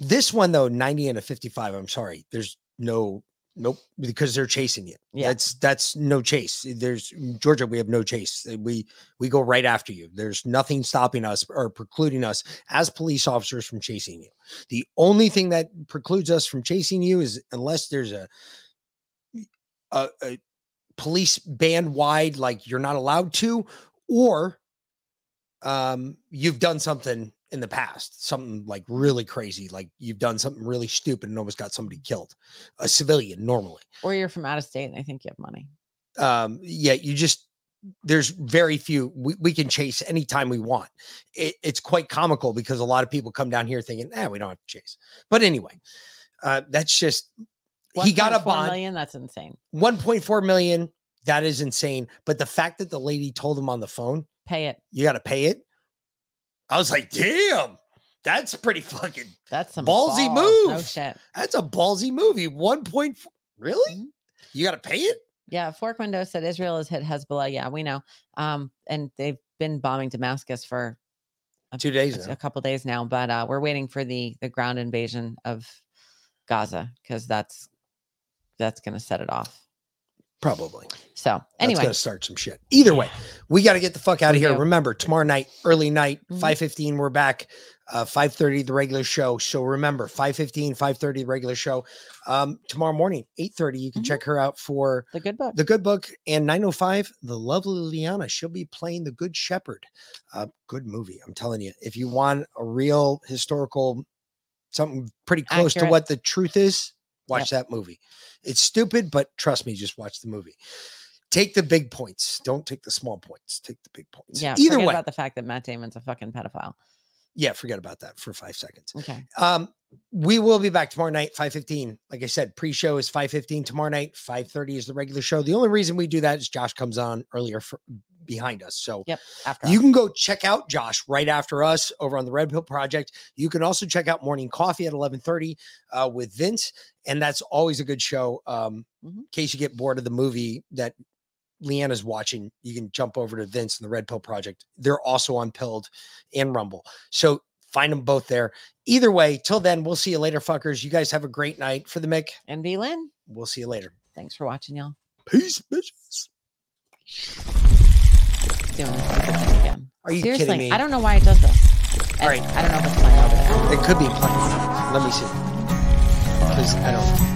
This one though, 90 and a 55. I'm sorry. There's no nope because they're chasing you. Yeah. That's that's no chase. There's Georgia, we have no chase. We we go right after you. There's nothing stopping us or precluding us as police officers from chasing you. The only thing that precludes us from chasing you is unless there's a a, a police band wide like you're not allowed to or um you've done something in the past something like really crazy like you've done something really stupid and almost got somebody killed a civilian normally. Or you're from out of state and I think you have money. um yeah you just there's very few we, we can chase anytime we want. It, it's quite comical because a lot of people come down here thinking eh, we don't have to chase. But anyway uh that's just he got a 1.4 bond million. That's insane. 1.4 million that is insane but the fact that the lady told him on the phone Pay it. you got to pay it i was like damn that's pretty fucking That's some ballsy balls. move No shit. that's a ballsy movie 1.4 really you got to pay it Yeah, Fork Window said Israel has hit Hezbollah. Yeah, we know. Um, and they've been bombing Damascus for a, Two days a, now. a couple days now. But uh, we're waiting for the the ground invasion of Gaza because that's that's going to set it off. probably So anyway, gonna start some shit. Either way, we got to get the fuck out of here. do. Remember, tomorrow night, early night, Mhm. five fifteen, we're back. Uh, five thirty, the regular show. So remember, 5.15, 5.30, the regular show. Um, tomorrow morning, eight thirty, you can check her out for Mm-hmm. the good book. the good book, and nine oh five, the lovely Liana. She'll be playing the Good Shepherd. Uh, good movie, I'm telling you. If you want a real historical, something pretty close to what the truth is, watch that movie. It's stupid, but trust me, just watch the movie. Take the big points. Don't take the small points. Take the big points. yeah. Either forget way, about the fact that Matt Damon's a fucking pedophile. yeah, forget about that for five seconds. Okay. Um, we will be back tomorrow night, 5:15. Like I said, pre-show is 5:15 tomorrow night, 5:30 is the regular show. The only reason we do that is Josh comes on earlier for, behind us. So Yep. After you us. can go check out Josh right after us over on the Red Pill Project. You can also check out Morning Coffee at 11:30 uh, with Vince, and that's always a good show. Um, Mm-hmm. In case you get bored of the movie that Leanna's watching, you can jump over to Vince and the Red Pill Project. They're also on Pilled and Rumble. So find them both there. Either way, till then, we'll see you later, fuckers. You guys have a great night for the Mick. And B Lynn. We'll see you later. Thanks for watching, y'all. Peace, bitches. Again. Are you Seriously, kidding me? I don't know why it does this. All And right. I don't know if it's playing over there. It could be playing. Let me see. Because I don't.